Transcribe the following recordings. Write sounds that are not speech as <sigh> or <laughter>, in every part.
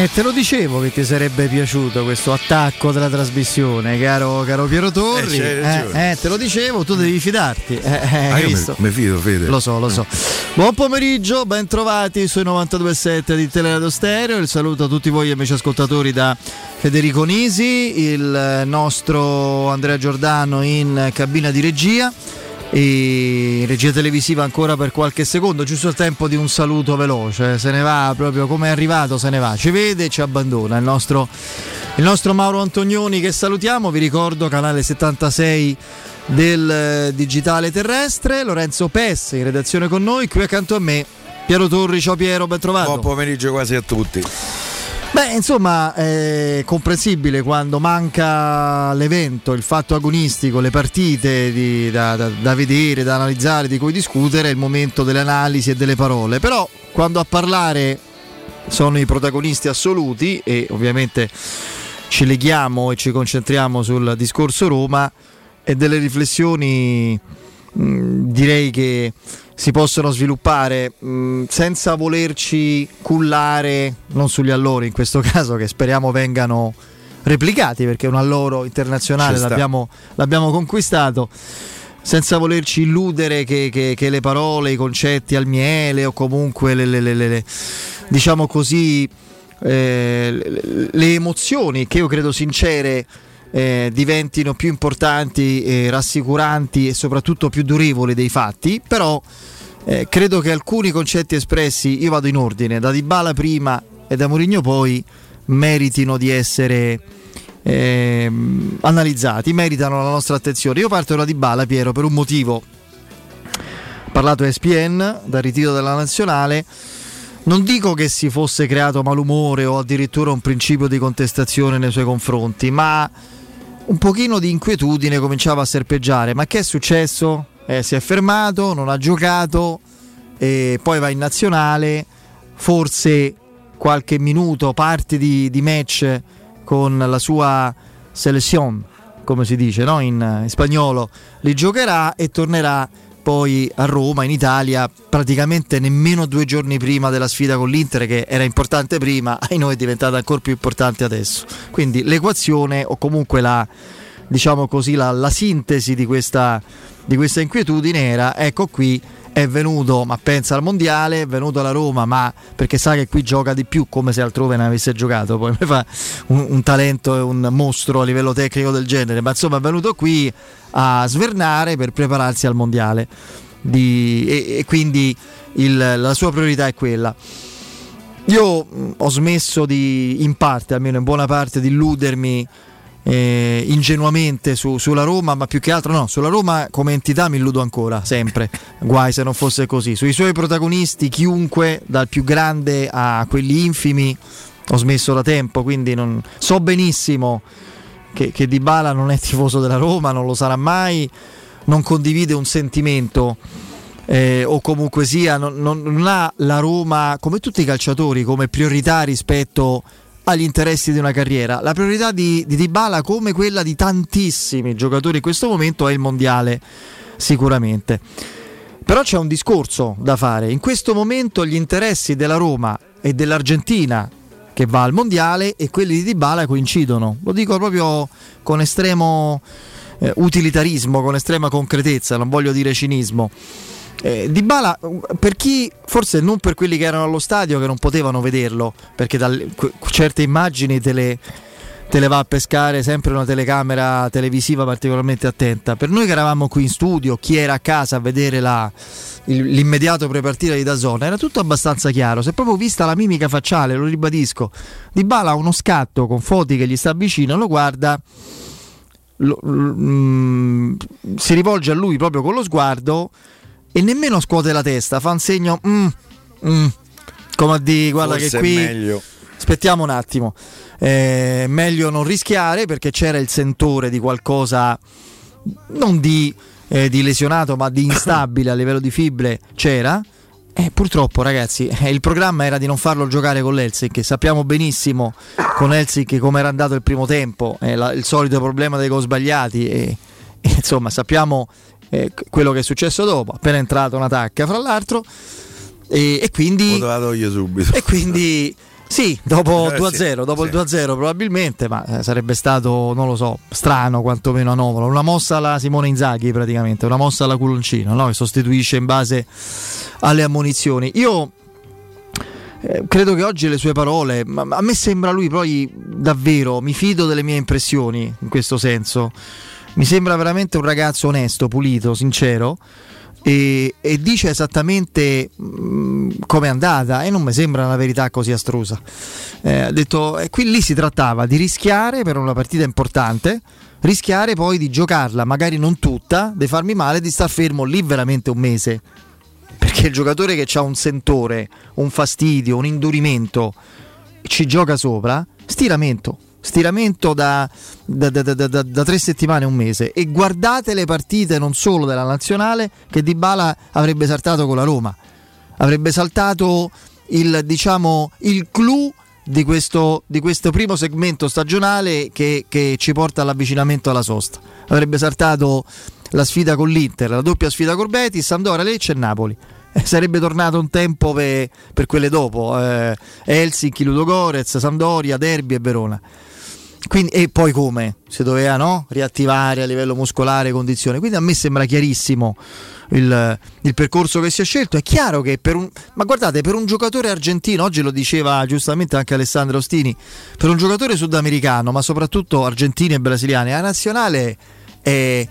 Eh, te lo dicevo che ti sarebbe piaciuto questo attacco della trasmissione, caro, caro Piero Torri. Eh, eh, eh, te lo dicevo, tu devi fidarti. Eh, eh, ah, visto? mi fido, Fede. Lo so, lo so. Buon pomeriggio, ben trovati sui 92.7 di Teleradio Stereo. Il saluto a tutti voi amici ascoltatori da Federico Nisi, il nostro Andrea Giordano in cabina di regia e regia televisiva ancora per qualche secondo, giusto il tempo di un saluto veloce, se ne va proprio come è arrivato, se ne va, ci vede e ci abbandona il nostro, il nostro Mauro Antonioni che salutiamo, vi ricordo canale 76 del digitale terrestre, Lorenzo Pesse in redazione con noi, qui accanto a me Piero Torri, ciao Piero, ben trovato. Buon pomeriggio quasi a tutti. Beh, insomma, è comprensibile quando manca l'evento, il fatto agonistico, le partite di, da, da, da, vedere, da analizzare, di cui discutere, è il momento delle analisi e delle parole. Però quando a parlare sono i protagonisti assoluti e ovviamente ci leghiamo e ci concentriamo sul discorso Roma e delle riflessioni mh, direi che si possono sviluppare mh, senza volerci cullare, non sugli allori in questo <laughs> caso, che speriamo vengano replicati perché un alloro internazionale l'abbiamo, l'abbiamo, conquistato. Senza volerci illudere che, che, che, le parole, i concetti al miele o comunque le, le, le, le diciamo così, eh, le emozioni che io credo sincere eh, diventino più importanti, eh, rassicuranti e soprattutto più durevoli dei fatti, però eh, credo che alcuni concetti espressi, io vado in ordine, da Dybala prima e da Mourinho poi, meritino di essere eh, analizzati, meritano la nostra attenzione. Io parto da Dybala, Piero, per un motivo. Ho parlato ESPN, dal ritiro della nazionale. Non dico che si fosse creato malumore o addirittura un principio di contestazione nei suoi confronti, ma un pochino di inquietudine cominciava a serpeggiare. Ma che è successo? Eh, si è fermato, non ha giocato, e poi va in nazionale, forse qualche minuto, parti di, di match con la sua selezione, come si dice no? in, in spagnolo, li giocherà e tornerà poi a Roma, in Italia, praticamente nemmeno due giorni prima della sfida con l'Inter, che era importante prima, <laughs> ai noi è diventata ancora più importante adesso. Quindi l'equazione o comunque la, diciamo così, la, la sintesi di questa, di questa inquietudine era, ecco qui, è venuto, ma pensa al mondiale, è venuto alla Roma, ma perché sa che qui gioca di più come se altrove ne avesse giocato, poi mi fa un, un talento e un mostro a livello tecnico del genere, ma insomma è venuto qui a svernare per prepararsi al mondiale di, e, e, quindi il, la sua priorità è quella. Io ho smesso di, in parte, almeno in buona parte, di illudermi eh, ingenuamente su, sulla Roma, ma più che altro no, sulla Roma come entità mi illudo ancora, sempre, <laughs> guai se non fosse così. Sui suoi protagonisti, chiunque, dal più grande a quelli infimi, ho smesso da tempo, quindi non, so benissimo che, che Dybala non è tifoso della Roma, non lo sarà mai, non condivide un sentimento. Eh, o comunque sia, non, non, non, ha la Roma come tutti i calciatori come priorità rispetto agli interessi di una carriera. La priorità di, di Dybala, come quella di tantissimi giocatori in questo momento, è il mondiale, sicuramente. Però c'è un discorso da fare. In questo momento gli interessi della Roma e dell'Argentina che va al mondiale e quelli di Dybala coincidono. Lo dico proprio con estremo eh, utilitarismo, con estrema concretezza, non voglio dire cinismo. Eh, Di Bala, per chi, forse non per quelli che erano allo stadio che non potevano vederlo, perché da certe immagini te le, te le, va a pescare sempre una telecamera televisiva particolarmente attenta. Per noi che eravamo qui in studio, chi era a casa a vedere la, il, l'immediato prepartita di Dazona, era tutto abbastanza chiaro. Se proprio vista la mimica facciale, lo ribadisco, Di Bala ha uno scatto con Foti che gli sta vicino, lo guarda. Lo, mm, si rivolge a lui proprio con lo sguardo e nemmeno scuote la testa, fa un segno mm, mm, come a dire guarda Forse che qui meglio. Aspettiamo un attimo, eh, meglio non rischiare perché c'era il sentore di qualcosa non di, eh, di lesionato ma di instabile a livello di fibre c'era. E purtroppo ragazzi eh, il programma era di non farlo giocare con l'Helsinki, sappiamo benissimo con Helsinki come era andato il primo tempo, eh, la, il solito problema dei gol sbagliati e, <laughs> e insomma sappiamo eh, quello che è successo dopo, appena entrato una tacca fra l'altro. E, e quindi, e quindi Sì, dopo eh, 2-0, sì, dopo sì. il 2-0 probabilmente, ma eh, sarebbe stato, non lo so, strano quantomeno anomalo. Una mossa alla Simone Inzaghi praticamente, una mossa alla culoncino, no? che sostituisce in base alle ammonizioni. Io eh, credo che oggi le sue parole, a me sembra lui poi davvero, mi fido delle mie impressioni in questo senso. Mi sembra veramente un ragazzo onesto, pulito, sincero e, e dice esattamente mm, come è andata e non mi sembra una verità così astrusa. Eh, ha detto, eh, qui lì si trattava di rischiare per una partita importante, rischiare poi di giocarla, magari non tutta, di farmi male, di star fermo lì veramente un mese. Perché il giocatore che ha un sentore, un fastidio, un indurimento, ci gioca sopra, stiramento stiramento da, da, da, da, tre settimane, un mese. E guardate le partite non solo della nazionale che Di Bala avrebbe saltato con la Roma, avrebbe saltato il, diciamo, il clou di questo, di questo, primo segmento stagionale che, che ci porta all'avvicinamento alla sosta, avrebbe saltato la sfida con l'Inter, la doppia sfida con Betis, Sandora, Lecce e Napoli. Eh, sarebbe tornato un tempo per, per quelle dopo eh, Helsinki, Ludogorez, Sampdoria, Derby e Verona quindi, e poi come? Si doveva no? riattivare a livello muscolare condizioni. Quindi a me sembra chiarissimo il, il, percorso che si è scelto. È chiaro che per un. Ma guardate, per un giocatore argentino, oggi lo diceva giustamente anche Alessandro Ostini, per un giocatore sudamericano, ma soprattutto argentini e brasiliani, la nazionale è.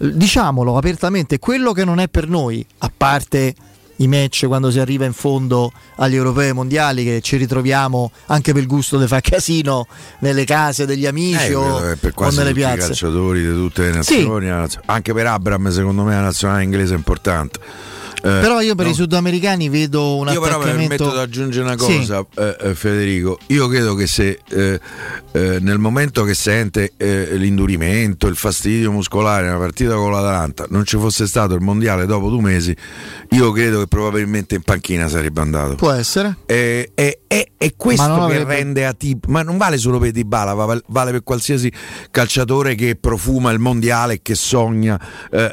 Diciamolo apertamente, quello che non è per noi, a parte i match quando si arriva in fondo agli europei mondiali che ci ritroviamo anche per il gusto di fare casino nelle case degli amici eh, o, per o nelle piazze. I calciatori di tutte le nazioni, sì. anche per Abram secondo me la nazionale inglese è importante però io per no. i sudamericani vedo un io attaccamento... Io però mi permetto di aggiungere una cosa, sì. eh, eh, Federico. Io credo che se eh, eh, nel momento che sente eh, l'indurimento, il fastidio muscolare nella partita con l'Atalanta non ci fosse stato il mondiale dopo due mesi, io credo che probabilmente in panchina sarebbe andato. Può essere. E, e, e, e questo che avrebbe... rende atip... Ma non vale solo per Dybala, vale per qualsiasi calciatore che profuma il mondiale e che sogna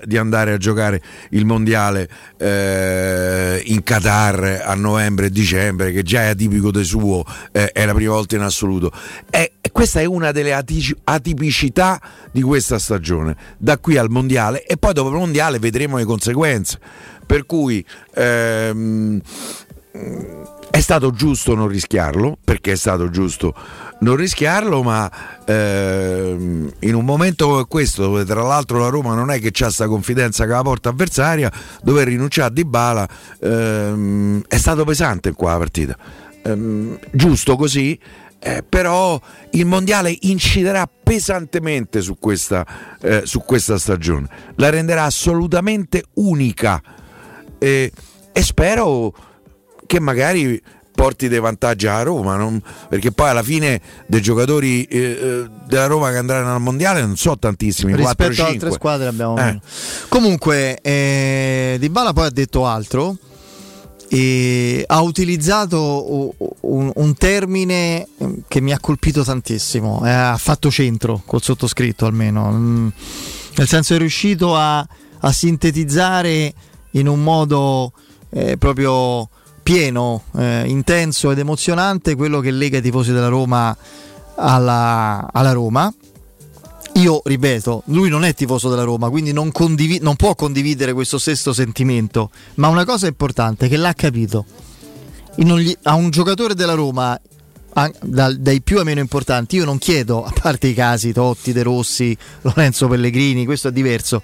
di andare a giocare il mondiale. Eh, eh, in Qatar a novembre e dicembre, che già è atipico del suo, eh, è la prima volta in assoluto. E, questa è una delle atipicità di questa stagione, da qui al mondiale e poi dopo il mondiale vedremo le conseguenze. Per cui ehm, è stato giusto non rischiarlo, perché è stato giusto non rischiarlo, ma ehm, in un momento come questo, dove tra l'altro la Roma non è che c'ha questa confidenza con la porta avversaria, dover rinunciare a Dybala ehm, è stato pesante qua la partita. Ehm, giusto così, eh, però il mondiale inciderà pesantemente su questa, eh, su questa stagione, la renderà assolutamente unica. E, e spero che magari porti dei vantaggi a Roma, non, perché poi alla fine dei giocatori eh, eh della Roma che andranno al mondiale non so tantissimi. Rispetto 4, ad altre squadre abbiamo eh. Comunque, eh, Di Bala poi ha detto altro. E ha utilizzato un, un, termine che mi ha colpito tantissimo, eh, ha fatto centro col sottoscritto almeno, mm, nel senso è riuscito a, a sintetizzare in un modo eh, proprio pieno, eh, intenso ed emozionante quello che lega i tifosi della Roma alla, alla Roma. Io ripeto, lui non è tifoso della Roma, quindi non, condiv- non può condividere questo stesso sentimento, ma una cosa importante è che l'ha capito. Gli, a un giocatore della Roma dai più ai meno importanti, io non chiedo, a parte i casi Totti, De Rossi, Lorenzo Pellegrini, questo è diverso,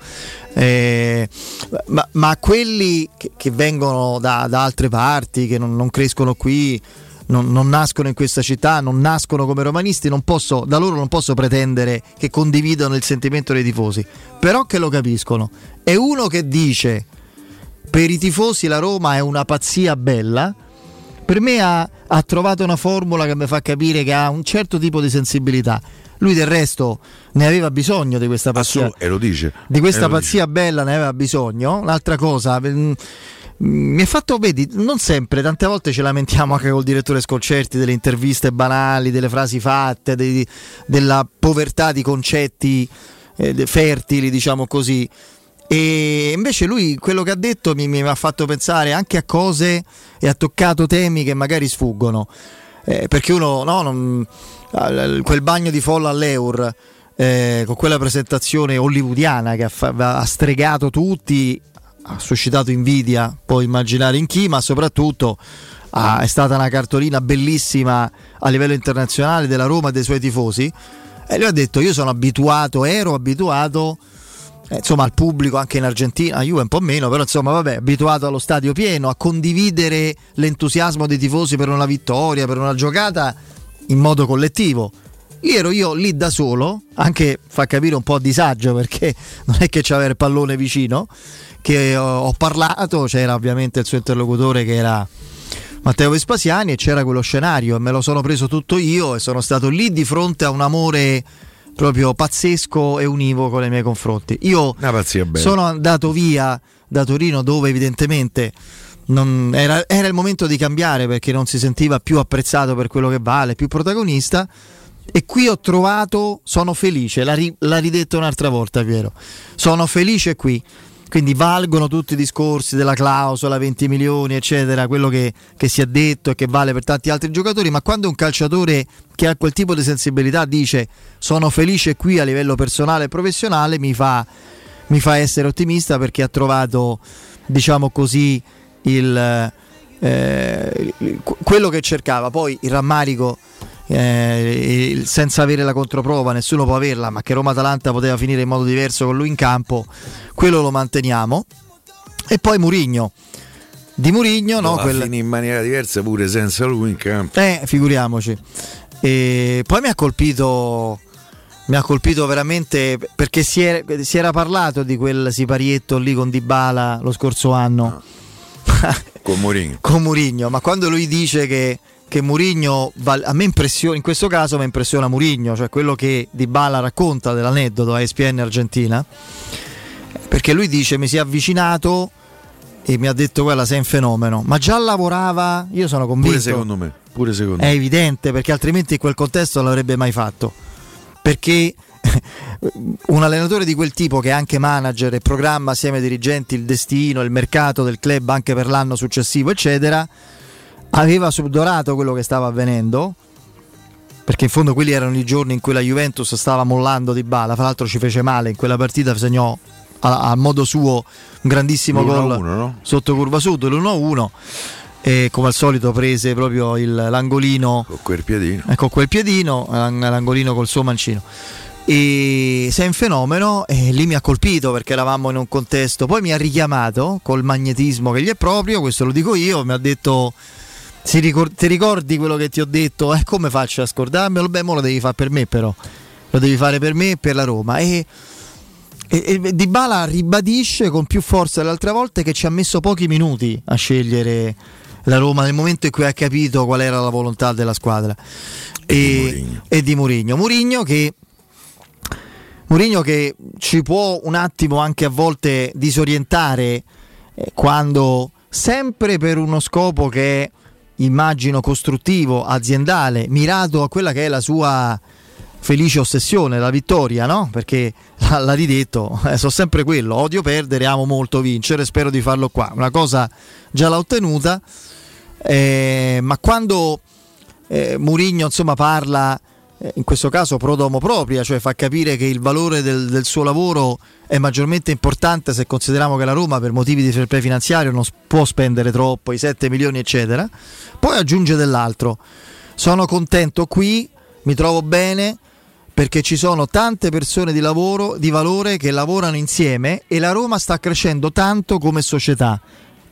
eh, ma, ma, quelli che, che vengono da, da, altre parti, che non, non crescono qui, non, non, nascono in questa città, non nascono come romanisti, posso, da loro non posso pretendere che condividano il sentimento dei tifosi, però che lo capiscono. È uno che dice per i tifosi la Roma è una pazzia bella per me ha, ha, trovato una formula che mi fa capire che ha un certo tipo di sensibilità. Lui del resto ne aveva bisogno di questa pazzia. Assolut- e lo dice. Di questa pazzia dice. bella ne aveva bisogno. Un'altra cosa. Mh, mm, mi ha fatto, vedi, non sempre, tante volte ci lamentiamo anche col direttore Sconcerti delle interviste banali, delle frasi fatte, dei, della povertà di concetti eh, fertili, diciamo così. E invece lui quello che ha detto mi, mi ha fatto pensare anche a cose e ha toccato temi che magari sfuggono. eh, perché uno no, non, quel bagno di folla all'Eur eh, con quella presentazione hollywoodiana che ha, ha stregato tutti, ha suscitato invidia, può immaginare in chi, ma soprattutto ah, è stata una cartolina bellissima a livello internazionale della Roma e dei suoi tifosi. E lui ha detto: Io sono abituato, ero abituato. Eh, insomma, al pubblico anche in Argentina, a Juve un po' meno, però insomma, vabbè, abituato allo stadio pieno, a condividere l'entusiasmo dei tifosi per una vittoria, per una giocata in modo collettivo. Lì ero io lì da solo, anche fa capire un po' a disagio perché <laughs> non è che c'aveva il pallone vicino, che ho, parlato, c'era ovviamente il suo interlocutore che era Matteo Vespasiani e c'era quello scenario e me lo sono preso tutto io e sono stato lì di fronte a un amore proprio pazzesco e univoco nei miei confronti. Io sono andato via da Torino dove evidentemente era, era, il momento di cambiare perché non si sentiva più apprezzato per quello che vale, più protagonista. E qui ho trovato, sono felice, l'ha, ri, l'ha ridetto un'altra volta Piero, sono felice qui quindi valgono tutti i discorsi della clausola 20 milioni eccetera quello che, che, si è detto e che vale per tanti altri giocatori ma quando un calciatore che ha quel tipo di sensibilità dice sono felice qui a livello personale e professionale mi fa, mi fa essere ottimista perché ha trovato diciamo così il, eh, quello che cercava. Poi il rammarico eh, senza avere la controprova, nessuno può averla, ma che Roma-Atalanta poteva finire in modo diverso con lui in campo, quello lo manteniamo. E poi Murigno. Di Murigno, no? Quel... in maniera diversa pure senza lui in campo. Eh, figuriamoci. E poi mi ha colpito mi ha colpito veramente perché si era, si era, parlato di quel siparietto lì con Dybala lo scorso anno ah, con Murigno. <laughs> con Murigno ma quando lui dice che che Murigno a me impressiona, in questo caso mi impressiona Murigno, cioè quello che Di Bala racconta dell'aneddoto a ESPN Argentina, perché lui dice mi si è avvicinato e mi ha detto quella sei un fenomeno, ma già lavorava, io sono convinto. Pure secondo me, pure secondo è me. evidente perché altrimenti in quel contesto non l'avrebbe mai fatto. Perché <laughs> un allenatore di quel tipo che è anche manager e programma assieme ai dirigenti il destino, il mercato del club anche per l'anno successivo, eccetera, aveva subdorato quello che stava avvenendo perché in fondo quelli erano i giorni in cui la Juventus stava mollando di bala, fra l'altro ci fece male in quella partita, segnò a, a modo suo un grandissimo gol no? sotto curva sud, l'1-1 e come al solito prese proprio il, l'angolino con quel piedino, eh, con quel piedino l'angolino col suo mancino e sei un fenomeno e lì mi ha colpito perché eravamo in un contesto poi mi ha richiamato col magnetismo che gli è proprio questo lo dico io mi ha detto Ricor- ti ricordi quello che ti ho detto? Eh, come faccio a scordarmelo? Beh, mo lo devi fare per me, però. Lo devi fare per me e per la Roma. E, e, e Di Bala ribadisce con più forza le altre volte che ci ha messo pochi minuti a scegliere la Roma nel momento in cui ha capito qual era la volontà della squadra. E, e di Mourinho. Mourinho che. Mourinho che ci può un attimo anche a volte disorientare eh, quando sempre per uno scopo che è immagino costruttivo, aziendale, mirato a quella che è la sua felice ossessione, la vittoria, no? Perché l'ha ridetto, eh, so sempre quello, odio perdere, amo molto vincere, spero di farlo qua. Una cosa già l'ha ottenuta, eh, ma quando eh, Murigno insomma parla in questo caso pro domo propria, cioè fa capire che il valore del, del, suo lavoro è maggiormente importante se consideriamo che la Roma per motivi di fair play finanziario non può spendere troppo, i 7 milioni eccetera. Poi aggiunge dell'altro, sono contento qui, mi trovo bene perché ci sono tante persone di lavoro, di valore che lavorano insieme e la Roma sta crescendo tanto come società.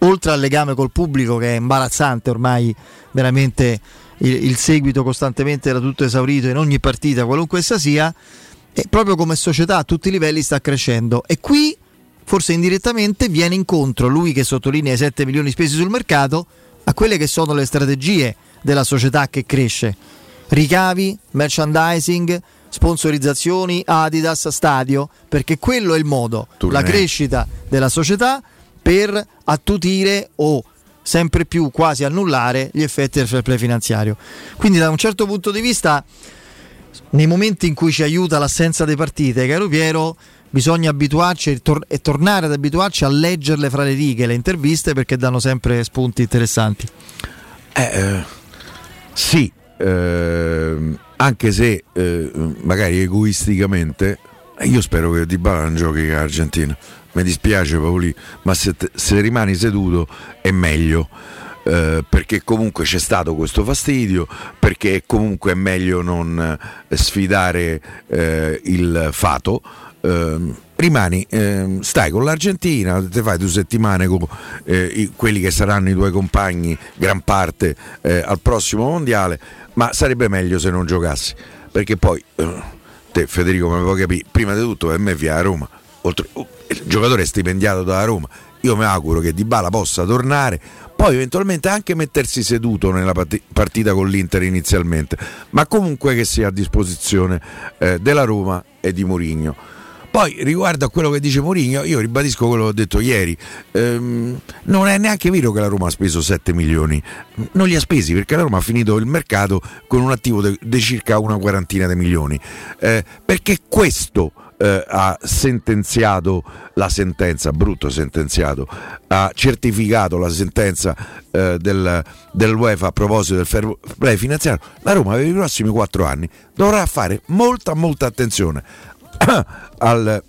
Oltre al legame col pubblico che è imbarazzante ormai veramente il, il seguito costantemente era tutto esaurito in ogni partita, qualunque essa sia, e proprio come società a tutti i livelli sta crescendo. E qui, forse indirettamente, viene incontro lui che sottolinea i 7 milioni spesi sul mercato a quelle che sono le strategie della società che cresce. Ricavi, merchandising, sponsorizzazioni, Adidas, stadio, perché quello è il modo, Tournée. la crescita della società per attutire o sempre più quasi annullare gli effetti del fair play finanziario. Quindi da un certo punto di vista, nei momenti in cui ci aiuta l'assenza delle partite, caro Piero, bisogna abituarci e, tor- tornare ad abituarci a leggerle fra le righe, le interviste, perché danno sempre spunti interessanti. Eh, eh, sì, eh, anche se eh, magari egoisticamente, io spero che Di Bala non giochi in Argentina. Mi dispiace Paoli, ma se, te, se rimani seduto è meglio. Eh, perché comunque c'è stato questo fastidio, perché comunque è meglio non eh, sfidare eh, il fato. Ehm, rimani, ehm, stai con l'Argentina, ti fai due settimane con eh, i, quelli che saranno i tuoi compagni, gran parte eh, al prossimo mondiale, ma sarebbe meglio se non giocassi, perché poi te Federico come puoi capire, prima di tutto per me via Roma, oltre, uh, il giocatore è stipendiato da Roma, io mi auguro che Di Bala possa tornare, poi eventualmente anche mettersi seduto nella partita con l'Inter inizialmente, ma comunque che sia a disposizione eh, della Roma e di Mourinho. Poi riguardo a quello che dice Mourinho, io ribadisco quello che ho detto ieri, ehm, non è neanche vero che la Roma ha speso 7 milioni, non li ha spesi perché la Roma ha finito il mercato con un attivo di circa una quarantina di milioni, eh, perché questo eh, ha sentenziato la sentenza, brutto sentenziato, ha certificato la sentenza eh, del, dell'UEFA a proposito del fair play finanziario, la Roma per i prossimi quattro anni dovrà fare molta molta attenzione <coughs> al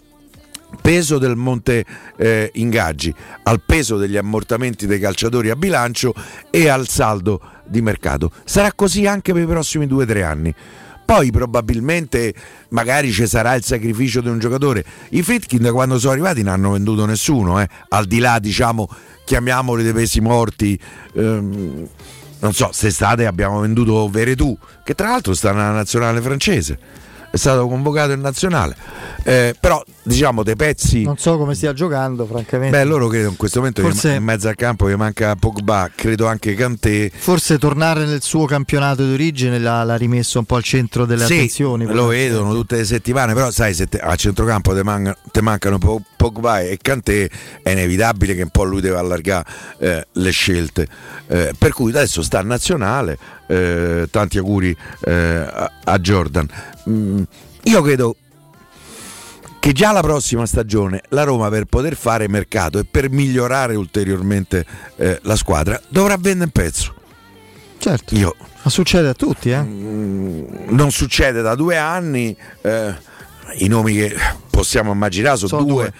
peso del monte eh, ingaggi, al peso degli ammortamenti dei calciatori a bilancio e al saldo di mercato. Sarà così anche per i prossimi due o tre anni. Poi probabilmente magari ci sarà il sacrificio di un giocatore. I Fritkin da quando sono arrivati non hanno venduto nessuno, eh? al di là diciamo, chiamiamoli dei pesi morti. Ehm, non so, quest'estate abbiamo venduto Veretù, che tra l'altro sta nella nazionale francese è stato convocato in nazionale. Eh, però diciamo dei pezzi. Non so come stia giocando, francamente. Beh, loro credo in questo momento Forse... in mezzo al campo che manca Pogba, credo anche Kanté. Forse tornare nel suo campionato d'origine l'ha, l'ha rimesso un po' al centro delle sì, attenzioni. Lo vedono tutte le settimane, però sai, se te, a centrocampo te, man, te mancano Pogba e Kanté, è inevitabile che un po' lui deve allargare eh, le scelte. Eh, per cui adesso sta nazionale, eh, tanti auguri eh, a, a, Jordan. Mm, io credo che già la prossima stagione la Roma per poter fare mercato e per migliorare ulteriormente eh, la squadra dovrà vendere un pezzo. Certo. Io, Ma succede a tutti, eh? Mm, non succede da due anni. Eh, I nomi che possiamo immaginare sono, sono due, due,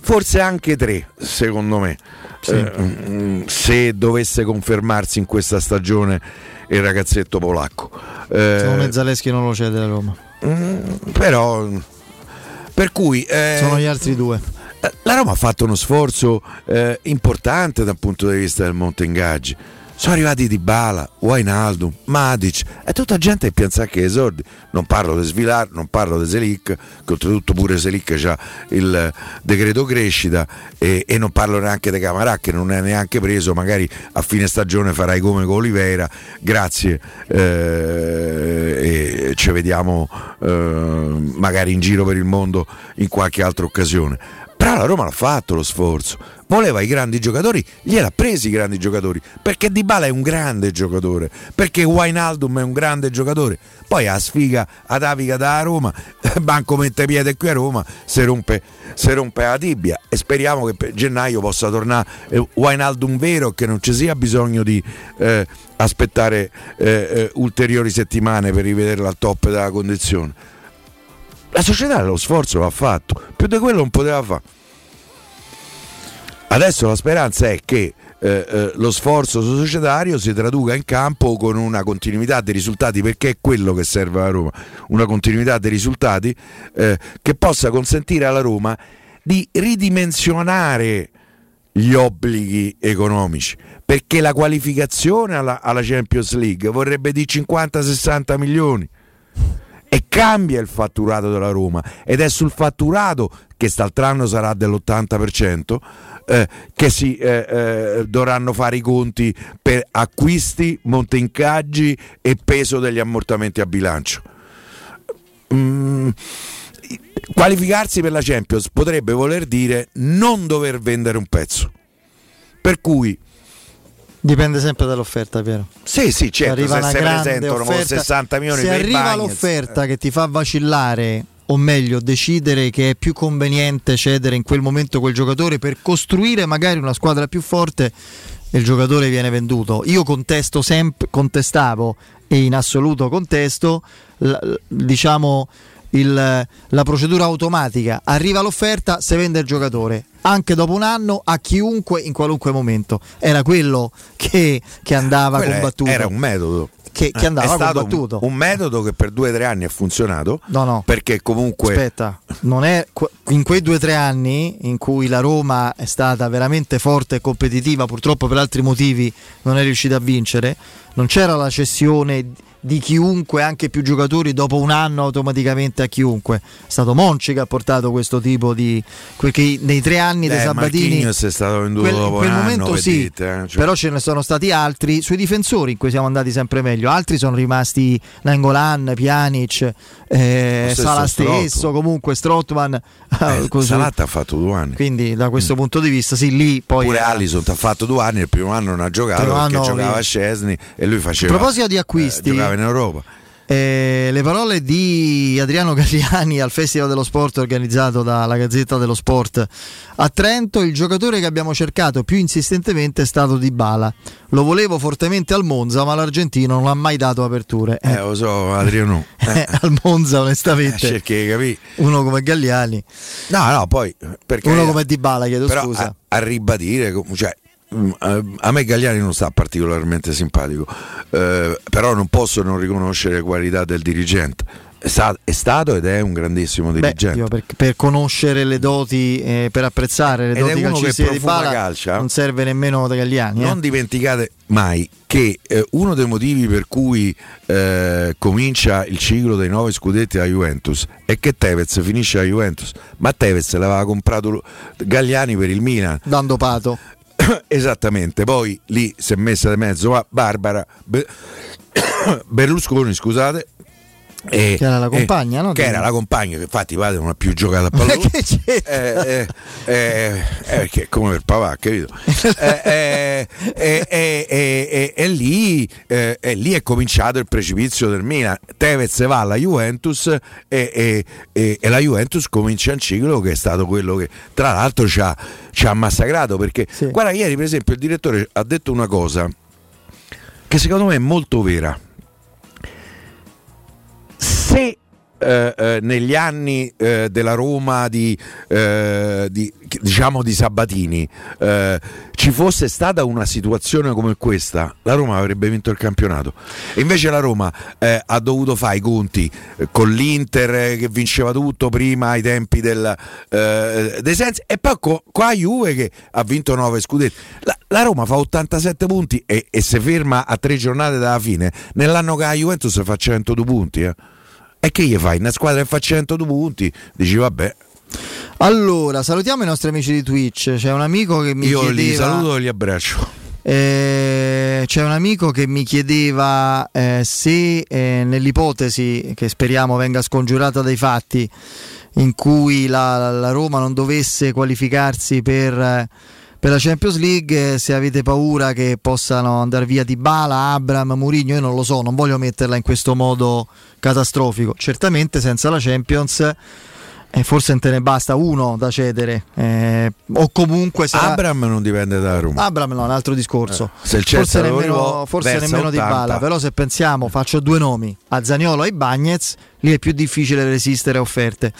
forse anche tre, secondo me. Sì. Eh, mm, se dovesse confermarsi in questa stagione il ragazzetto polacco. Eh, Secondo me Zaleschi non lo cede la Roma. Mm, però per cui eh, sono gli altri due. Eh, la Roma ha fatto uno sforzo eh, importante dal punto di vista del monte ingaggi sono arrivati Di Bala, Wainaldum, Matic e tutta gente che pensa che esordi. Non parlo di Svilar, non parlo di Selic, che oltretutto pure Selic ha il decreto crescita e, e, non parlo neanche di Camarà che non è neanche preso, magari a fine stagione farai come con Oliveira, grazie eh, e ci vediamo eh, magari in giro per il mondo in qualche altra occasione. Però la Roma l'ha fatto lo sforzo voleva i grandi giocatori, gliel'ha presi i grandi giocatori, perché Di Bala è un grande giocatore, perché Wainaldum è un grande giocatore. Poi a sfiga ad Avica da Roma, <laughs> Banco mette piede qui a Roma, si rompe, si rompe la tibia e speriamo che per gennaio possa tornare eh, Wainaldum vero che non ci sia bisogno di eh, aspettare eh, eh ulteriori settimane per rivederlo al top della condizione. La società lo sforzo l'ha fatto, più di quello non poteva fare. Adesso la speranza è che eh, eh, lo sforzo societario si traduca in campo con una continuità dei risultati perché è quello che serve alla Roma, una continuità dei risultati eh, che possa consentire alla Roma di ridimensionare gli obblighi economici perché la qualificazione alla, alla Champions League vorrebbe di 50-60 milioni e cambia il fatturato della Roma ed è sul fatturato che quest'altro anno sarà dell'80% eh, che si eh, eh, dovranno fare i conti per acquisti, monte incaggi e peso degli ammortamenti a bilancio. Mm, qualificarsi per la Champions potrebbe voler dire non dover vendere un pezzo. Per cui Dipende sempre dall'offerta, vero? Sì, sì, certo. Arriva se si presentano offerta, 60 milioni se arriva Bagnets, l'offerta che ti fa vacillare o meglio decidere che è più conveniente cedere in quel momento quel giocatore per costruire magari una squadra più forte il giocatore viene venduto. Io contesto sempre, contestavo e in assoluto contesto, diciamo, il, la procedura automatica. Arriva l'offerta, se vende il giocatore anche dopo un anno a chiunque in qualunque momento. Era quello che, che andava Quella combattuto. Era un metodo che, che andava è stato combattuto. Un, un, metodo che per due o tre anni ha funzionato. No, no. Perché comunque. Aspetta, non è, in quei due o tre anni in cui la Roma è stata veramente forte e competitiva, purtroppo per altri motivi non è riuscita a vincere, non c'era la cessione di chiunque, anche più giocatori, dopo un anno automaticamente a chiunque. È stato Monci che ha portato questo tipo di. perché nei tre anni dei Sabatini. è stato venduto quel, dopo quel momento anno, sì, dite, eh? cioè. però ce ne sono stati altri sui difensori in cui siamo andati sempre meglio. Altri sono rimasti Nangolan, Pjanic, eh, Sala stesso, comunque Strotman. Eh, <laughs> Salatta ha fatto due anni. Quindi da questo mm. punto di vista, sì, lì poi. Pure Allison ha fatto due anni, il primo anno non ha giocato perché anno, giocava a Scesni e lui faceva. A proposito di acquisti. Eh, in Europa. Eh, le parole di Adriano Galliani al Festival dello Sport organizzato dalla Gazzetta dello Sport a Trento, il giocatore che abbiamo cercato più insistentemente è stato Di Bala. Lo volevo fortemente al Monza, ma l'argentino non ha mai dato aperture. Eh, eh lo so, Adriano. <laughs> Eh. al Monza, onestamente. Eh, cerchi capire. Uno come Galliani. No, no, poi perché uno come Di Bala, chiedo però scusa. A, a ribadire, cioè a me Gagliani non sta particolarmente simpatico, eh, però non posso non riconoscere le qualità del dirigente. È, stato, è stato ed è un grandissimo dirigente. Beh, per, per, conoscere le doti, eh, per apprezzare le ed doti calcistiche di Bala, calcia, non serve nemmeno da Gagliani. Non eh. dimenticate mai che eh, uno dei motivi per cui eh, comincia il ciclo dei nove scudetti alla Juventus è che Tevez finisce alla Juventus, ma Tevez l'aveva comprato Gagliani per il Milan. Dando pato. <coughs> Esattamente, poi lì si è messa di mezzo ma Barbara Be- <coughs> Berlusconi, scusate, e, che era la compagna, e, no? Che era la compagna, che infatti padre non ha più giocato a pallone. eh, eh, eh, perché come per papà, capito? <laughs> e, lì, lì è cominciato il precipizio del Milan. Tevez va alla Juventus e, la Juventus comincia un ciclo che è stato quello che tra l'altro ci ha, ci ha massacrato. Perché sì. guarda, ieri per esempio il direttore ha detto una cosa che secondo me è molto vera se eh, eh, negli anni eh, della Roma di, eh, di, diciamo di Sabatini eh, ci fosse stata una situazione come questa la Roma avrebbe vinto il campionato. E invece la Roma eh, ha dovuto fare i conti con l'Inter che vinceva tutto prima ai tempi del, dei Sensi e poi con la Juve che ha vinto 9 scudetti. La, la Roma fa 87 punti e, e si ferma a tre giornate dalla fine nell'anno che la Juventus fa 102 punti eh e che gli fai? Una squadra che fa 102 punti, dici vabbè. Allora, salutiamo i nostri amici di Twitch. C'è un amico che mi Io chiedeva... li saluto e li abbraccio. Eh, c'è un amico che mi chiedeva eh, se eh, nell'ipotesi che speriamo venga scongiurata dai fatti in cui la, la Roma non dovesse qualificarsi per per la Champions League se avete paura che possano andare via di Bala, Abram, Murigno, io non lo so, non voglio metterla in questo modo catastrofico. Certamente senza la Champions eh, forse te ne basta uno da cedere eh, o comunque sarà... Abram non dipende da Roma. Abram no, un altro discorso. Eh, se il forse nemmeno, forse nemmeno di Bala però se pensiamo faccio due nomi a Zagnolo e Bagnez lì è più difficile resistere a offerte.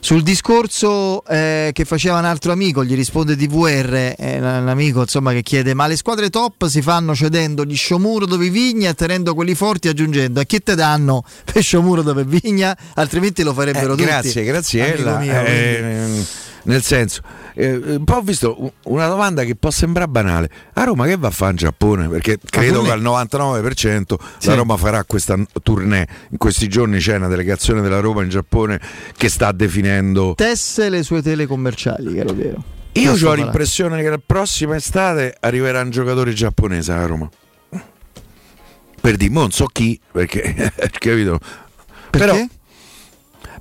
Sul discorso eh, che faceva un altro amico, gli risponde DVR, eh, un amico insomma, che chiede: Ma le squadre top si fanno cedendo gli Sciomuro dove Vigna, tenendo quelli forti aggiungendo. A chi te danno per Sciomuro dove Vigna? Altrimenti lo farebbero eh, tutti. Grazie, grazie. Mio, nel senso, eh, un po' ho visto una domanda che può sembrare banale. A Roma che va a fare in Giappone? Perché credo che al 99% sì. la Roma farà questa tournée. In questi giorni c'è una delegazione della Roma in Giappone che sta definendo... Tesse le sue tele commerciali, caro vero. Io ho l'impressione che la prossima estate arriverà un giocatore giapponese a Roma. Per dire, non so chi, perché, <laughs> capito? Perché? Però,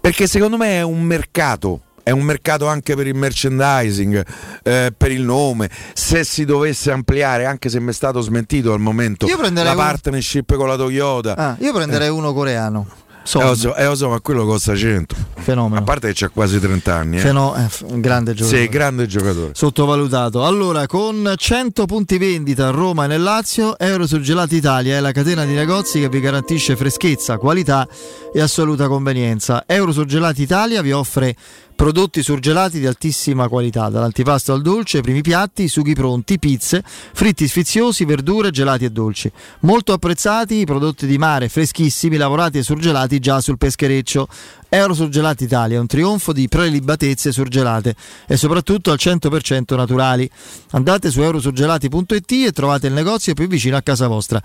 perché secondo me è un mercato è un mercato anche per il merchandising, eh, per il nome. Se si dovesse ampliare, anche se mi è stato smentito al momento, la partnership con la Toyota. Ah, io prenderei eh. uno coreano. Eh, lo so, eh, lo so, ma quello costa 100. Fenomeno. A parte che c'ha quasi 30 anni. Eh. Feno- eh, un grande giocatore. Sì, grande giocatore. Sottovalutato. Allora, con 100 punti vendita a Roma e nel Lazio, Eurosurgelati Italia è la catena di negozi che vi garantisce freschezza, qualità e assoluta convenienza. Eurosurgelati Italia vi offre prodotti surgelati di altissima qualità, dall'antipasto al dolce, primi piatti, sughi pronti, pizze, fritti sfiziosi, verdure, gelati e dolci. Molto apprezzati i prodotti di mare freschissimi, lavorati e surgelati già sul peschereccio. Euro Surgelati Italia, un trionfo di prelibatezze surgelate e soprattutto al 100% naturali. Andate su eurosurgelati.it e trovate il negozio più vicino a casa vostra.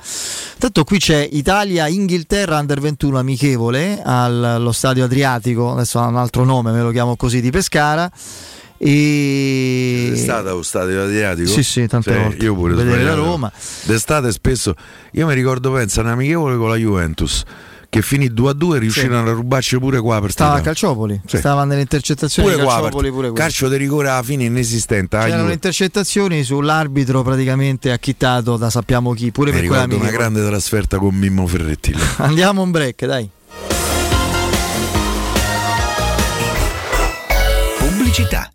Tanto qui c'è Italia-Inghilterra Under 21 amichevole allo stadio Adriatico, adesso ha un altro nome, me lo chiamo così, di Pescara. E... È stata lo stadio Adriatico? Sì, sì, tante sì, volte. Io pure Vedere la Roma. D'estate spesso. Io mi ricordo, pensa, un amichevole con la Juventus che finì 2 a 2 riuscirono sì. a rubarci pure qua per stava a Calciopoli sì. stava nelle intercettazioni pure Calciopoli pure calcio di rigore alla fine inesistente c'erano intercettazioni sull'arbitro praticamente acchittato da sappiamo chi pure Mi per quella una grande trasferta con Mimmo Ferretti <laughs> andiamo un break dai. Pubblicità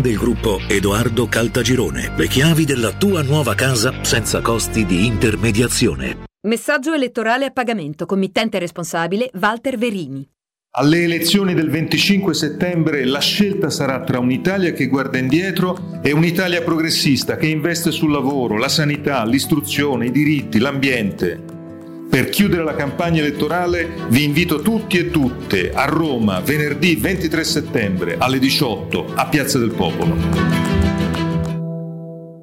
del gruppo Edoardo Caltagirone. Le chiavi della tua nuova casa senza costi di intermediazione. Messaggio elettorale a pagamento. Committente responsabile Walter Verini. Alle elezioni del 25 settembre la scelta sarà tra un'Italia che guarda indietro e un'Italia progressista che investe sul lavoro, la sanità, l'istruzione, i diritti, l'ambiente. Per chiudere la campagna elettorale vi invito tutti e tutte a Roma venerdì 23 settembre alle 18 a Piazza del Popolo.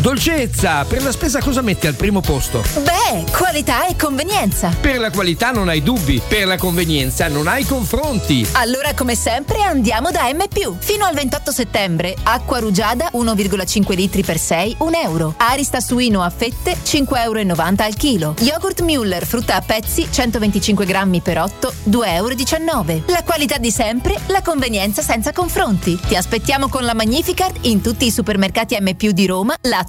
Dolcezza, per la spesa cosa metti al primo posto? Beh, qualità e convenienza. Per la qualità non hai dubbi, per la convenienza non hai confronti. Allora, come sempre, andiamo da M. Fino al 28 settembre, acqua rugiada 1,5 litri per 6, 1 euro. Arista suino a fette 5,90 euro al chilo. Yogurt Müller, frutta a pezzi 125 grammi per 8, 2,19 euro. La qualità di sempre, la convenienza senza confronti. Ti aspettiamo con la Magnificard in tutti i supermercati M. di Roma, Lazio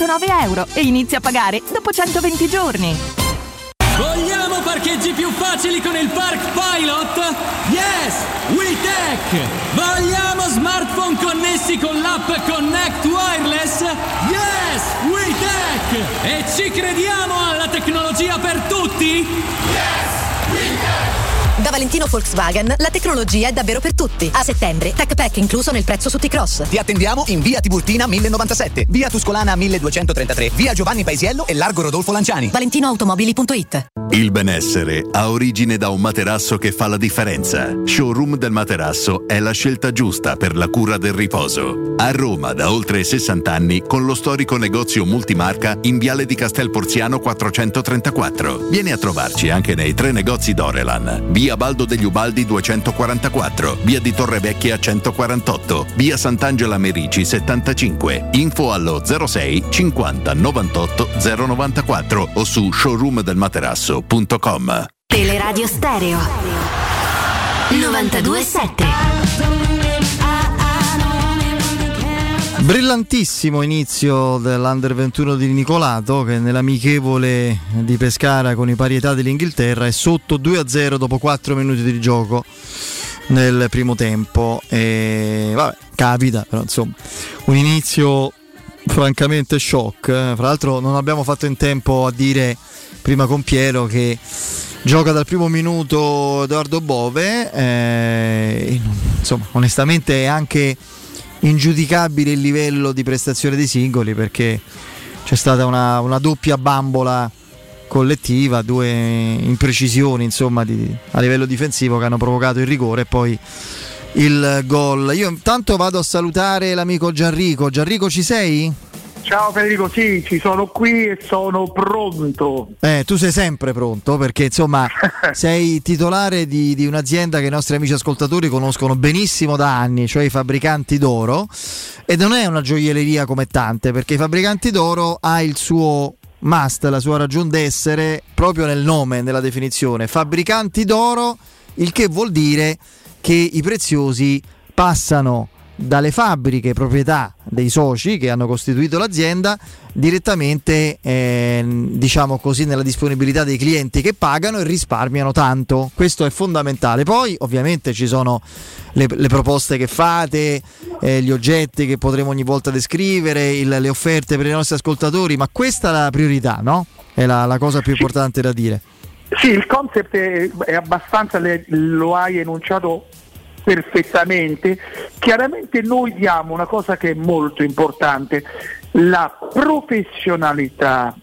109 euro e inizia a pagare dopo 120 giorni. Vogliamo parcheggi più facili con il Park Pilot? Yes! WeTech! Vogliamo smartphone connessi con l'app Connect Wireless? Yes! WeTech! E ci crediamo alla tecnologia per tutti? Yes! Da Valentino Volkswagen la tecnologia è davvero per tutti. A settembre, Tech Pack incluso nel prezzo su T-Cross. Ti attendiamo in via Tiburtina 1097, via Tuscolana 1233, via Giovanni Paisiello e largo Rodolfo Lanciani. ValentinoAutomobili.it Il benessere ha origine da un materasso che fa la differenza. Showroom del materasso è la scelta giusta per la cura del riposo. A Roma da oltre 60 anni con lo storico negozio multimarca in Viale di Castel Porziano 434. Vieni a trovarci anche nei tre negozi Dorelan. Via via Baldo degli Ubaldi 244, via di Torrevecchia 148, via Sant'Angela Merici 75, info allo 06 50 98 094 o su showroomdelmaterasso.com. Teleradio Stereo 927 Brillantissimo inizio dell'Under 21 di Nicolato che nell'amichevole di Pescara con i parietà dell'Inghilterra è sotto 2-0 dopo 4 minuti di gioco nel primo tempo. E vabbè, capita, però insomma, un inizio francamente shock. Fra l'altro non abbiamo fatto in tempo a dire prima con Piero che gioca dal primo minuto Edoardo Bove. Eh, insomma, onestamente è anche ingiudicabile il livello di prestazione dei singoli perché c'è stata una, una doppia bambola collettiva, due imprecisioni insomma di, a livello difensivo che hanno provocato il rigore e poi il gol. Io intanto vado a salutare l'amico Gianrico. Gianrico ci sei? Ciao Federico, sì, ci sono qui e sono pronto. Eh, tu sei sempre pronto perché insomma <laughs> sei titolare di, di, un'azienda che i nostri amici ascoltatori conoscono benissimo da anni, cioè i fabbricanti d'oro. E non è una gioielleria come tante, perché i fabbricanti d'oro ha il suo must, la sua ragione d'essere proprio nel nome, nella definizione. Fabbricanti d'oro, il che vuol dire che i preziosi passano dalle fabbriche proprietà dei soci che hanno costituito l'azienda direttamente eh, diciamo così nella disponibilità dei clienti che pagano e risparmiano tanto. Questo è fondamentale. Poi ovviamente ci sono le, le proposte che fate eh, gli oggetti che potremo ogni volta descrivere il, le offerte per i nostri ascoltatori ma questa è la priorità no? è la, la cosa più importante da dire. Sì, il concept è, è abbastanza, lo hai enunciato perfettamente, chiaramente noi diamo una cosa che è molto importante, la professionalità,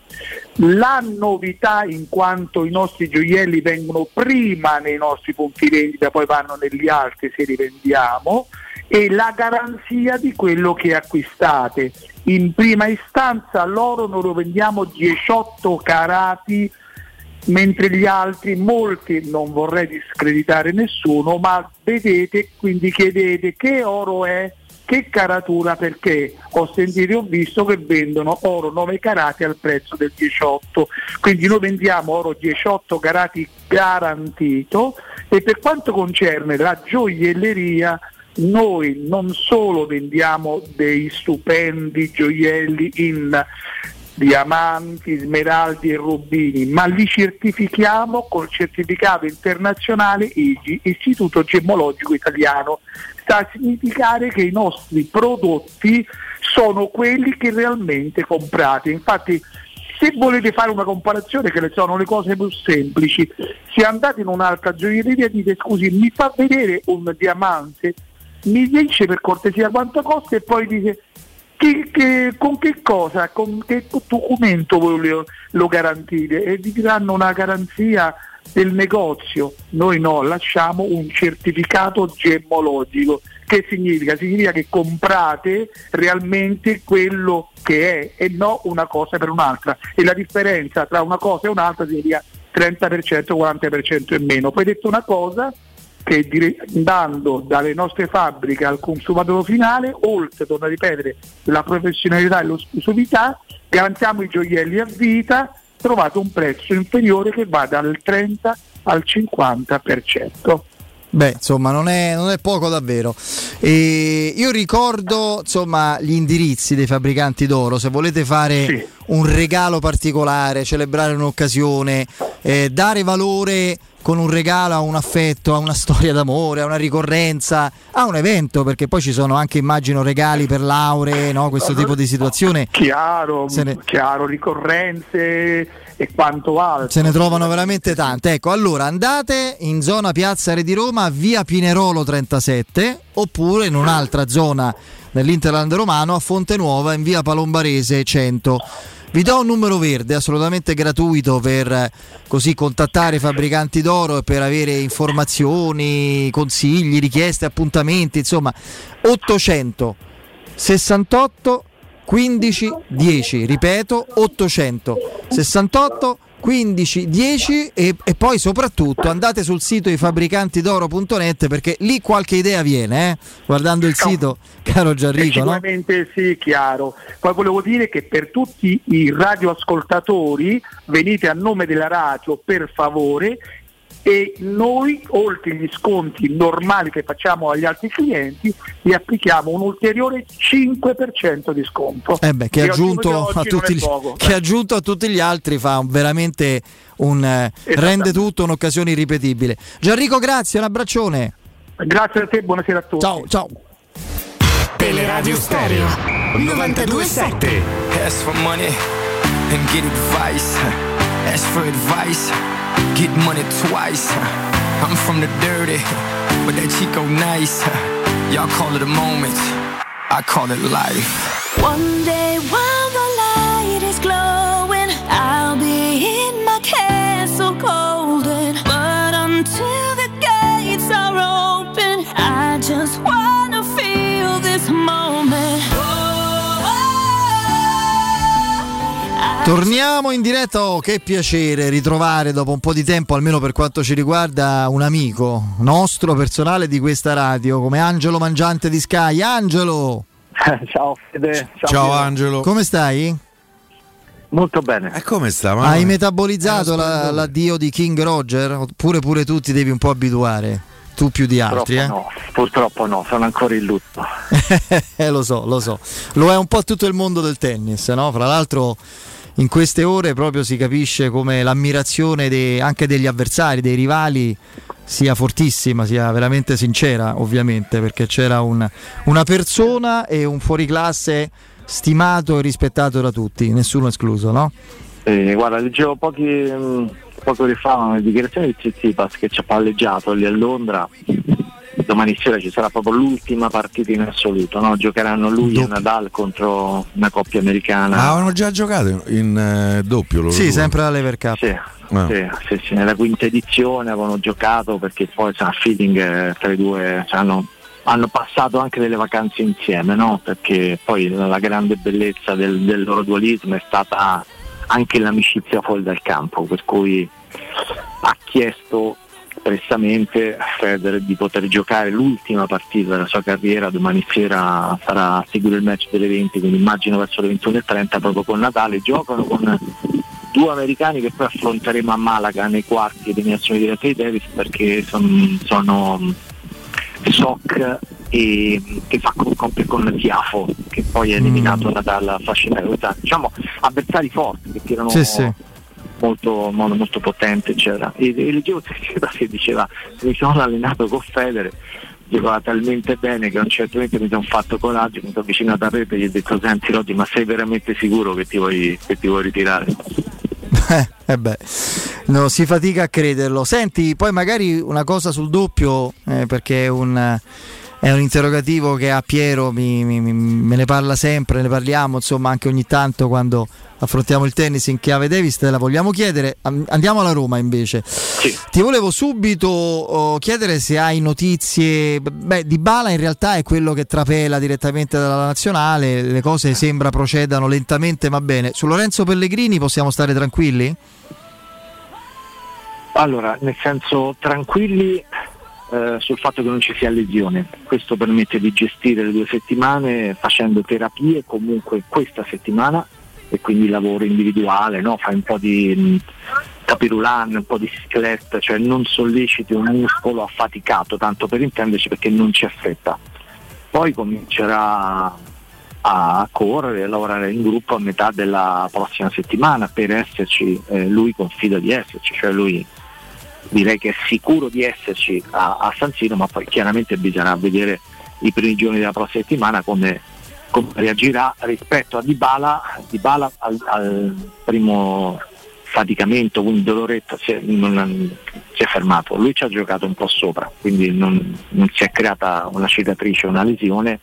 la novità in quanto i nostri gioielli vengono prima nei nostri punti vendita, poi vanno negli altri se li vendiamo e la garanzia di quello che acquistate. In prima istanza l'oro noi lo vendiamo 18 carati mentre gli altri, molti, non vorrei discreditare nessuno, ma vedete, quindi chiedete che oro è, che caratura perché ho sentito e ho visto che vendono oro 9 carati al prezzo del 18 quindi noi vendiamo oro 18 carati garantito e per quanto concerne la gioielleria noi non solo vendiamo dei stupendi gioielli in diamanti, smeraldi e rubini, ma li certifichiamo col certificato internazionale IGI, Istituto Gemmologico Italiano. Sta a significare che i nostri prodotti sono quelli che realmente comprate. Infatti se volete fare una comparazione che sono le cose più semplici, se andate in un'altra gioielleria e dite scusi mi fa vedere un diamante, mi dice per cortesia quanto costa e poi dice che, che, con che cosa, con che documento lo, lo garantite e vi diranno una garanzia del negozio, noi no, lasciamo un certificato gemmologico. Che significa? Significa che comprate realmente quello che è e no una cosa per un'altra. E la differenza tra una cosa e un'altra significa 30%, 40% e meno. Poi detto una cosa che andando dalle nostre fabbriche al consumatore finale, oltre, torno a ripetere, la professionalità e l'esclusività, garantiamo i gioielli a vita trovate un prezzo inferiore che va dal 30 al 50%. Beh, insomma, non è, non è poco davvero. E io ricordo insomma, gli indirizzi dei fabbricanti d'oro. Se volete fare sì. un regalo particolare, celebrare un'occasione, eh, dare valore con un regalo a un affetto, a una storia d'amore, a una ricorrenza, a un evento, perché poi ci sono anche, immagino, regali per lauree, no? questo tipo di situazione. Chiaro, ne... chiaro, ricorrenze e quanto altro. Se ne trovano veramente tante. Ecco, allora andate in zona Piazza Re di Roma, via Pinerolo 37, oppure in un'altra zona dell'Interland romano a Fonte Nuova in via Palombarese 100. Vi do un numero verde assolutamente gratuito per così contattare i fabbricanti d'oro e per avere informazioni, consigli, richieste, appuntamenti, insomma 800 68 15 10, ripeto 800 68 15 10 e, e, poi soprattutto andate sul sito di fabbricantidoro.net perché lì qualche idea viene eh? guardando il sito caro Gianrico sicuramente no? sì chiaro poi volevo dire che per tutti i radioascoltatori venite a nome della radio per favore e noi oltre gli sconti normali che facciamo agli altri clienti gli applichiamo un ulteriore 5% di sconto. Eh beh, che, aggiunto a tutti gli, che aggiunto a tutti gli altri fa veramente un eh, rende tutto un'occasione irripetibile. Gianrico grazie un abbraccione. Grazie a te buonasera a tutti. Ciao ciao. Teleradio Stereo 927 Ask for money and get advice Ask for advice Get money twice. I'm from the dirty, but that Chico nice. Y'all call it a moment, I call it life. One day while Torniamo in diretta, oh, che piacere ritrovare dopo un po' di tempo, almeno per quanto ci riguarda, un amico nostro personale di questa radio, come Angelo Mangiante di Sky. Angelo! <laughs> Ciao Fede. Ciao, Ciao Angelo. Come stai? Molto bene. E come sta? Ma Hai metabolizzato la, l'addio di King Roger? Oppure pure tu ti devi un po' abituare? Tu più di altri, purtroppo eh? No, purtroppo no, sono ancora in lutto. <laughs> eh, lo so, lo so. Lo è un po' tutto il mondo del tennis, no? Fra l'altro in queste ore proprio si capisce come l'ammirazione de, anche degli avversari, dei rivali sia fortissima, sia veramente sincera ovviamente perché c'era un, una persona e un fuoriclasse stimato e rispettato da tutti, nessuno escluso, no? Eh, guarda, leggevo pochi, mh, poco fa una dichiarazione di Tsitsipas che ci ha palleggiato lì a Londra domani sera ci sarà proprio l'ultima partita in assoluto, no? giocheranno lui doppio. e Nadal contro una coppia americana. Ah, hanno già giocato in eh, doppio loro Sì, due. sempre all'Ever Cup. Sì. Ah. Sì, sì, sì, nella quinta edizione avevano giocato perché poi c'è feeling eh, tra i due, cioè, hanno, hanno, passato anche delle vacanze insieme, no? perché poi la grande bellezza del, del loro dualismo è stata anche l'amicizia fuori dal campo, per cui ha chiesto espressamente Federer di poter giocare l'ultima partita della sua carriera, domani sera sarà a seguire il match delle 20, quindi immagino verso le 21.30 proprio con Natale, giocano con due americani che poi affronteremo a Malaga nei quarti di eliminazione diretta di Davis perché son, sono Soc e che fa coppia con Tiafo che poi è eliminato mm. dalla fascia diciamo avversari forti che tirano sì, sì molto, molto, potente eccetera. E, e leggevo <laughs> che diceva mi sono allenato con Federe giocava talmente bene che a un certo momento mi sono fatto coraggio, mi sono avvicinato a Pepe e gli ho detto senti Rodi ma sei veramente sicuro che ti vuoi, che ti vuoi ritirare? <laughs> Eh, eh beh, no, si fatica a crederlo. Senti, poi magari una cosa sul doppio, eh, perché è un, è un, interrogativo che a Piero mi, mi, me ne parla sempre, ne parliamo insomma anche ogni tanto quando affrontiamo il tennis in chiave Davis, te la vogliamo chiedere. Andiamo alla Roma invece. Sì. Ti volevo subito oh, chiedere se hai notizie. Beh, Di Bala in realtà è quello che trapela direttamente dalla nazionale, le cose sembra procedano lentamente, ma bene. Su Lorenzo Pellegrini possiamo stare tranquilli? Allora, nel senso tranquilli eh, sul fatto che non ci sia lesione. Questo permette di gestire le due settimane facendo terapie comunque questa settimana e quindi lavoro individuale, no? fai un po' di capirulan, un po' di sclet, cioè non solleciti un muscolo affaticato, tanto per intenderci perché non ci affetta. Poi comincerà a correre, a lavorare in gruppo a metà della prossima settimana per esserci, eh, lui confida di esserci, cioè lui direi che è sicuro di esserci a, a San Siro, ma poi chiaramente bisognerà vedere i primi giorni della prossima settimana come come reagirà rispetto a Dybala, Dybala al, al primo faticamento, quindi doloretto si è, non, si è fermato, lui ci ha giocato un po' sopra, quindi non, non si è creata una cicatrice, una lesione,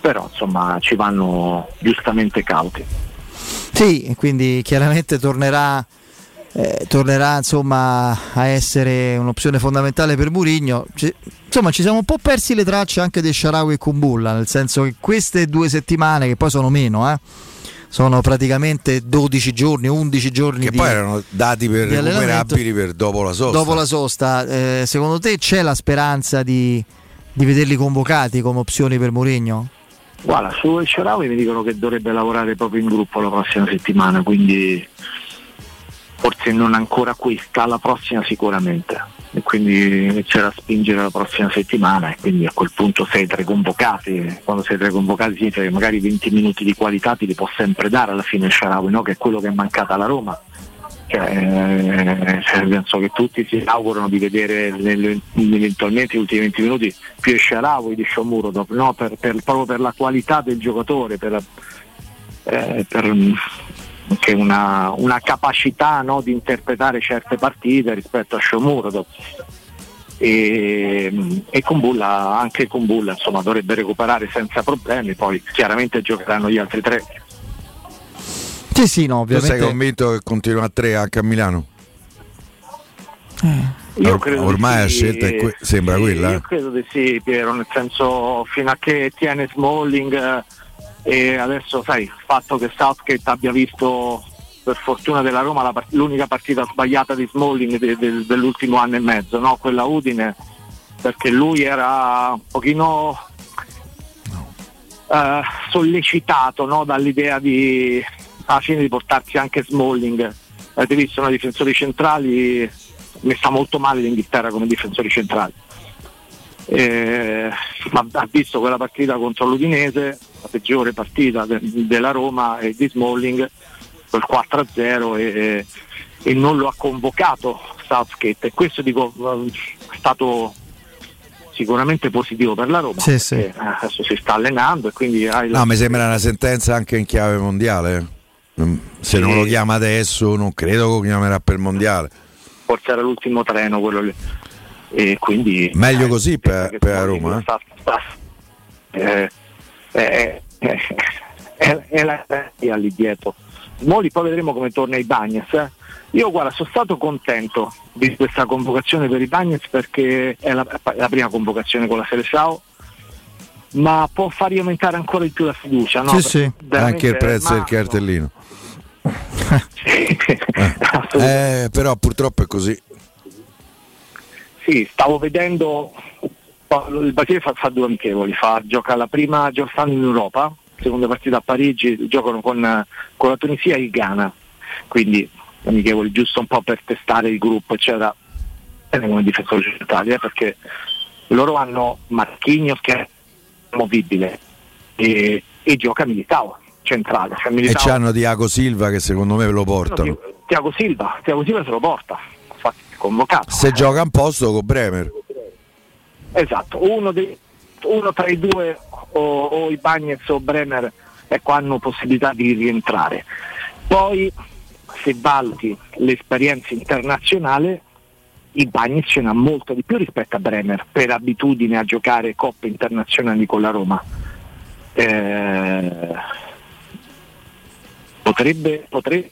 però insomma ci vanno giustamente cauti. Sì, quindi chiaramente tornerà eh, tornerà insomma a essere un'opzione fondamentale per Murigno. C- insomma, ci siamo un po' persi le tracce anche di Sharawi e Kumbulla, nel senso che queste due settimane, che poi sono meno, eh, sono praticamente 12 giorni, 11 giorni che di, poi erano dati per recuperabili per dopo la sosta. Dopo la sosta, eh, secondo te c'è la speranza di, di vederli convocati come opzioni per Mourinho? Guarda, su El Sharawi mi dicono che dovrebbe lavorare proprio in gruppo la prossima settimana, quindi forse non ancora questa, la prossima sicuramente. E quindi inizierà a spingere la prossima settimana e quindi a quel punto sei tre convocati, quando sei tre convocati significa che magari 20 minuti di qualità ti li può sempre dare alla fine Sharawi, no? che è quello che è mancato alla Roma. Cioè, eh, penso che tutti si augurano di vedere eventualmente gli ultimi 20 minuti più Sharawi di Shomuro, no? per, per, proprio per la qualità del giocatore, per, eh, per anche una, una capacità no, di interpretare certe partite rispetto a Shomurodov e, e con Bulla, anche con Bulla insomma, dovrebbe recuperare senza problemi, poi chiaramente giocheranno gli altri tre. Sì, sì, no, ovviamente. Tu sei convinto che continua a tre anche a Milano? Eh. Io credo Ormai sì, la scelta que- sembra sì, quella. Io credo di sì, Piero, nel senso fino a che tiene Smalling e adesso sai il fatto che Southgate abbia visto per fortuna della Roma part- l'unica partita sbagliata di Smalling de- de- dell'ultimo anno e mezzo, no? quella Udine, perché lui era un pochino eh, sollecitato no? dall'idea di alla fine di portarsi anche Smalling. Avete visto noi difensori centrali, messa molto male l'Inghilterra come difensori centrali. Eh, ma ha visto quella partita contro l'Udinese, la peggiore partita de- della Roma e di Smalling col 4-0 e, e, non lo ha convocato Southgate e questo dico è stato sicuramente positivo per la Roma sì, sì. adesso si sta allenando e quindi hai la... No, mi sembra una sentenza anche in chiave mondiale. Mm, Se non lo chiama adesso, non credo che lo chiamerà per il mondiale. forse era l'ultimo treno quello lì e quindi Meglio eh, così per, per la Roma. eh? sta- sta- eh, eh, eh, è, è la regia lì dietro. Moli poi vedremo come torna i Bagnes. eh. Io guarda, sono stato contento di questa convocazione per i Bagnes perché è la, la prima convocazione con la Seleção, ma può far aumentare ancora di più la fiducia. No? Sì, sì. Anche il prezzo del cartellino. <laughs> <laughs> Eh, però purtroppo è così. Sì, stavo vedendo il Basile fa, fa due amichevoli, fa, gioca la prima giornata in Europa, seconda partita a Parigi, giocano con, con la Tunisia e il Ghana, quindi amichevoli giusto un po' per testare il gruppo, eccetera, e come difensore centrale, eh, perché loro hanno Marchignos che è movibile e, e gioca Militao centrale. Cioè E Militao, c'hanno Diago Silva che secondo me ve lo portano. Tiago Silva, Tiago Silva se lo porta, convocato. Se gioca un posto con Bremer. esatto, uno, dei, uno tra i due o, o i Bagnets o Bremer ecco, hanno possibilità di rientrare. Poi se valuti l'esperienza internazionale, i Bagnets ce n'ha molto di più rispetto a Bremer per abitudine a giocare coppe internazionali con la Roma. Eh, potrebbe, potrebbe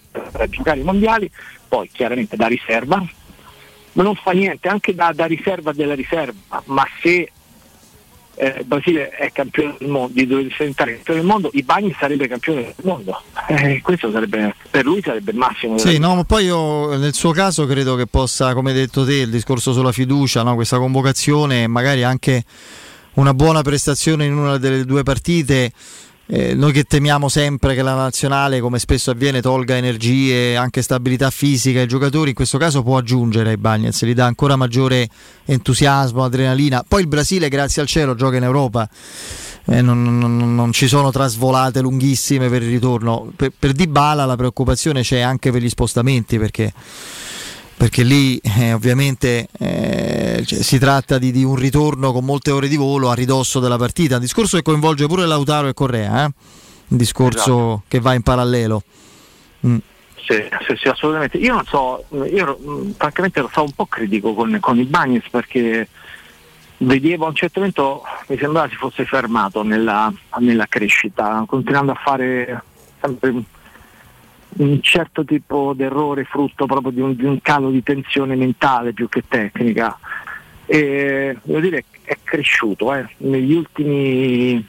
giocare i mondiali, poi chiaramente da riserva, ma non fa niente, anche da, da riserva della riserva, ma se eh, il Brasile è campione del mondo, di dovesse diventare campione del mondo, i Bagni sarebbe campione del mondo. Eh, questo sarebbe, per lui sarebbe il massimo. Sì, no, ma poi io nel suo caso credo che possa, come hai detto te, il discorso sulla fiducia, no? questa convocazione, magari anche una buona prestazione in una delle due partite eh, noi che temiamo sempre che la nazionale, come spesso avviene, tolga energie, anche stabilità fisica ai giocatori, in questo caso può aggiungere ai Bagnets, gli dà ancora maggiore entusiasmo, adrenalina. Poi il Brasile, grazie al cielo, gioca in Europa. Eh, non, non, non, ci sono trasvolate lunghissime per il ritorno. Per, per Dybala la preoccupazione c'è anche per gli spostamenti perché perché lì eh, ovviamente eh, cioè, si tratta di, di, un ritorno con molte ore di volo a ridosso della partita, un discorso che coinvolge pure Lautaro e Correa, eh? un discorso esatto. che va in parallelo. Mm. Sì, sì, sì, assolutamente. Io non so, io mm, francamente lo so un po' critico con, con i Bagnes perché vedevo a un certo momento mi sembrava si fosse fermato nella, nella crescita, continuando a fare sempre un certo tipo di errore frutto proprio di un, di un, calo di tensione mentale più che tecnica. E, devo dire è cresciuto, eh. negli ultimi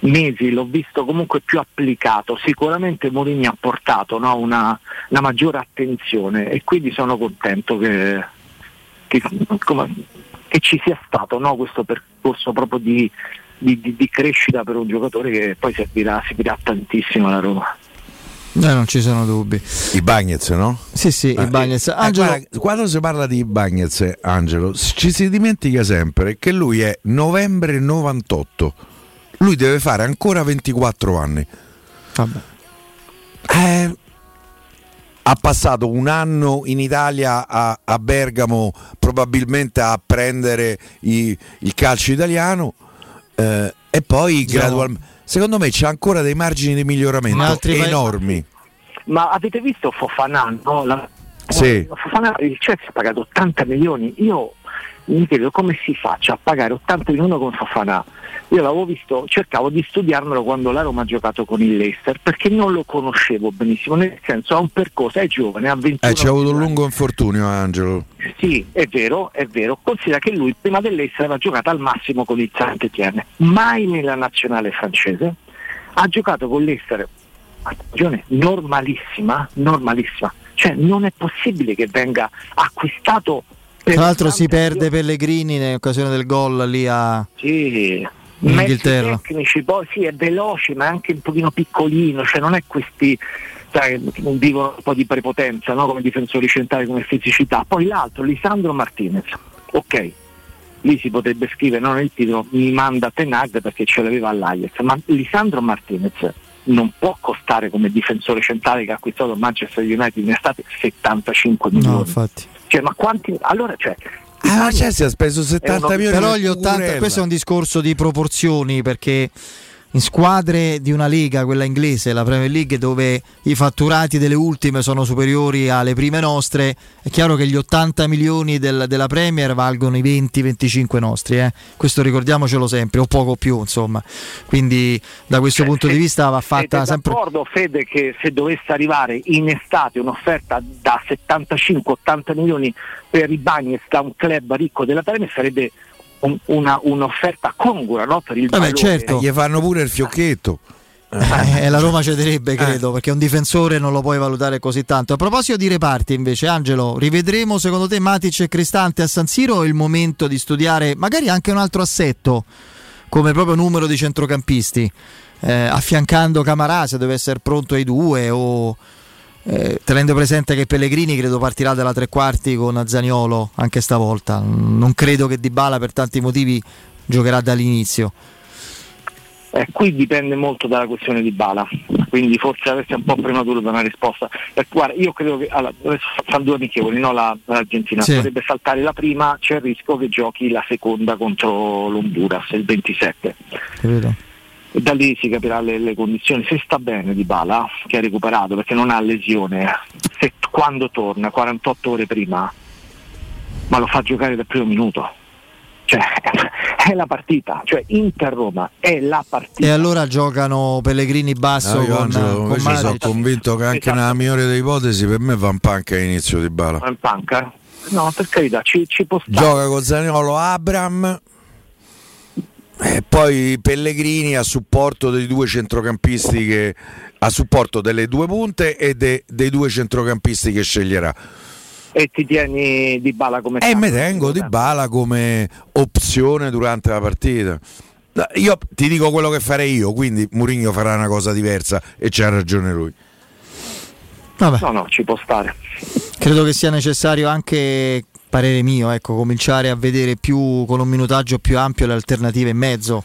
mesi l'ho visto comunque più applicato, sicuramente Morini ha portato no, una, una, maggiore attenzione e quindi sono contento che, che, come, che ci sia stato no, questo percorso proprio di, di, di, crescita per un giocatore che poi servirà, servirà tantissimo alla Roma. No, non ci sono dubbi. I Bagnets, no? Sì, sì, ah, i Bagnets. Eh, Angelo... guarda, quando si parla di Bagnets, Angelo, ci si dimentica sempre che lui è novembre 98. Lui deve fare ancora 24 anni. Vabbè. Eh, ha passato un anno in Italia a, a Bergamo, probabilmente a prendere i, il calcio italiano eh, e poi gradualmente secondo me c'è ancora dei margini di miglioramento enormi. Ma avete visto Fofana? No? La... Sì. Fofana, il Chelsea ha pagato 80 milioni. Io mi chiedo come si faccia a pagare 80 milioni con Fofana. Io l'avevo visto, cercavo di studiarmelo quando la Roma ha giocato con il Leicester perché non lo conoscevo benissimo, nel senso ha un percorso, è giovane, ha 21 eh, c'è avuto un lungo infortunio Angelo. Sì, è vero, è vero. Considera che lui prima dell'Leicester aveva giocato al massimo con il Saint-Étienne, mai nella nazionale francese. Ha giocato con l'Leicester a stagione normalissima, normalissima. Cioè non è possibile che venga acquistato tra l'altro si perde Pellegrini in occasione del gol lì a sì, Inghilterra. tecnici, poi sì, è veloce ma è anche un pochino piccolino, cioè non è questi sai, vivono un po' di prepotenza no? come difensori centrali, come fisicità. Poi l'altro, Lisandro Martinez, ok, lì si potrebbe scrivere non nel titolo mi manda Tenag perché ce l'aveva all'Ajax, ma Lisandro Martinez non può costare come difensore centrale che ha acquistato Manchester United in estate 75 milioni. No, infatti. Cioè, ma quanti. Allora, cioè, Ah, ma Chelsea ha speso 70 milioni. Però gli 80, questo è un discorso di proporzioni perché in squadre di una lega, quella inglese, la Premier League, dove i fatturati delle ultime sono superiori alle prime nostre, è chiaro che gli 80 milioni del, della Premier valgono i 20-25 nostri, eh? questo ricordiamocelo sempre, o poco più, insomma. Quindi da questo cioè, punto se, di vista va fatta sempre... d'accordo Fede che se dovesse arrivare in estate un'offerta da 75-80 milioni per i Bagnets da un club ricco della Premier sarebbe un, una, un'offerta congrua no? per il Vabbè, certo. gli fanno pure il fiocchetto. Eh, la Roma cederebbe, credo, eh. perché un difensore non lo puoi valutare così tanto. A proposito di reparti, invece, Angelo, rivedremo secondo te Matic e Cristante a San Siro o è il momento di studiare magari anche un altro assetto come proprio numero di centrocampisti, eh, affiancando Camarà se deve essere pronto ai due o eh, tenendo presente che Pellegrini credo partirà dalla tre quarti con Zaniolo anche stavolta. Non credo che Dybala per tanti motivi giocherà dall'inizio. Eh, qui dipende molto dalla questione di Bala, quindi forse adesso è un po' prematuro da una risposta. Eh, guarda, io credo che allora, adesso fanno due amichevoli, no? la, l'Argentina Sì. potrebbe saltare la prima, c'è il rischio che giochi la seconda contro l'Honduras il 27. Capito? Da lì si capirà le, le condizioni. Se sta bene di Bala, che ha recuperato perché non ha lesione, se quando torna 48 ore prima, ma lo fa giocare dal primo minuto. Cioè, <laughs> è la partita, cioè Inter-Roma è la partita. E allora giocano Pellegrini basso No, io con, Angelo, con sono convinto che anche nella migliore delle ipotesi per me Van Panca è inizio di bala. Van Panca? No, per carità, ci, ci può stare. Gioca con Zaniolo Abram e poi Pellegrini a supporto dei due centrocampisti che a supporto delle due punte e de- dei due centrocampisti che sceglierà. E ti tieni di bala come E mi tengo di bala come opzione durante la partita. Io ti dico quello che farei io, quindi Mourinho farà una cosa diversa e c'ha ragione lui. Vabbè. No, no, ci può stare. Credo che sia necessario anche, parere mio, ecco, cominciare a vedere più con un minutaggio più ampio le alternative in mezzo.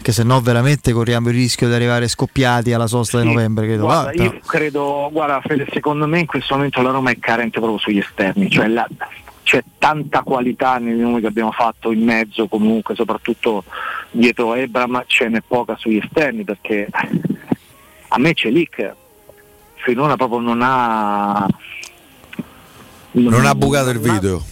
Che se no veramente corriamo il rischio di arrivare scoppiati alla sosta di novembre, credo. Guarda, Ah, io credo, guarda Fede, secondo me in questo momento la Roma è carente proprio sugli esterni, cioè la- c'è tanta qualità nei nomi che abbiamo fatto in mezzo comunque, soprattutto dietro Ebram, ce n'è poca sugli esterni perché a me Celic finora proprio non ha... Non ha bucato il video.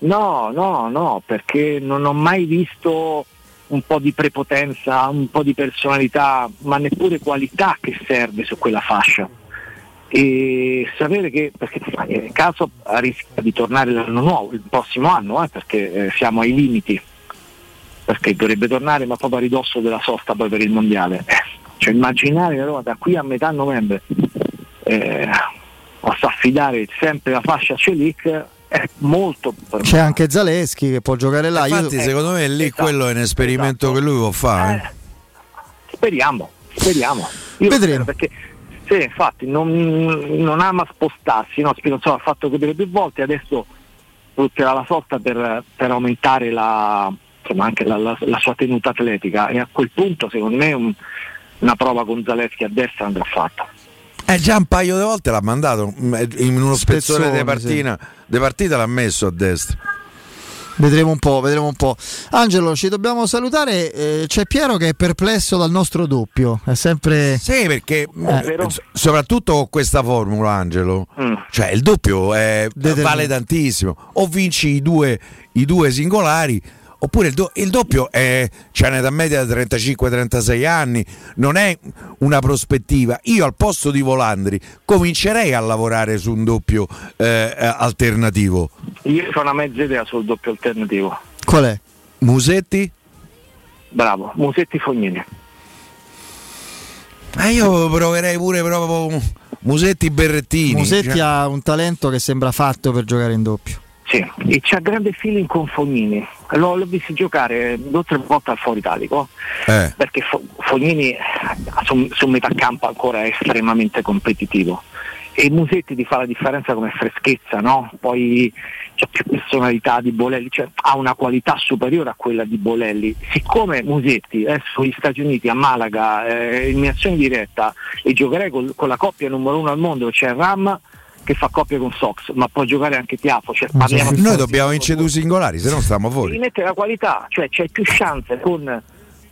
No, no, no, perché non ho mai visto un po' di prepotenza, un po' di personalità, ma neppure qualità che serve su quella fascia. E sapere che, perché eh, caso rischia di tornare l'anno nuovo, il prossimo anno, eh, perché eh, siamo ai limiti, perché dovrebbe tornare ma proprio a ridosso della sosta poi per il mondiale. Cioè immaginare che Roma da qui a metà novembre eh, possa affidare sempre la fascia a Celic è molto C'è anche Zaleschi che può giocare là. Io- Infatti, secondo me lì esatto, quello è un esperimento che lui può fare. eh. Speriamo, speriamo. Io Vedremo. perché sì, infatti non, non ama spostarsi, no? Spinazzola ha fatto capire più volte, adesso sfrutterà la sosta per, per aumentare la, insomma, anche la, la- la sua tenuta atletica e a quel punto secondo me un- una prova con Zaleschi a destra andrà fatta. Eh, già un paio di volte l'ha mandato mm, in uno spezzone Spezzone, di partita, di partita l'ha messo a destra. Vedremo un po', vedremo un po'. Angelo, ci dobbiamo salutare. eh, c'è Piero che è perplesso dal nostro doppio. È sempre. Sì, perché Eh. eh, s- soprattutto con questa formula, Angelo, cioè il doppio è- vale tantissimo. O vinci i due, i due singolari, oppure il, do- il doppio è, c'è un'età media da 35-36 anni, non è una prospettiva. Io al posto di Volandri comincerei a lavorare su un doppio eh, eh, alternativo. Io ho una mezza idea sul doppio alternativo. Qual è? Musetti? Bravo, Musetti Fognini. Eh, io proverei pure proprio Musetti Berrettini. Musetti cioè- ha un talento che sembra fatto per giocare in doppio. Sì, e c'ha grande feeling con Fognini. L'ho, l'ho visto giocare due o tre volte al Foro Italico, Eh. perché Fo- Fognini eh, su, su metà campo ancora è estremamente competitivo. E Musetti ti fa la differenza come freschezza, no? Poi c'ha più personalità di Bolelli, cioè ha una qualità superiore a quella di Bolelli. Siccome Musetti è sugli Stati Uniti, a Malaga, eh, in azione diretta, e giocherei col- con la coppia numero uno al mondo, c'è Ram che fa coppia con Sox, ma può giocare anche Tiafo. Cioè, parliamo Noi dobbiamo vincere due singolari, se no stiamo fuori. devi mettere la qualità, cioè c'è più chance con,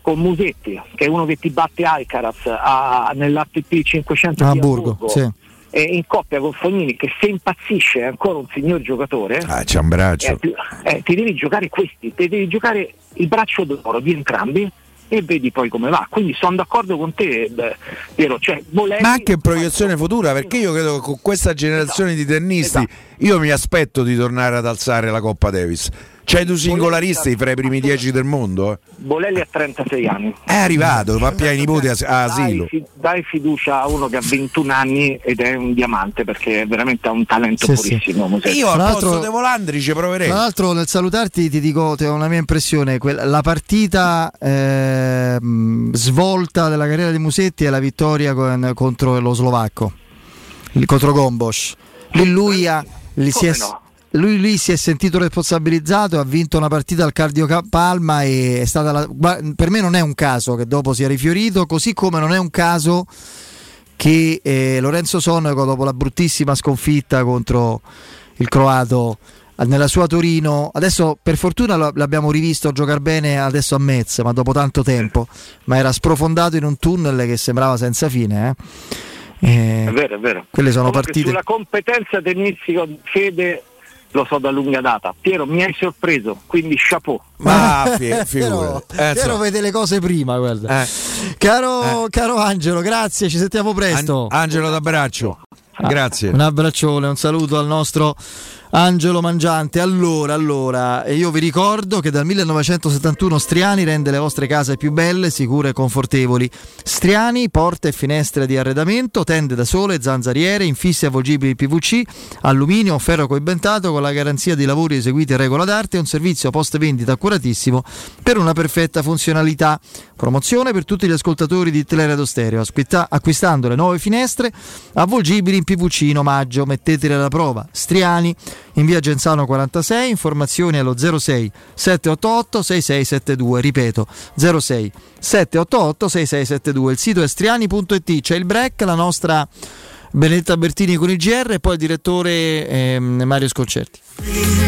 con Musetti, che è uno che ti batte Alcaraz a- nell'ATP 500 A Hamburgo, Hamburgo, sì. e in coppia con Fognini che se impazzisce è ancora un signor giocatore. Ah, c'è un braccio. eh, ti, eh, ti devi giocare questi, ti devi giocare il braccio d'oro di entrambi e vedi poi come va. Quindi sono d'accordo con te, beh, Piero, cioè Bolelli Ma anche in proiezione futura, perché io credo che con questa generazione di tennisti io mi aspetto di tornare ad alzare la Coppa Davis. C'hai due singolaristi fra i primi dieci del mondo. eh. Bolelli ha 36 anni. È arrivato, va più ai nipoti a, a asilo. Dai, dai fiducia a uno che ha 21 anni ed è un diamante perché veramente ha un talento Sì, sì. purissimo. Musetti. Io al posto di Volandri ci proverei. Tra l'altro, nel salutarti, ti dico ti ho una mia impressione: la partita ehm, svolta della carriera di Musetti è la vittoria con- contro lo slovacco, il- contro Gombos. Lì lui ha, gli si è, Come no? Lui lì si è sentito responsabilizzato, ha vinto una partita al Cardio Palma e è stata la, per me non è un caso che dopo sia rifiorito, così come non è un caso che eh, Lorenzo Sonego dopo la bruttissima sconfitta contro il croato nella sua Torino, adesso per fortuna l'abbiamo rivisto giocare bene adesso a Metz, ma dopo tanto tempo, ma era sprofondato in un tunnel che sembrava senza fine. Eh. Eh, è vero, è vero. Quelle sono Comunque partite. Sulla competenza tennistica di Fede lo so da lunga data. Piero mi hai sorpreso, quindi chapeau. Ma fi- <laughs> Piero. Eh, Piero vede le cose prima, guarda. Caro, caro Angelo, grazie, ci sentiamo presto. An- Angelo d'abbraccio. Grazie. Un abbraccione, un saluto al nostro Angelo Mangiante. Allora, allora, io vi ricordo che dal 1971 Striani rende le vostre case più belle, sicure e confortevoli. Striani, porte e finestre di arredamento, tende da sole, zanzariere, infissi avvolgibili PVC, alluminio o ferro coibentato con la garanzia di lavori eseguiti a regola d'arte e un servizio post vendita accuratissimo per una perfetta funzionalità. Promozione per tutti gli ascoltatori di Teleradio Stereo. Acquistando le nuove finestre avvolgibili in PVC in omaggio. Mettetele alla prova. Striani in via Genzano 46. Informazioni allo 06 788 6672. Ripeto 06 788 6672. Il sito è striani.it. C'è il break, la nostra Benedetta Bertini con il GR e poi il direttore ehm, Mario Sconcerti.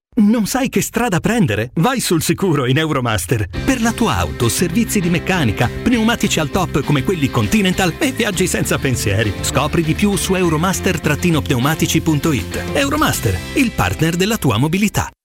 Non sai che strada prendere? Vai sul sicuro in Euromaster. Per la tua auto, servizi di meccanica, pneumatici al top come quelli Continental e viaggi senza pensieri. Scopri di più su euromaster-pneumatici.it. Euromaster, il partner della tua mobilità.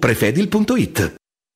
prefedil.it.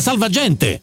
Salvagente.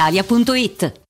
brispalitalia.it.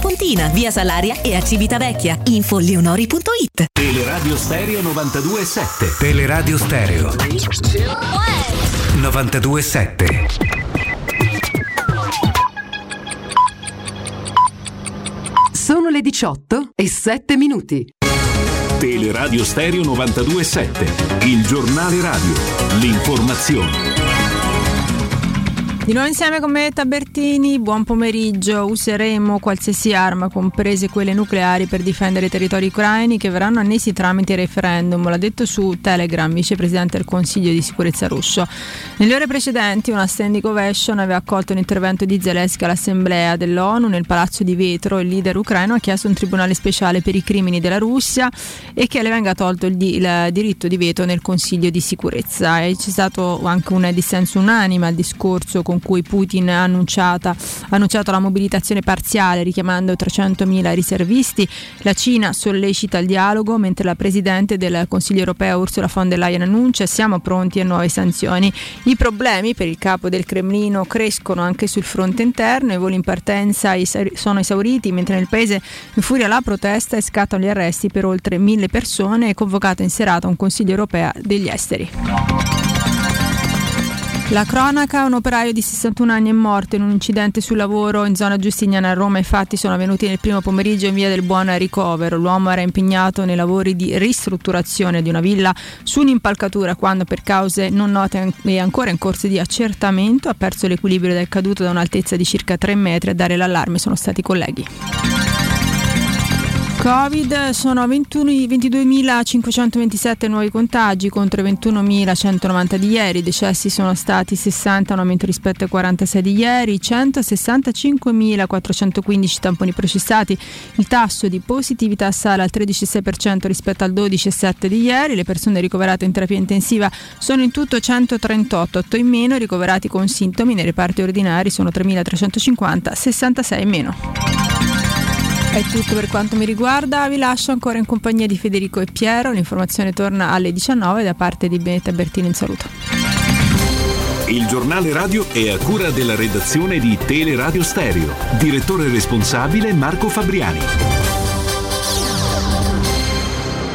Pontina, via Salaria e a Civitavecchia. Info leonori.it. Teleradio Stereo 92.7 Teleradio Stereo 92.7 Sono le 18 e 7 minuti. Teleradio Stereo 92.7 Il giornale radio L'informazione Di nuovo insieme con me Tabertini, buon pomeriggio. Useremo qualsiasi arma, comprese quelle nucleari, per difendere i territori ucraini che verranno annesi tramite referendum. L'ha detto su Telegram vicepresidente del Consiglio di sicurezza russo. Nelle ore precedenti una standing ovation aveva accolto un intervento di Zelensky all'Assemblea dell'ONU nel palazzo di vetro. Il leader ucraino ha chiesto un tribunale speciale per i crimini della Russia e che le venga tolto il, di, il diritto di veto nel Consiglio di sicurezza. E c'è stato anche un dissenso unanime al discorso con cui Putin ha, annunciato la mobilitazione parziale richiamando 300.000 riservisti. La Cina sollecita il dialogo mentre la Presidente del Consiglio europeo Ursula von der Leyen annuncia siamo pronti a nuove sanzioni. I problemi per il capo del Cremlino crescono anche sul fronte interno, i voli in partenza sono esauriti mentre nel paese infuria la protesta e scattano gli arresti per oltre mille persone e convocata in serata un Consiglio europeo degli esteri. La cronaca, un operaio di 61 anni è morto in un incidente sul lavoro in zona Giustiniana a Roma. I fatti sono avvenuti nel primo pomeriggio in via del Buon Ricovero. L'uomo era impegnato nei lavori di ristrutturazione di una villa su un'impalcatura quando per cause non note e ancora in corso di accertamento ha perso l'equilibrio ed è caduto da un'altezza di circa 3 metri. A dare l'allarme sono stati i colleghi. Covid sono 21 22.527 nuovi contagi contro i 21.190 di ieri, i decessi sono stati 60, un aumento rispetto ai 46 di ieri, 165.415 tamponi processati, il tasso di positività sale al 13,6% rispetto al 12,7 di ieri, le persone ricoverate in terapia intensiva sono in tutto 138, 8 in meno, ricoverati con sintomi nei reparti ordinari sono 3.350, 66 in meno. È tutto per quanto mi riguarda, vi lascio ancora in compagnia di Federico e Piero, l'informazione torna alle 19 da parte di Benetta Bertini in saluto. Il giornale radio è a cura della redazione di Teleradio Stereo. Direttore responsabile Marco Fabriani.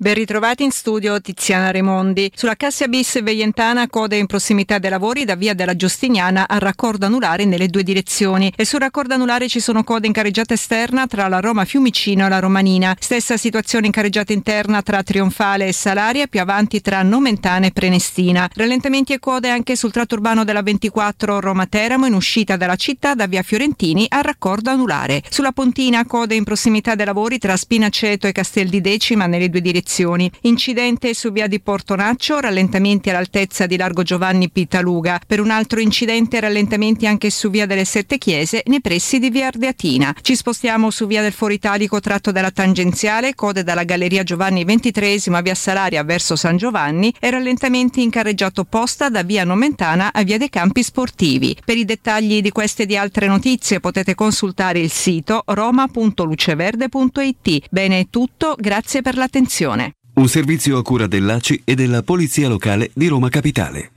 Ben ritrovati in studio Tiziana Remondi. Sulla Cassia Bis Veientana code in prossimità dei lavori da via della Giustiniana a raccordo anulare nelle due direzioni e sul raccordo anulare ci sono code in carreggiata esterna tra la Roma Fiumicino e la Romanina. Stessa situazione in carreggiata interna tra Trionfale e Salaria più avanti tra Nomentana e Prenestina. Rallentamenti e code anche sul tratto urbano della 24 Roma Teramo in uscita dalla città da via Fiorentini a raccordo anulare. Sulla Pontina code in prossimità dei lavori tra Spinaceto e Castel di Decima nelle due direzioni direzioni. Incidente su via di Portonaccio, rallentamenti all'altezza di Largo Giovanni Pitaluga. Per un altro incidente rallentamenti anche su via delle Sette Chiese nei pressi di via Ardeatina. Ci spostiamo su via del Foritalico tratto dalla tangenziale, code dalla Galleria Giovanni XXIII a via Salaria verso San Giovanni e rallentamenti in carreggiato opposta da via Nomentana a via dei Campi Sportivi. Per i dettagli di queste e di altre notizie potete consultare il sito roma.luceverde.it. Bene è tutto, grazie per l'attenzione. Un servizio a cura dell'ACI e della Polizia Locale di Roma Capitale.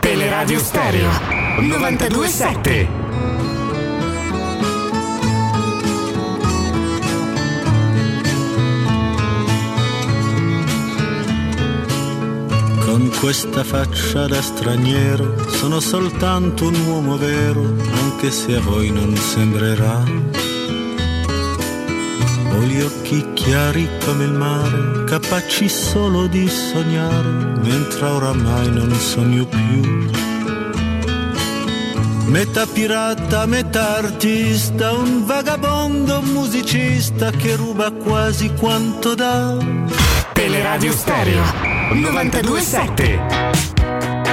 Teleradio Stereo 927. Con questa faccia da straniero sono soltanto un uomo vero, anche se a voi non sembrerà. Ho gli occhi chiari come il mare, capaci solo di sognare, mentre oramai non sogno più. Metà pirata, metà artista, un vagabondo musicista che ruba quasi quanto dà. Teleradio Stereo 927.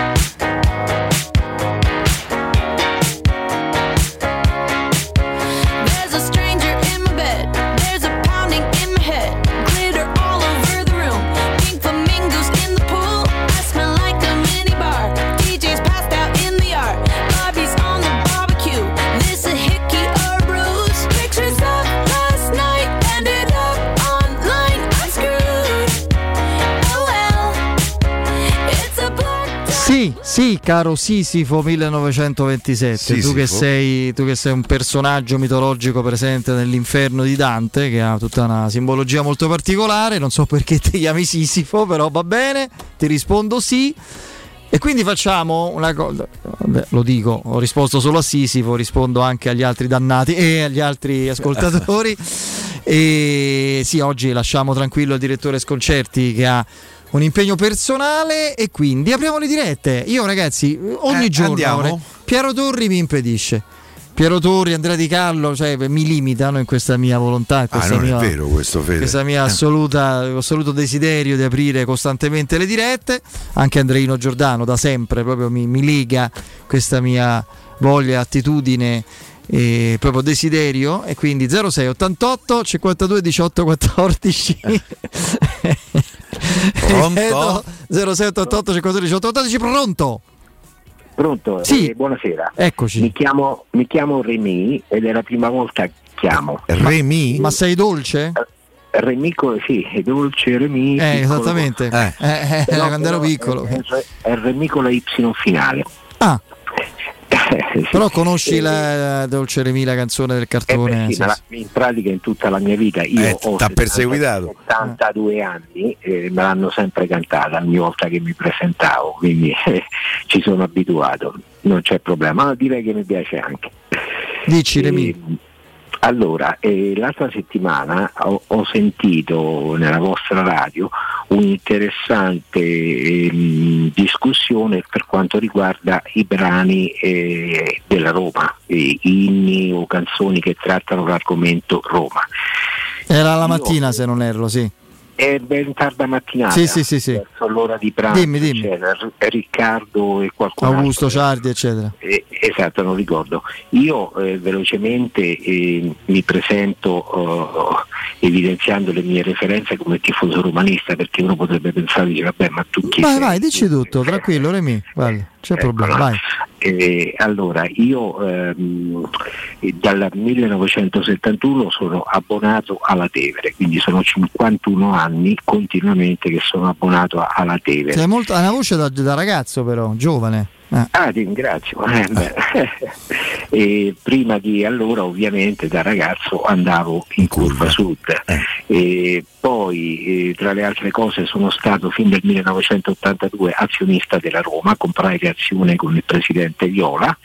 Sì, sì, caro Sisifo 1927, tu che, Sisifo? sei, tu che sei un personaggio mitologico presente nell'inferno di Dante, che ha tutta una simbologia molto particolare, non so perché ti chiami Sisifo, però va bene, ti rispondo sì. E quindi facciamo una cosa, vabbè, lo dico, ho risposto solo a Sisifo, rispondo anche agli altri dannati e agli altri <laughs> ascoltatori. e sì, oggi lasciamo tranquillo il direttore Sconcerti che ha un impegno personale e quindi apriamo le dirette. Io ragazzi, ogni Eh, giorno andiamo? avrei- Piero Torri mi impedisce. Piero Torri, Andrea Di Carlo, cioè, mi limitano in questa mia volontà, in Ah, questa non mia, è vero questo, questa mia Eh. assoluta, assoluto desiderio di aprire costantemente le dirette. Anche Andreino Giordano da sempre proprio mi, mi lega questa mia voglia, attitudine e proprio desiderio e quindi 06 88 52 18 14 Pronto? 06 88 52 18 14 pronto Pronto? Sì. Eh, buonasera. Eccoci. Mi chiamo, mi chiamo Remy ed è la prima volta che chiamo. Remy? ma sei dolce? Remy, co- sì, è dolce Remy. Eh, piccolo. esattamente. Eh, eh, Però- quando ero piccolo. È, è- è Remy con la Y finale. Ah. <laughs> Però conosci Eh, la Dolce Remi, la canzone del eh, cartone? beh, sì, la- sì. in pratica in tutta la mia vita io Eh, ho t'ha 70 perseguitato. 72 anni e me l'hanno sempre cantata ogni volta che mi presentavo quindi eh, <laughs> ci sono abituato non c'è problema ma direi che mi piace anche Dici Remi. Eh, allora, eh, l'altra settimana ho, ho sentito nella vostra radio un'interessante ehm, discussione per quanto riguarda i brani eh, della Roma, eh, inni o canzoni che trattano l'argomento Roma. Era la mattina se non erro, sì. È ben tarda mattinata, Sì, sì, sì, sì. verso l'ora di pranzo, Dimmi, dimmi. Riccardo e qualcun Augusto altro. Ciardi, eccetera. Eh, esatto, non ricordo. Io eh, velocemente eh, mi presento eh, evidenziando le mie referenze come tifoso romanista perché uno potrebbe pensare, dice, vabbè, ma tu chi Vai, sei? vai, dici tutto, tranquillo Remi. Guarda, c'è Ecco, problema, vai. Eh, allora, io ehm, eh, dal 1971 sono abbonato alla Tevere, quindi sono 51 anni continuamente che sono abbonato alla Tevere. Sei molto, hai una voce da, da ragazzo però, giovane. Eh. Ah, ti ringrazio. Eh. <laughs> E prima di allora ovviamente da ragazzo andavo in curva sud. E poi eh, tra le altre cose sono stato fin dal 1982 azionista della Roma, comprai le azioni con il presidente Viola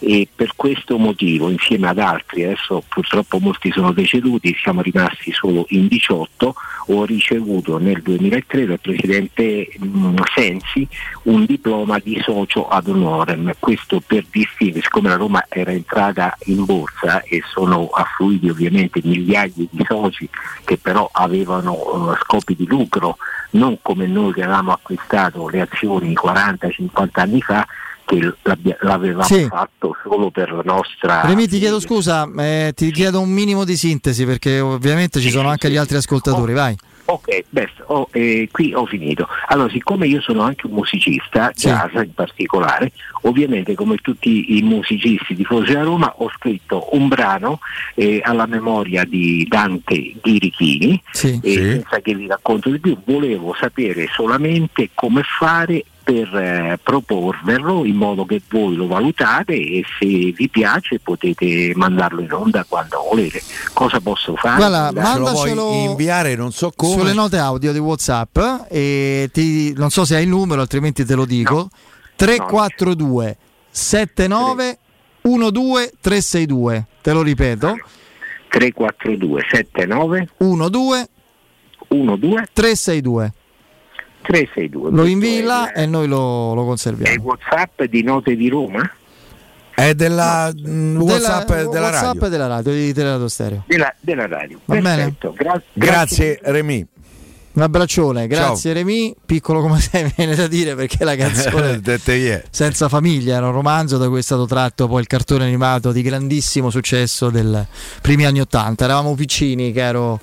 e per questo motivo insieme ad altri, adesso purtroppo molti sono deceduti, siamo rimasti solo in 18, ho ricevuto nel 2003 dal Presidente mh, Sensi un diploma di socio ad honorem, questo per distinguere, siccome la Roma era entrata in borsa e sono affluiti ovviamente migliaia di soci che però avevano uh, scopi di lucro, non come noi che avevamo acquistato le azioni 40-50 anni fa, che l'avevamo Sì. fatto solo per la nostra Remi, ti chiedo scusa, eh, ti chiedo un minimo di sintesi perché ovviamente ci sono anche gli altri ascoltatori, vai. Ok, beh, ho- eh, qui ho finito. Allora, siccome io sono anche un musicista, Sì. jazz in particolare, ovviamente come tutti i musicisti di Fosse a Roma ho scritto un brano eh, alla memoria di Dante Ghirichini, Sì. e senza che vi racconto di più, volevo sapere solamente come fare per eh, proporverlo in modo che voi lo valutate e se vi piace potete mandarlo in onda quando volete. Cosa posso fare? Guarda, mandacelo inviare, non so come. sulle note audio di WhatsApp e ti- non so se hai il numero, altrimenti te lo dico. 342 79 12 362. Te lo ripeto. 342 79 12 12 362. 362. Lo invii là e noi lo, lo È conserviamo. il WhatsApp di Note di Roma? È della mm, WhatsApp Della- della, WhatsApp radio. della radio di Teleradio Stereo. Della, della radio. Va bene? Perfetto, gra- Grazie Remi. Un abbraccione, grazie Remi, piccolo come sei <laughs> viene da dire perché la canzone. <laughs> Senza famiglia era un romanzo da cui è stato tratto poi il cartone animato di grandissimo successo del primi anni Ottanta. Eravamo piccini, caro,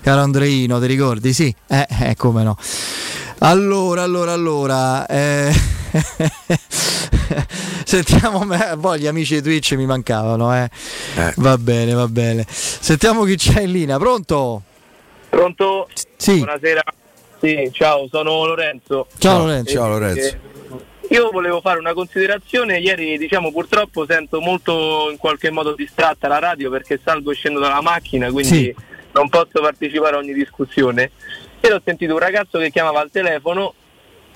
caro Andreino, ti ricordi? Sì, eh, eh, come no. Allora, allora, allora. eh, <laughs> Sentiamo, me- poi gli amici di Twitch mi mancavano, eh. Va bene, va bene. Sentiamo chi c'è in linea, pronto? Pronto? Sì. Buonasera. Sì, ciao, sono Lorenzo. Ciao, Lorenzo. Eh, Ciao, Lorenzo. eh, io volevo fare una considerazione, ieri diciamo purtroppo sento molto in qualche modo distratta la radio perché salgo e scendo dalla macchina, quindi Sì. non posso partecipare a ogni discussione. E ho sentito un ragazzo che chiamava al telefono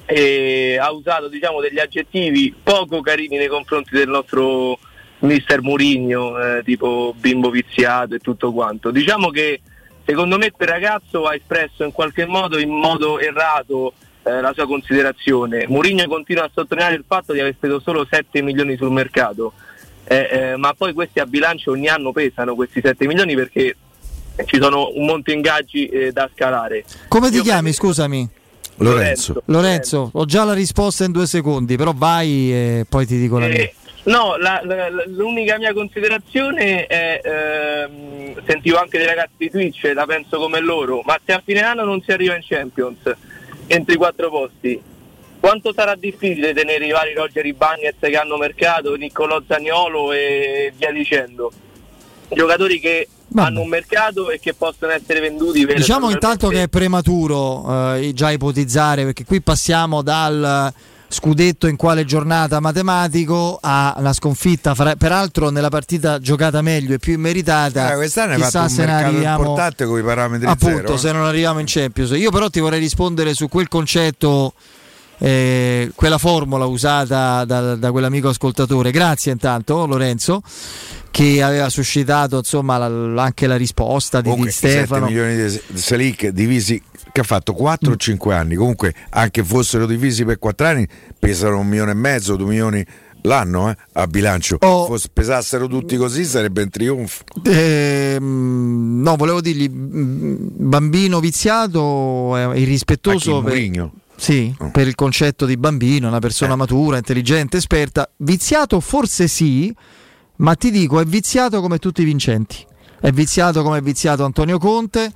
e ha usato diciamo degli aggettivi poco carini nei confronti del nostro mister Murigno, eh, tipo bimbo viziato e tutto quanto. Diciamo che secondo me quel ragazzo ha espresso in qualche modo, in modo errato, eh, la sua considerazione. Mourinho continua a sottolineare il fatto di aver speso solo 7 milioni sul mercato, eh, eh, ma poi questi a bilancio ogni anno pesano questi 7 milioni perché ci sono un monte ingaggi eh, da scalare. Come ti chiami, scusami? Lorenzo. Lorenzo, ho già la risposta in due secondi, però vai e poi ti dico la mia. Eh, no, la- la- l'unica mia considerazione è, ehm, sentivo anche dei ragazzi di Twitch, la penso come loro, ma se a fine anno non si arriva in Champions, entro i quattro posti, quanto sarà difficile tenere i vari Roger Ibagnez che hanno mercato, Niccolò Zagnolo e via dicendo? Giocatori che hanno un mercato e che possono essere venduti per Diciamo intanto che è prematuro eh, già ipotizzare, perché qui passiamo dal scudetto in quale giornata matematico alla sconfitta, fra- peraltro nella partita giocata meglio e più immeritata. Eh, quest'anno chissà fatto un se ne mercato arriviamo importante con i parametri appunto zero. eh. se non arriviamo in Champions. Io però ti vorrei rispondere su quel concetto, eh, quella formula usata da, da quell'amico ascoltatore. Grazie intanto Lorenzo che aveva suscitato insomma la- anche la risposta di, Comunque, di i 7 Stefano. milioni di Salic divisi che ha fatto 4 o 5 anni comunque anche fossero divisi per 4 anni pesano un milione e mezzo 2 milioni l'anno eh, a bilancio Oh. Fosse- pesassero tutti così sarebbe un trionfo Ehm, no, volevo dirgli mm, bambino viziato è irrispettoso per, Sì, per il concetto di bambino, una persona matura, intelligente, esperta. Viziato forse sì, ma ti dico è viziato come tutti i vincenti. È viziato come è viziato Antonio Conte,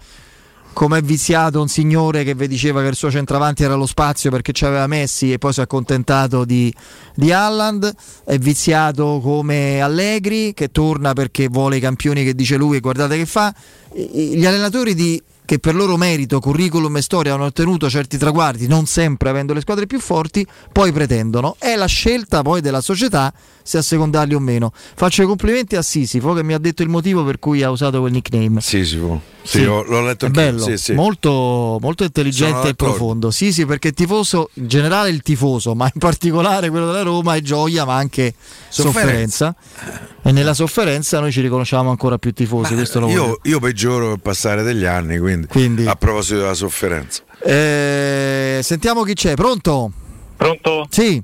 come è viziato un signore che vi diceva che il suo centravanti era lo spazio perché c'aveva Messi e poi si è accontentato di, di Haaland, è viziato come Allegri che torna perché vuole i campioni che dice lui e guardate che fa. Gli allenatori di che per loro merito, curriculum e storia hanno ottenuto certi traguardi, non sempre avendo le squadre più forti, poi pretendono. È la scelta poi della società se assecondarli o meno. Faccio i complimenti a Sisifo che mi ha detto il motivo per cui ha usato quel nickname. Sisifo. Sì, l'ho, l'ho letto anche bello, sì, sì. Molto, molto intelligente e profondo. Sì, sì, perché tifoso, in generale il tifoso, ma in particolare quello della Roma è gioia, ma anche Sofferenza. sofferenza. E nella sofferenza noi ci riconosciamo ancora più tifosi. questo lo voglio Io, io peggioro col passare degli anni, quindi, Quindi- a proposito della sofferenza. Eh, sentiamo chi c'è, pronto? Pronto? Sì.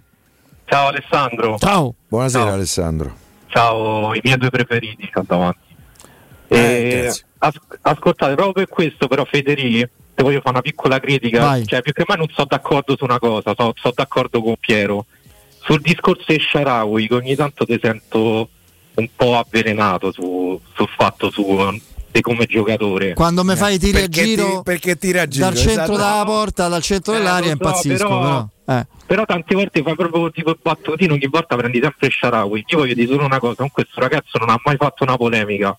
Ciao Alessandro. Ciao. Buonasera Ciao. Alessandro. Ciao, i miei due preferiti qua davanti. Eh, Eh, as- ascoltate, proprio per questo però Federici, ti voglio fare una piccola critica, Vai. cioè più che mai non sono d'accordo su una cosa, sono d'accordo con Piero. Sul discorso di Sharawi, che ogni tanto ti sento un po' avvelenato su- sul fatto suo come giocatore. Quando mi fai i tiri a Perché ti- giro, perché tiri a giro, dal centro esatto. della porta, dal centro Eh, dell'aria, so, impazzisco. però- Però, eh. Però tante volte fai proprio tipo il battutino, ogni volta prendi sempre Sharawi. Io voglio dire solo una cosa, con questo ragazzo non ha mai fatto una polemica.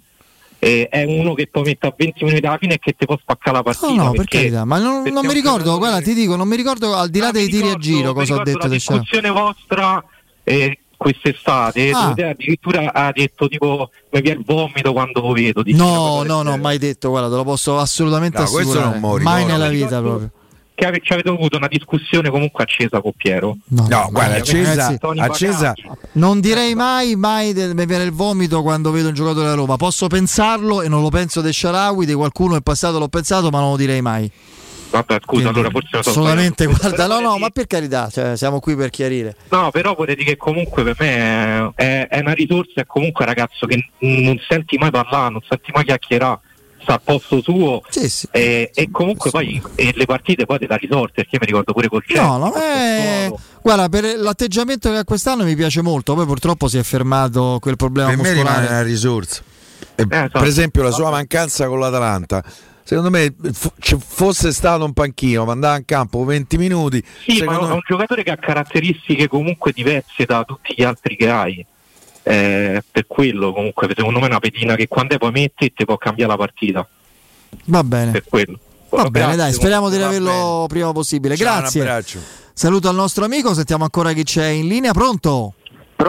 È uno che poi mette a 20 minuti alla fine e che ti può spaccare la partita. No, no, per perché- carità, ma non, perché non mi ricordo, guarda, ti dico, non mi ricordo al di là dei mi tiri a ricordo- giro cosa ho ricordo detto la discussione vostra eh, quest'estate, Ah. addirittura ha detto tipo mi viene il vomito quando lo vedo. No, no, no, mai detto, guarda, te lo posso assolutamente No, assicurare. lo mai ricordo. nella Mi vita proprio. Che ave- ci avete avuto una discussione comunque accesa con Piero. No, guarda, accesa, ragazzi, accesa Non direi mai, mai del- mi viene il vomito quando vedo un giocatore della Roma. Posso pensarlo e non lo penso del Sharawi, di qualcuno in passato l'ho pensato, ma non lo direi mai. Vabbè, scusa, allora forse so Assolutamente, sbagliato. guarda, no, no, ma per carità, cioè, siamo qui per chiarire. No, però vorrei dire che comunque per me è, è- è una risorsa, è comunque un ragazzo che non senti mai parlare, non senti mai chiacchierare, sta al posto suo e, e comunque poi e le partite poi te la risorte, perché mi ricordo pure col Chelsea. No, no, eh, guarda, per l'atteggiamento che ha quest'anno mi piace molto, poi purtroppo si è fermato quel problema Per me rimane muscolare. una risorsa. E, esatto. Per esempio la sua mancanza con l'Atalanta. Secondo me f- ci fosse stato un panchino, ma andava in campo 20 minuti. Sì, ma secondo è un giocatore che ha caratteristiche comunque diverse da tutti gli altri che hai. Eh, per quello comunque secondo me è una pedina che quando poi metti ti può cambiare la partita. Va bene. Per quello. Va bene, Grazie, dai, speriamo di va averlo prima possibile. Ciao, un Grazie. abbraccio. Saluto al nostro amico, sentiamo ancora chi c'è in linea. Pronto?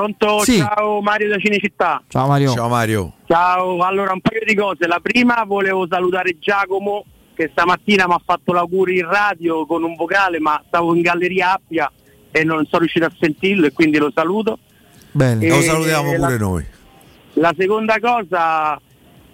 Pronto? Sì. Ciao Mario da Cinecittà. Ciao Mario. Ciao Mario. Ciao, allora un paio di cose. La prima volevo salutare Giacomo che stamattina mi ha fatto l'auguri in radio con un vocale ma stavo in galleria Appia e non sono riuscito a sentirlo e quindi lo saluto. Bene. E Lo salutiamo la- pure noi. La seconda cosa,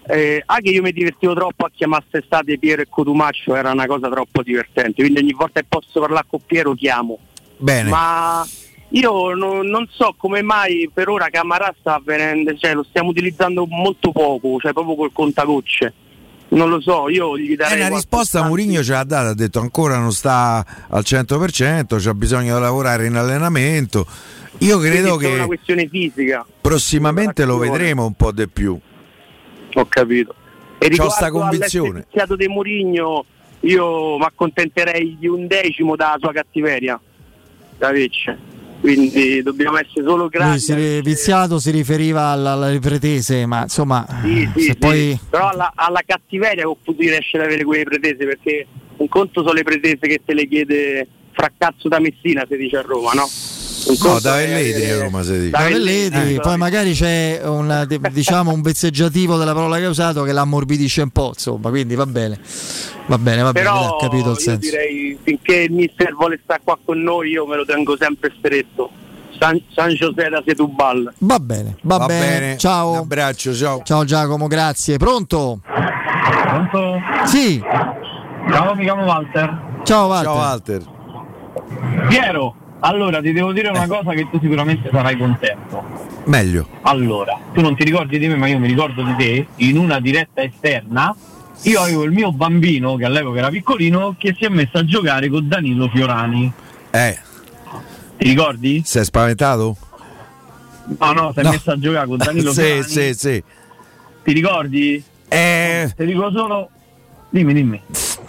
eh, anche io mi divertivo troppo a chiamare estate Piero e Cotumaccio, era una cosa troppo divertente, quindi ogni volta che posso parlare con Piero chiamo. Bene. Ma io no- non so come mai per ora Camarà sta avvenendo, cioè lo stiamo utilizzando molto poco, cioè proprio col contagocce. Non lo so, io gli darei una qualche risposta chance. Mourinho ce l'ha data, ha detto ancora non sta al 100%, c'ha bisogno di lavorare in allenamento. Io credo Quindi è una che questione fisica, prossimamente lo vedremo un po' di più. ho capito. E C'ho sta convinzione. all'essenziato di Mourinho, io mi accontenterei di un decimo dalla sua cattiveria, da Vecce. Quindi dobbiamo essere solo Lui grandi. si viziato si riferiva alla- alle pretese, ma insomma, Sì, sì, sì. poi Però alla, alla cattiveria con cui tu riesci ad avere quelle pretese, perché un conto sono le pretese che te le chiede Fraccazzo da Messina, si dice a Roma, no? No, da è Velletri a Roma si dice. Da da Velletri, eh, poi magari c'è un, de- <laughs> diciamo, un vezzeggiativo della parola che ha usato che l'ammorbidisce un po', insomma, quindi va bene, va bene, va bene, ho capito il io senso. direi finché il mister vuole stare qua con noi io me lo tengo sempre stretto. San, San José da Setubal. Va bene, va, Va bene. bene. ciao. Un abbraccio, ciao. Ciao Giacomo, grazie. Pronto? Pronto? Sì. Ciao, mi chiamo Walter. Ciao Walter. Ciao Walter. Piero, allora ti devo dire una cosa che tu sicuramente sarai contento. Meglio. Allora, tu non ti ricordi di me, ma io mi ricordo di te, in una diretta esterna, io avevo il mio bambino, che all'epoca era piccolino, che si è messo a giocare con Danilo Fiorani. Eh. Ti ricordi? Sei spaventato? No, no, si è No. messo a giocare con Danilo <laughs> sì, Fiorani. sì, sì. Ti ricordi? Eh. Ti dico solo... Dimmi, dimmi.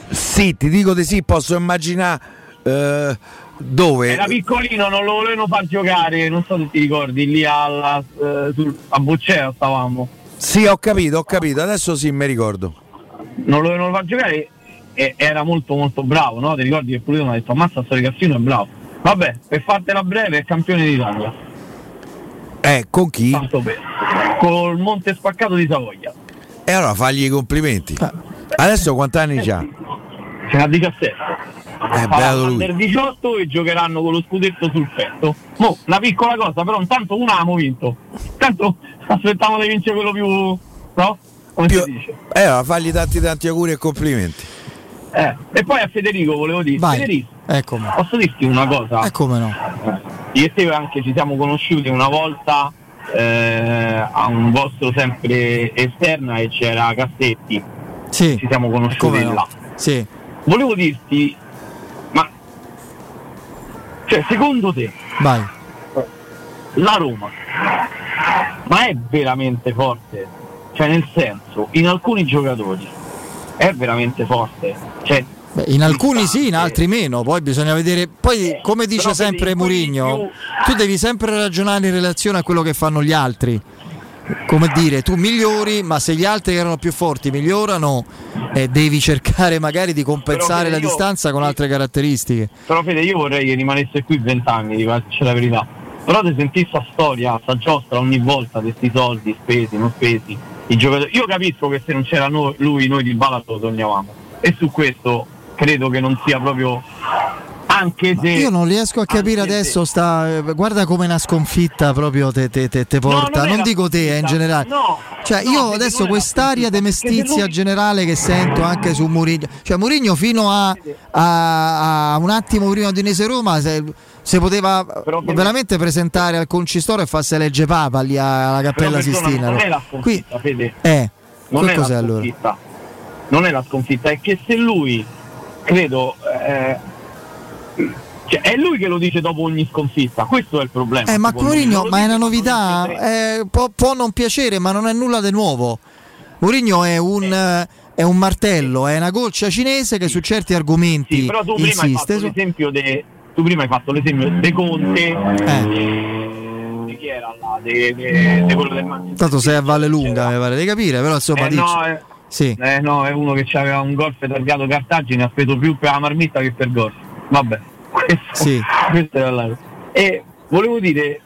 Sì, ti dico di sì, posso immaginare eh, dove. Era piccolino, non lo volevano far giocare, non so se ti ricordi, lì alla, eh, sul- a Boccea stavamo. Sì, ho capito, ho capito, adesso sì, mi ricordo. non lo volevano far giocare e- era molto molto bravo, no? Ti ricordi che mi ha detto ammazza sto ragazzino è bravo. Vabbè, per fartela breve è campione d'Italia. Eh, con chi? Col Monte Spaccato di Savoia. E allora fagli i complimenti. Adesso quanti anni c'ha? Ce n'ha 17. Eh, Farà beato lui. under 18 e giocheranno con lo scudetto sul petto. Mo, una piccola cosa, però intanto una abbiamo vinto. Intanto aspettiamo di vincere quello più. no? Come si dice? Eh, fagli tanti tanti auguri e complimenti. Eh, E poi a Federico volevo dire, Vai. Federico, Eccomi. posso dirti una cosa? E come no? Io e te anche ci siamo conosciuti una volta eh, a un vostro sempre esterna e c'era Cassetti. Sì. Ci siamo conosciuti Come no? là. Sì. Volevo dirti, cioè, secondo te Vai. la Roma ma è veramente forte? Cioè nel senso, in alcuni giocatori è veramente forte. Cioè, Beh, in alcuni sì, in altri meno, poi bisogna vedere. Poi, come dice sempre Mourinho, tu devi sempre ragionare in relazione a quello che fanno gli altri. Come dire, tu migliori, ma se gli altri che erano più forti migliorano, eh, devi cercare magari di compensare la io- distanza con altre caratteristiche. Però Fede io vorrei che rimanesse qui vent'anni, dico la verità. Però di sentire sta storia, sta giostra ogni volta questi soldi spesi, non spesi, i giocatori. Io capisco che se non c'era no- lui, noi di Bala lo sognavamo. E su questo credo che non sia proprio. Anche se. Io non riesco a capire adesso, sta, eh, guarda come una sconfitta proprio te, te- te- te porta, non è non, la dico te, eh, in generale. No, Cioè, no, io adesso non quest'aria di mestizia generale che sento anche su Mourinho, cioè Mourinho fino a, a- a un attimo prima di Udinese Roma se, se poteva veramente presentare al concistore e farsi legge Papa lì alla Cappella Sistina. Non è la Qui, eh, non è la allora? Non è la sconfitta, è che se lui, credo, eh, cioè, è lui che lo dice dopo ogni sconfitta, questo è il problema. Eh, ma. Mourinho, ma è una novità, eh, può, può non piacere, ma non è nulla di nuovo. Mourinho è un, eh, è un martello, è una goccia cinese che su certi argomenti Sì, però tu prima hai insiste. fatto l'esempio de, tu prima hai fatto l'esempio De Conte Eh. di chi era là, de, de- de quello del Manchester. Tanto sei a Valle Lunga, mi pare di capire, però insomma Eh, dici- no, eh, sì. eh, no, è uno che aveva un golf targato Cartagine, ha speso più per la marmitta che per golf. Vabbè, questo, Sì. questo era. E volevo dire,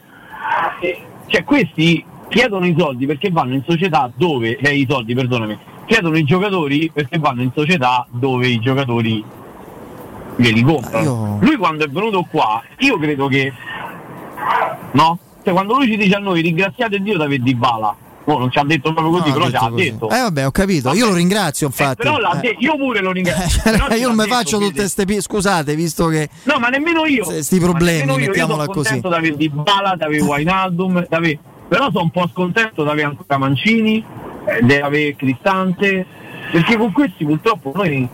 eh, cioè questi chiedono i soldi perché vanno in società dove, eh, i soldi, perdonami, chiedono i giocatori perché vanno in società dove i giocatori glieli comprano. Lui quando è venuto qua, io credo che no? Cioè quando lui ci dice a noi ringraziate Dio di aver di bala. Oh, non ci ha detto proprio così, No, però ci ha detto. Eh vabbè, ho capito, io lo ringrazio infatti. Però l'ha Eh. de- io pure lo ringrazio. <laughs> Ce io non mi faccio tutte queste pi- scusate, visto che No, ma nemmeno io. Questi problemi, io. mettiamola io sono così. contento di avere Di Bala, di avere Wijnaldum, di però sono un po' scontento di avere ancora Mancini, eh, di avere Cristante, perché con questi purtroppo noi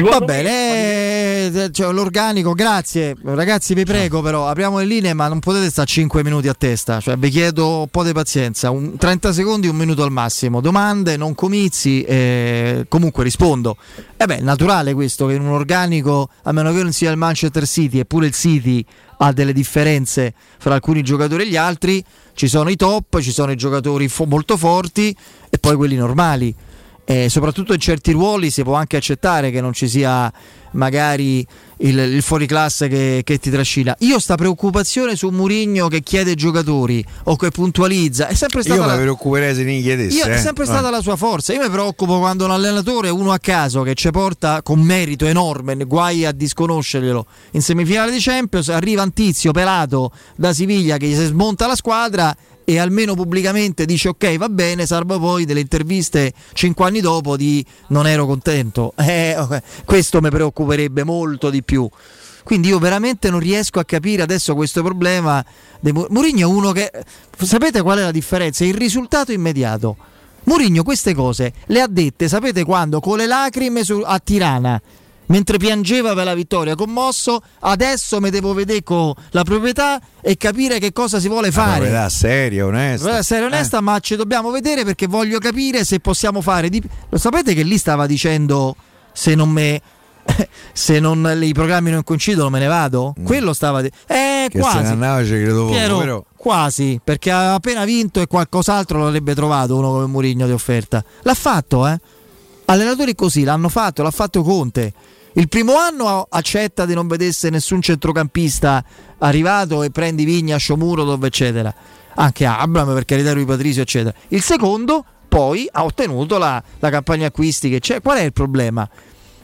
Va bene, eh, cioè, l'organico, grazie. Ragazzi, vi prego, però apriamo le linee, ma non potete stare 5 minuti a testa. Cioè, vi chiedo un po' di pazienza, un 30 secondi, un minuto al massimo. Domande, non comizi, eh, comunque rispondo. E beh, è naturale questo che in un organico, a meno che non sia il Manchester City, eppure il City ha delle differenze fra alcuni giocatori e gli altri. Ci sono i top, ci sono i giocatori fo- molto forti e poi quelli normali. Eh, soprattutto in certi ruoli si può anche accettare che non ci sia magari il, il fuoriclasse che, che ti trascina. Io sta preoccupazione su Murigno che chiede giocatori o che puntualizza è sempre stata Io la- chiedesse. io- è eh. sempre Eh. stata la sua forza. Io mi preoccupo quando un allenatore, uno a caso, che ci porta con merito enorme, guai a disconoscerglielo, in semifinale di Champions, arriva un tizio pelato da Siviglia che gli si smonta la squadra e almeno pubblicamente dice ok va bene, salvo poi delle interviste cinque anni dopo di non ero contento. <laughs> Eh, ok, Questo mi preoccuperebbe molto di più. Quindi io veramente non riesco a capire adesso questo problema. Mourinho è uno che... Sapete qual è la differenza? Il risultato immediato. Mourinho queste cose le ha dette, sapete quando? Con le lacrime su- a Tirana. Mentre piangeva per la vittoria, commosso, adesso mi devo vedere con la proprietà e capire che cosa si vuole fare. Proprietà seria, onesta. Guarda, Essere onesta, ma ci dobbiamo vedere perché voglio capire se possiamo fare di Lo sapete che lì stava dicendo se non me <laughs> se non i programmi non coincidono me ne vado? Quello stava di- Eh, Mm. Che se quasi. ne andava ci credo Piero, però. quasi, perché ha appena vinto e qualcos'altro l'avrebbe trovato uno come Murigno di offerta. L'ha fatto, eh? Allenatori così l'hanno fatto, l'ha fatto Conte. Il primo anno accetta di non vedesse nessun centrocampista arrivato e prendi Vigna, Sciomuro, eccetera. Anche Abram per carità Rui Patrizio, eccetera. Il secondo poi ha ottenuto la, la campagna acquisti che c'è. Qual è il problema?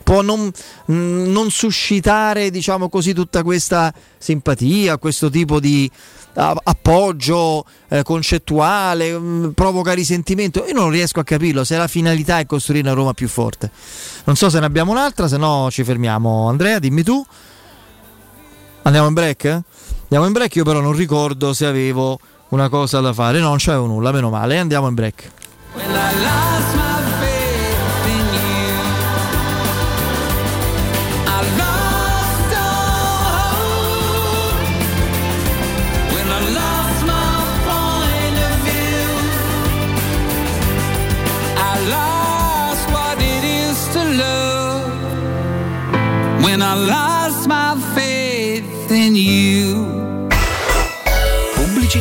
Può non, mm, non, suscitare diciamo così tutta questa simpatia, questo tipo di appoggio eh, concettuale, mh, mm, provoca risentimento. Io non riesco a capirlo se la finalità è costruire una Roma più forte. Non so se ne abbiamo un'altra, se no ci fermiamo. Andrea, dimmi tu. Andiamo in break? Andiamo in break, io però non ricordo se avevo una cosa da fare. No, non c'avevo nulla, meno male. Andiamo in break.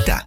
Pubblicità.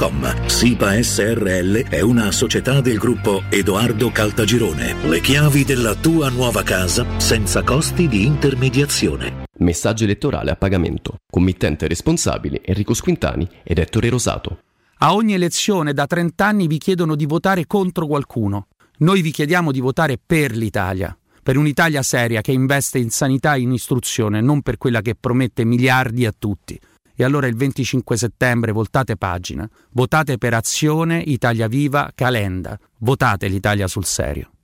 www.sipa.com. SIPA SRL è una società del gruppo Edoardo Caltagirone. Le chiavi della tua nuova casa senza costi di intermediazione. Messaggio elettorale a pagamento. Committente responsabile Enrico Squintani ed Ettore Rosato. A ogni elezione da 30 anni vi chiedono di votare contro qualcuno. Noi vi chiediamo di votare per l'Italia per un'Italia seria che investe in sanità e in istruzione, non per quella che promette miliardi a tutti. E allora il 25 settembre voltate pagina, votate per Azione, Italia Viva, Calenda, votate l'Italia sul serio.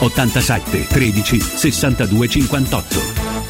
87 13 62 58.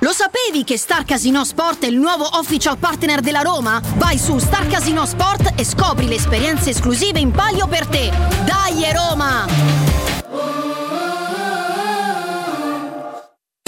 Lo sapevi che Star Casino Sport è il nuovo official partner della Roma? Vai su Star Casino Sport e scopri le esperienze esclusive in palio per te. Dai Roma!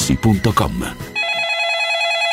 artigianamaterassi.com.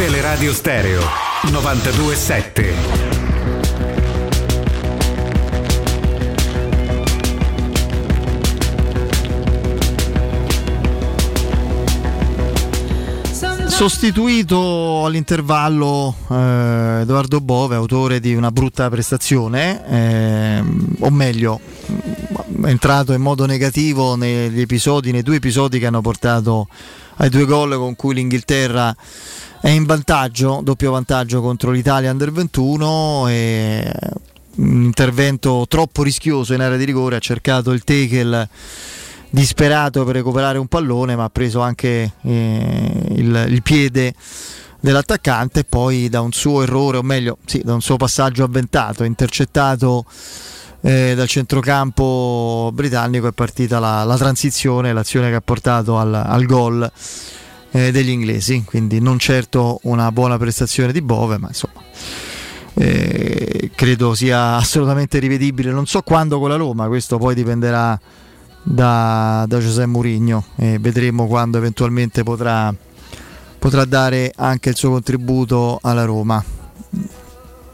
Teleradio Stereo 927. Sostituito all'intervallo eh, Edoardo Bove, autore di una brutta prestazione, eh, o meglio, è entrato in modo negativo negli episodi, nei due episodi che hanno portato ai due gol con cui l'Inghilterra è in vantaggio, doppio vantaggio contro l'Italia Under 21 e un intervento troppo rischioso in area di rigore, ha cercato il tackle disperato per recuperare un pallone ma ha preso anche eh, il, il, piede dell'attaccante. E poi da un suo errore o meglio sì, da un suo passaggio avventato intercettato eh, dal centrocampo britannico è partita la, la, transizione l'azione che ha portato al, al gol eh, degli inglesi quindi non certo una buona prestazione di Bove ma insomma eh, credo sia assolutamente rivedibile non so quando con la Roma questo poi dipenderà da, da Giuseppe Mourinho e vedremo quando eventualmente potrà, potrà, dare anche il suo contributo alla Roma.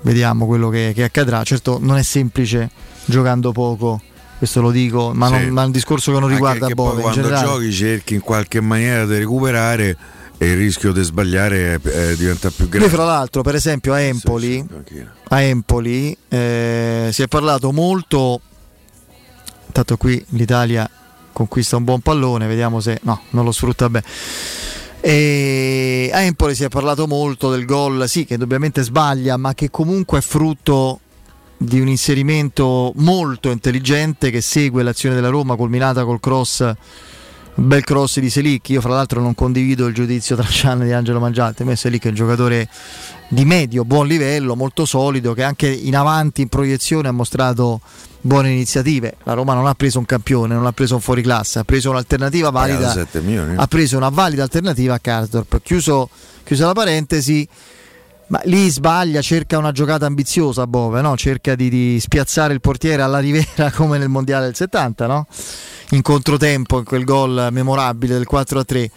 Vediamo quello che, che accadrà. Certo non è semplice giocando poco questo lo dico, ma, sì. non, ma è un discorso che non riguarda Bove. quando generale. giochi cerchi in qualche maniera di recuperare e il rischio di sbagliare eh, diventa più grande. Noi fra l'altro, per esempio a Empoli, a Empoli eh, si è parlato molto Intanto qui l'Italia conquista un buon pallone, vediamo se no, non lo sfrutta bene. E a Empoli si è parlato molto del gol, sì, che indubbiamente sbaglia, ma che comunque è frutto di un inserimento molto intelligente che segue l'azione della Roma, culminata col cross, bel cross di Selic. Io, fra l'altro, non condivido il giudizio tranciano di Angelo Mangiante. A me Selic è un giocatore di medio, buon livello, molto solido, che anche in avanti in proiezione ha mostrato buone iniziative. La Roma non ha preso un campione, non ha preso un fuoriclasse, ha preso un'alternativa valida. Ha preso una valida alternativa a Karsdorp. Chiuso, chiusa la parentesi, ma lì sbaglia, cerca una giocata ambiziosa Bove, no? cerca di, di, spiazzare il portiere alla rivera <laughs> come nel mondiale del 70, no? in controtempo in quel gol memorabile del 4-3.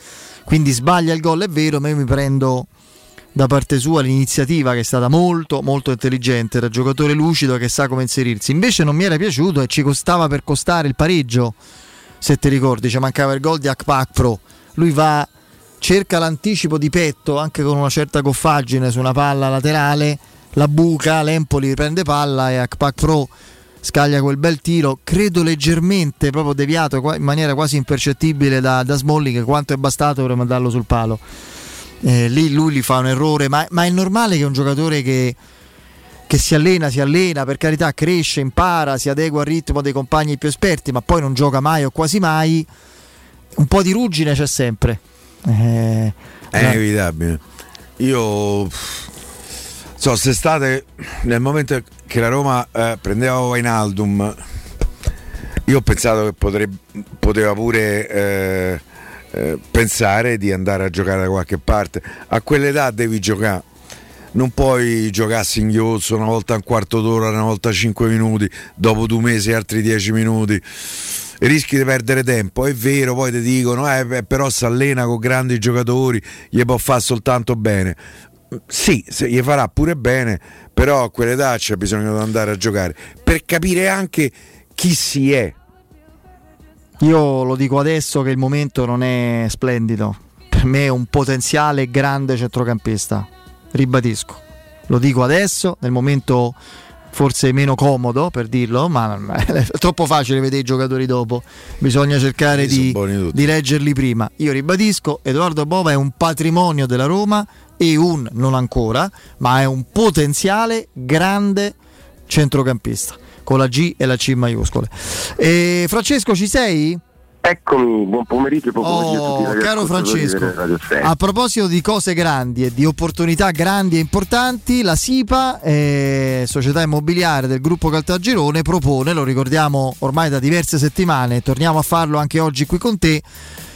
Quindi sbaglia il gol, è vero, ma io mi prendo da parte sua l'iniziativa che è stata molto molto intelligente da giocatore lucido che sa come inserirsi invece non mi era piaciuto e ci costava per costare il pareggio se ti ricordi ci mancava il gol di Akpak Pro lui va cerca l'anticipo di petto anche con una certa goffaggine su una palla laterale la buca l'Empoli prende palla e Akpak Pro scaglia quel bel tiro, credo leggermente proprio deviato in maniera quasi impercettibile da, da Smalling quanto è bastato per mandarlo sul palo. Eh, lì lui gli fa un errore, ma, ma, è normale che un giocatore che, che si allena, si allena, per carità cresce, impara, si adegua al ritmo dei compagni più esperti, ma poi non gioca mai o quasi mai, un po' di ruggine c'è sempre. Eh, è no. inevitabile. Io so, se state nel momento che la Roma eh, prendeva Wainaldum, io ho pensato che potrebbe, poteva pure eh, eh, pensare di andare a giocare da qualche parte. A quell'età devi giocare. Non puoi giocare a singhiozzo una volta un quarto d'ora, una volta cinque minuti, dopo due mesi altri dieci minuti rischi di perdere tempo. È vero, poi ti dicono, eh, però si allena con grandi giocatori, gli può fare soltanto bene. Sì, gli farà pure bene, però a quell'età c'è bisogno di andare a giocare per capire anche chi si è. Io lo dico adesso che il momento non è splendido. Per me è un potenziale grande centrocampista. Ribadisco. Lo dico adesso, nel momento forse meno comodo per dirlo, ma è troppo facile vedere i giocatori dopo, bisogna cercare di, di, leggerli prima. Io ribadisco, Edoardo Bova è un patrimonio della Roma e un, non ancora, ma è un potenziale grande centrocampista, con la G e la C maiuscole. E Francesco, ci sei? Eccomi, buon pomeriggio, buon pomeriggio oh, a tutti. Caro Francesco, a proposito di cose grandi e di opportunità grandi e importanti, la SIPA, eh, società immobiliare del gruppo Caltagirone, propone, lo ricordiamo ormai da diverse settimane, torniamo a farlo anche oggi qui con te,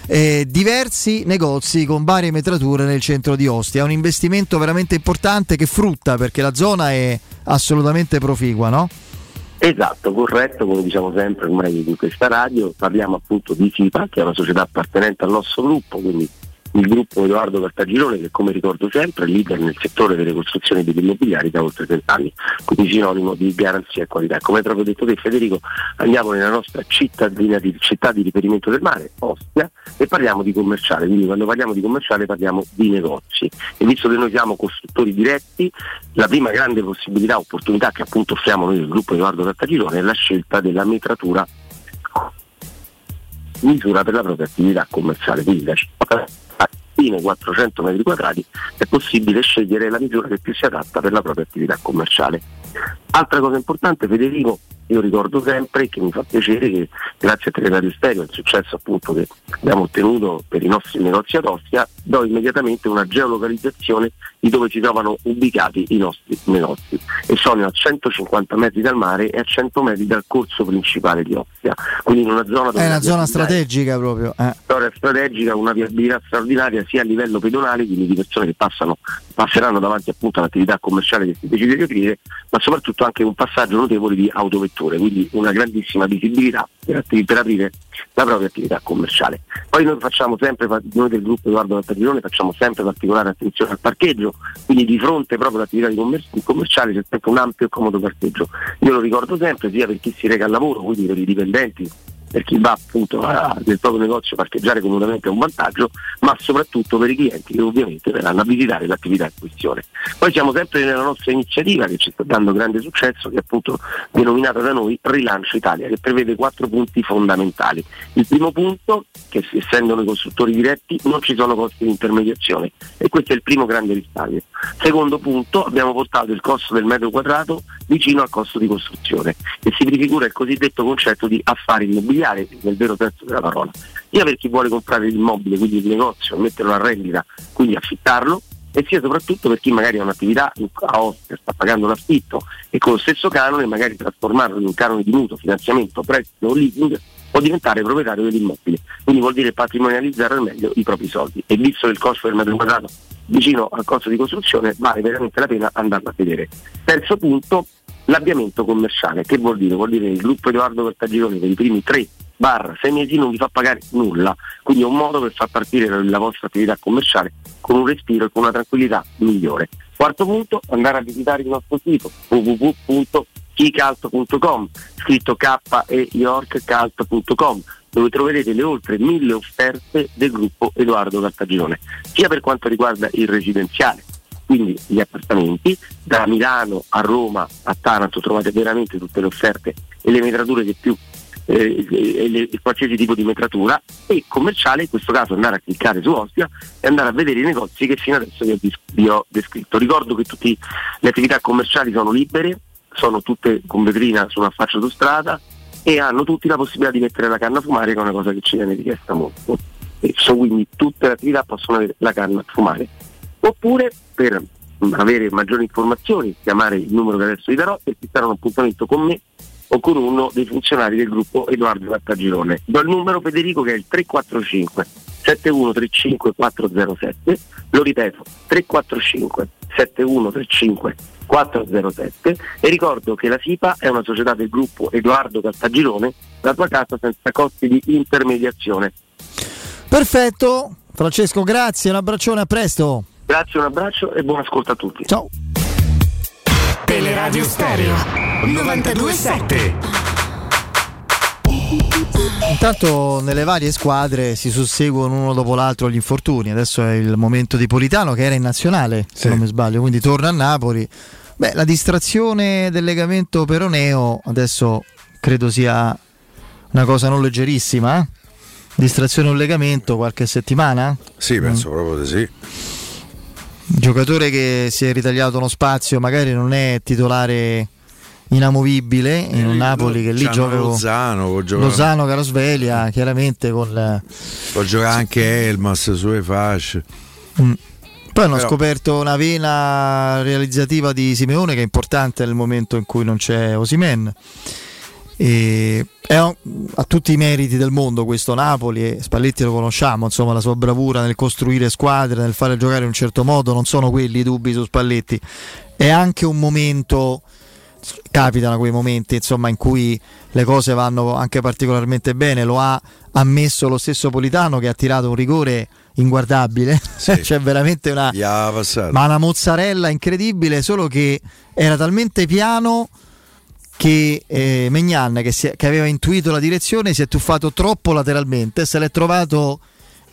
eh, diversi negozi con varie metrature nel centro di Ostia. È un investimento veramente importante che frutta perché la zona è assolutamente proficua, no? Esatto, corretto, come diciamo sempre ormai in questa radio, parliamo appunto di FIPA, che è una società appartenente al nostro gruppo, quindi il gruppo Edoardo Cartagirone che come ricordo sempre è leader nel settore delle costruzioni degli immobiliari da oltre 30 anni, quindi sinonimo di garanzia e qualità. Come hai proprio detto te Federico, andiamo nella nostra cittadina di, città di riferimento del mare, Ostia, e parliamo di commerciale, quindi quando parliamo di commerciale parliamo di negozi. E visto che noi siamo costruttori diretti, la prima grande possibilità, opportunità che appunto offriamo noi del gruppo Edoardo Cartagirone è la scelta della metratura misura per la propria attività commerciale, quindi fine 400 metri quadrati è possibile scegliere la misura che più si adatta per la propria attività commerciale. Altra cosa importante Federico, io ricordo sempre che mi fa piacere che grazie a Teleradio Stereo, il successo appunto che abbiamo ottenuto per i nostri negozi ad Ostia, do immediatamente una geolocalizzazione di dove si trovano ubicati i nostri negozi e sono a 150 metri dal mare e a 100 metri dal corso principale di Ostia, quindi in una zona. È una zona strategica proprio. Eh. Storia strategica, una viabilità straordinaria sia a livello pedonale, quindi di persone che passano, passeranno davanti appunto all'attività commerciale che si decide di aprire, ma soprattutto anche un passaggio notevole di autovetture, quindi una grandissima visibilità per, per aprire la propria attività commerciale. Poi noi facciamo sempre, noi del gruppo Edoardo Taglione facciamo sempre particolare attenzione al parcheggio, quindi di fronte proprio all'attività di commer- commerciale c'è sempre un ampio e comodo parcheggio. Io lo ricordo sempre sia per chi si reca al lavoro, quindi per i dipendenti per chi va appunto a, nel proprio negozio parcheggiare comodamente è un vantaggio, ma soprattutto per i clienti che ovviamente verranno a visitare l'attività in questione. Poi siamo sempre nella nostra iniziativa che ci sta dando grande successo, che è appunto denominata da noi Rilancio Italia, che prevede quattro punti fondamentali. Il primo punto, che essendo noi costruttori diretti non ci sono costi di intermediazione e questo è il primo grande risparmio. Secondo punto, abbiamo portato il costo del metro quadrato vicino al costo di costruzione e si prefigura il cosiddetto concetto di affari immobiliari nel vero senso della parola, sia per chi vuole comprare l'immobile, quindi il negozio, metterlo a rendita, quindi affittarlo, e sia soprattutto per chi magari ha un'attività a Ostia, sta pagando l'affitto e con lo stesso canone magari trasformarlo in un canone di mutuo, finanziamento, prestito o leasing o diventare proprietario dell'immobile. Quindi vuol dire patrimonializzare al meglio i propri soldi. E visto il costo del metro quadrato vicino al costo di costruzione vale veramente la pena andarlo a vedere. Terzo punto, l'avviamento commerciale. Che vuol dire? Vuol dire che il gruppo Edoardo Cartagirone per i primi 3 barra 6 mesi non vi fa pagare nulla, quindi è un modo per far partire la vostra attività commerciale con un respiro e con una tranquillità migliore. Quarto punto, andare a visitare il nostro sito www.kicalt.com, scritto k e yorkcalt.com dove troverete le oltre mille offerte del gruppo Edoardo Cartagirone, sia per quanto riguarda il residenziale, quindi gli appartamenti, da Milano a Roma a Taranto trovate veramente tutte le offerte e le metrature che più eh, e le, qualsiasi tipo di metratura e commerciale in questo caso andare a cliccare su Ostia e andare a vedere i negozi che fino adesso vi ho, vi ho descritto. Ricordo che tutte le attività commerciali sono libere, sono tutte con vetrina su una faccia d'autostrada e hanno tutti la possibilità di mettere la canna a fumare che è una cosa che ci viene richiesta molto. E so, quindi tutte le attività possono avere la canna a fumare. Oppure per avere maggiori informazioni chiamare il numero che adesso vi darò e fissare un appuntamento con me o con uno dei funzionari del gruppo Edoardo Cattagirone. Do il numero Federico che è il 345 7135 407, lo ripeto 345 7135 407 e ricordo che la SIPA è una società del gruppo Edoardo Cattagirone, la tua casa senza costi di intermediazione. Perfetto, Francesco grazie, un abbraccione, a presto. Grazie, un abbraccio e buon ascolto a tutti. Ciao. Teleradio Stereo 927 Intanto nelle varie squadre si susseguono uno dopo l'altro gli infortuni. Adesso è il momento di Politano che era in nazionale, se non mi sbaglio, quindi torna a Napoli. Beh, la distrazione del legamento peroneo adesso credo sia una cosa non leggerissima. Eh? Distrazione o legamento qualche settimana? Sì, penso mm. proprio di sì giocatore che si è ritagliato uno spazio, magari non è titolare inamovibile in un Napoli che lì gioca Lozano, Lozano Carosvelia chiaramente con può giocare anche Elmas sulle fasce mm. poi hanno Però... scoperto una vena realizzativa di Simeone che è importante nel momento in cui non c'è Osimen e ha tutti i meriti del mondo questo Napoli e Spalletti lo conosciamo, insomma la sua bravura nel costruire squadre, nel fare giocare in un certo modo, non sono quelli i dubbi su Spalletti. È anche un momento capitano quei momenti insomma, in cui le cose vanno anche particolarmente bene, lo ha ammesso lo stesso Politano che ha tirato un rigore inguardabile, sì. <laughs> c'è veramente una, ma una mozzarella incredibile, solo che era talmente piano che eh, Megnan, che, è, che, aveva intuito la direzione, si è tuffato troppo lateralmente, se l'è trovato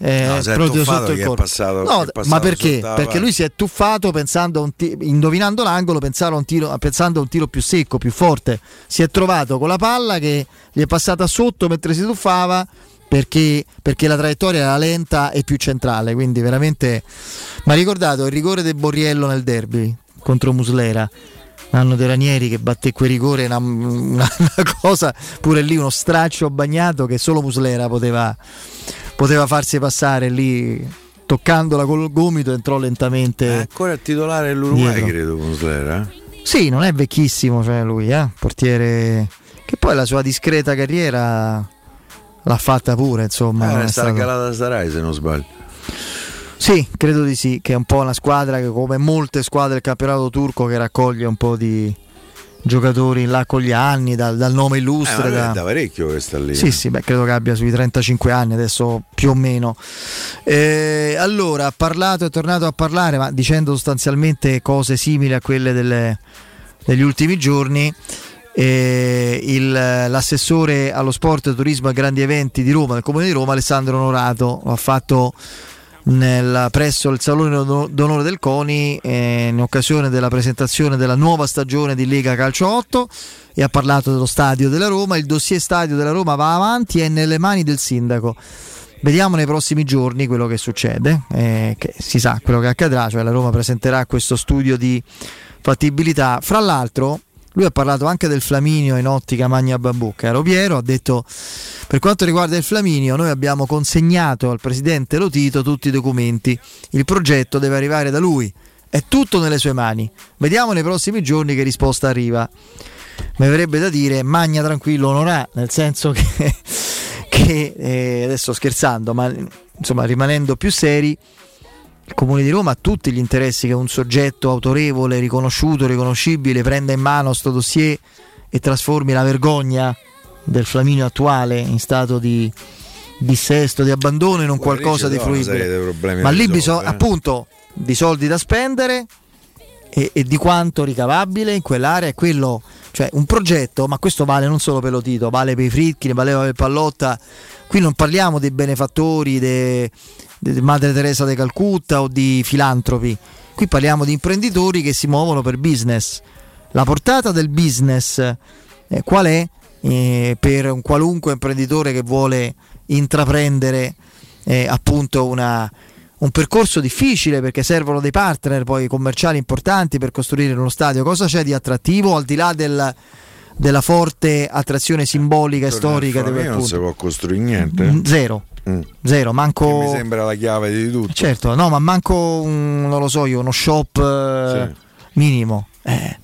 eh, no, proprio sotto il corpo. Passato, no, ma perché? Perché lui si è tuffato pensando t- indovinando l'angolo, pensando a, un tiro, pensando a un tiro più secco, più forte. Si è trovato con la palla che gli è passata sotto mentre si tuffava. Perché, perché la traiettoria era lenta e più centrale, quindi veramente. Ma ricordato il rigore del Borriello nel derby contro Muslera Nanno De Ranieri che batte quel rigore, una, una, <laughs> una, cosa, pure lì uno straccio bagnato che solo Muslera poteva, poteva farsi passare lì toccandola col gomito entrò lentamente. È ancora il titolare dell'Uruguay, dietro. credo, Muslera. Sì, non è vecchissimo, cioè lui, eh? portiere che poi la sua discreta carriera l'ha fatta pure, insomma. Eh, è stata calata Sarai se non sbaglio. Sì, credo di sì, che è un po' una squadra che come molte squadre del campionato turco che raccoglie un po' di giocatori là con gli anni, dal, dal nome illustre. Eh, da... da parecchio questa lì. Sì, sì, beh, credo che abbia sui 35 anni adesso più o meno. Eh, allora, ha parlato, è tornato a parlare, ma dicendo sostanzialmente cose simili a quelle delle, degli ultimi giorni. Eh, il, l'assessore allo sport, turismo e grandi eventi di Roma, del Comune di Roma, Alessandro Onorato, ha fatto nel, presso il Salone d'Onore del CONI eh, in occasione della presentazione della nuova stagione di Lega Calcio 8 e ha parlato dello stadio della Roma. Il dossier stadio della Roma va avanti e è nelle mani del sindaco. Vediamo nei prossimi giorni quello che succede, eh, che si sa quello che accadrà, cioè la Roma presenterà questo studio di fattibilità. Fra l'altro, lui ha parlato anche del Flaminio in ottica Magna Bambù, caro Piero, ha detto per quanto riguarda il Flaminio noi abbiamo consegnato al presidente Lotito tutti i documenti, il progetto deve arrivare da lui, è tutto nelle sue mani, vediamo nei prossimi giorni che risposta arriva. Mi verrebbe da dire Magna tranquillo non ha, nel senso che, <laughs> che eh, adesso scherzando, ma insomma rimanendo più seri, il Comune di Roma ha tutti gli interessi che un soggetto autorevole, riconosciuto, riconoscibile prenda in mano questo dossier e trasformi la vergogna del Flaminio attuale in stato di dissesto, di abbandono in un qualcosa di fruibile. Ma lì bisogna eh. appunto di soldi da spendere e, e, di quanto ricavabile in quell'area è quello, cioè un progetto, ma questo vale non solo per lo Tito, vale per i Fritkin, valeva per Pallotta. Qui non parliamo dei benefattori, de, di Madre Teresa di Calcutta o di filantropi. Qui parliamo di imprenditori che si muovono per business. La portata del business eh, qual è? eh, per un qualunque imprenditore che vuole intraprendere eh, appunto una, un percorso difficile perché servono dei partner poi commerciali importanti per costruire uno stadio. Cosa c'è di attrattivo al di là del, della forte attrazione simbolica e storica? Dove non si può costruire niente. Mm, zero. Mm. Zero, manco. Che mi sembra la chiave di tutto. Certo, no, ma manco un, non lo so io, uno shop eh, sì. minimo. Eh.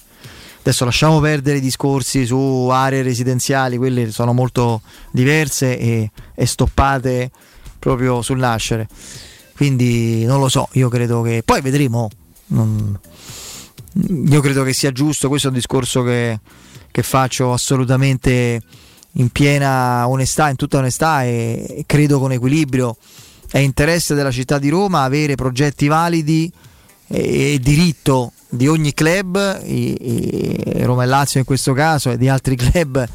Adesso lasciamo perdere i discorsi su aree residenziali, quelle sono molto diverse e, e stoppate proprio sul nascere. Quindi non lo so, io credo che poi vedremo. Non... Io credo che sia giusto, questo è un discorso che, che faccio assolutamente in piena onestà, in tutta onestà e credo con equilibrio. È interesse della città di Roma avere progetti validi e diritto di ogni club, Roma e Lazio in questo caso, e di altri club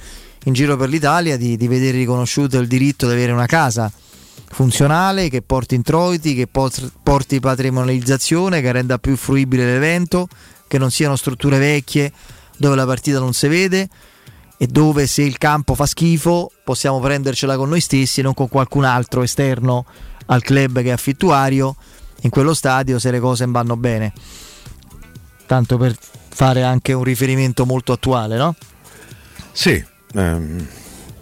in giro per l'Italia, di, di vedere riconosciuto il diritto di avere una casa funzionale che porti introiti, che porti patrimonializzazione, che renda più fruibile l'evento, che non siano strutture vecchie dove la partita non si vede e dove se il campo fa schifo possiamo prendercela con noi stessi e non con qualcun altro esterno al club che è affittuario in quello stadio se le cose vanno bene. Tanto per fare anche un riferimento molto attuale, no? Sì, ehm,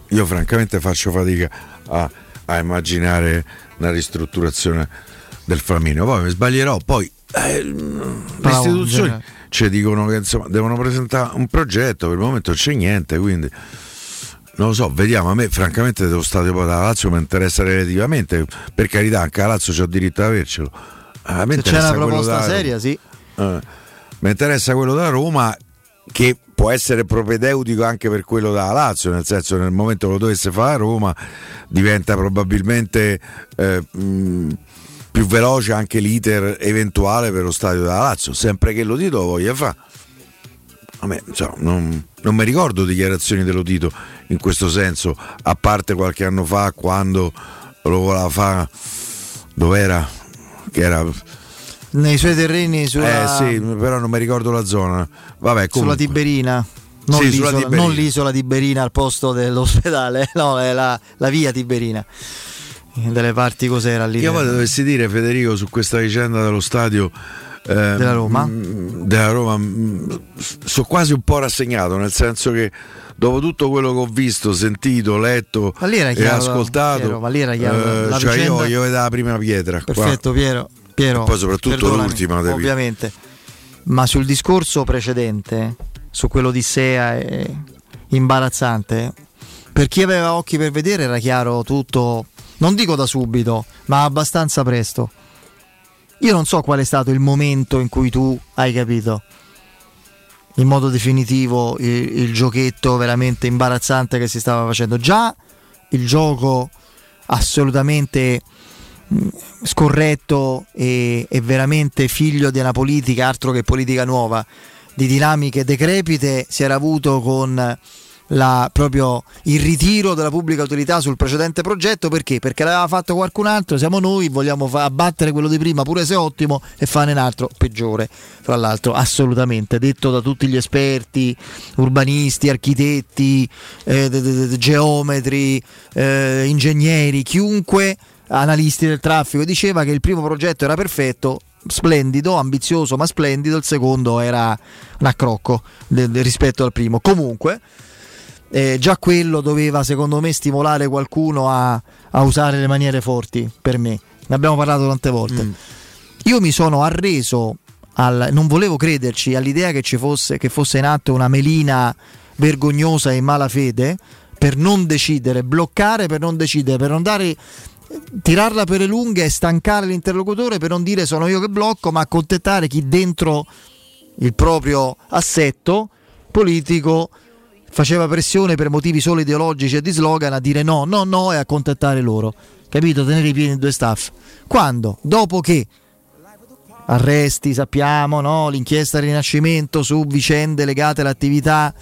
io francamente faccio fatica a a immaginare una ristrutturazione del Flaminio. Poi mi sbaglierò, poi eh, le istituzioni ci dicono che insomma, devono presentare un progetto, per il momento c'è niente, quindi non lo so, vediamo. A me, francamente, dello stadio poi da Lazio mi interessa relativamente. Per carità, anche a Lazio c'ho diritto ad avercelo. A me Se c'è una proposta seria, sì. Eh, mi interessa quello da Roma che può essere propedeutico anche per quello da Lazio, nel senso nel momento che lo dovesse fare a Roma diventa probabilmente eh, mh, più veloce anche l'iter eventuale per lo stadio da Lazio, sempre che lo Tito lo voglia fare. Insomma, non, non mi ricordo dichiarazioni dello Tito in questo senso, a parte qualche anno fa quando lo voleva fare, dov'era? Che era nei suoi terreni sulla... Eh sì, però non mi ricordo la zona. Vabbè, sulla Tiberina. Non, sì, l'isola, Tiberina. non, l'isola, Tiberina al posto dell'ospedale, <laughs> no, è la, la via Tiberina. Delle parti cos'era lì? Io poi dovessi dire, Federico, su questa vicenda dello stadio eh, della Roma, della Roma sono quasi un po' rassegnato, nel senso che dopo tutto quello che ho visto, sentito, letto chiaro, e ascoltato, Piero, ma lì era chiaro, eh, cioè vicenda... io, io vedo la prima pietra. Perfetto, qua. Piero. Piero, e poi soprattutto l'ultima ovviamente ma sul discorso precedente su quello di Sea imbarazzante per chi aveva occhi per vedere era chiaro tutto non dico da subito ma abbastanza presto. Io non so qual è stato il momento in cui tu hai capito. In modo definitivo il, il giochetto veramente imbarazzante che si stava facendo. Già il gioco assolutamente scorretto e, e, veramente figlio di una politica, altro che politica nuova, di dinamiche decrepite, si era avuto con la, proprio il ritiro della pubblica autorità sul precedente progetto perché? Perché l'aveva fatto qualcun altro, siamo noi, vogliamo fa- abbattere quello di prima pure se ottimo e fare un altro peggiore, fra l'altro assolutamente, detto da tutti gli esperti, urbanisti, architetti, eh, de- de- de- geometri, eh, ingegneri, chiunque analisti del traffico, diceva che il primo progetto era perfetto, splendido, ambizioso ma splendido, il secondo era un accrocco rispetto al primo. Comunque, eh, già quello doveva secondo me stimolare qualcuno a, a, usare le maniere forti per me. Ne abbiamo parlato tante volte. Mm. Io mi sono arreso, al, non volevo crederci all'idea che ci fosse, che fosse in atto una melina vergognosa e malafede per non decidere, bloccare per non decidere, per non dare tirarla per le lunghe e stancare l'interlocutore per non dire sono io che blocco, ma accontentare chi dentro il proprio assetto politico faceva pressione per motivi solo ideologici e di slogan a dire no, no, no e accontentare loro. Capito? Tenere i piedi in due staff. Quando? Dopo che arresti, sappiamo, no? l'inchiesta Rinascimento su vicende legate all'attività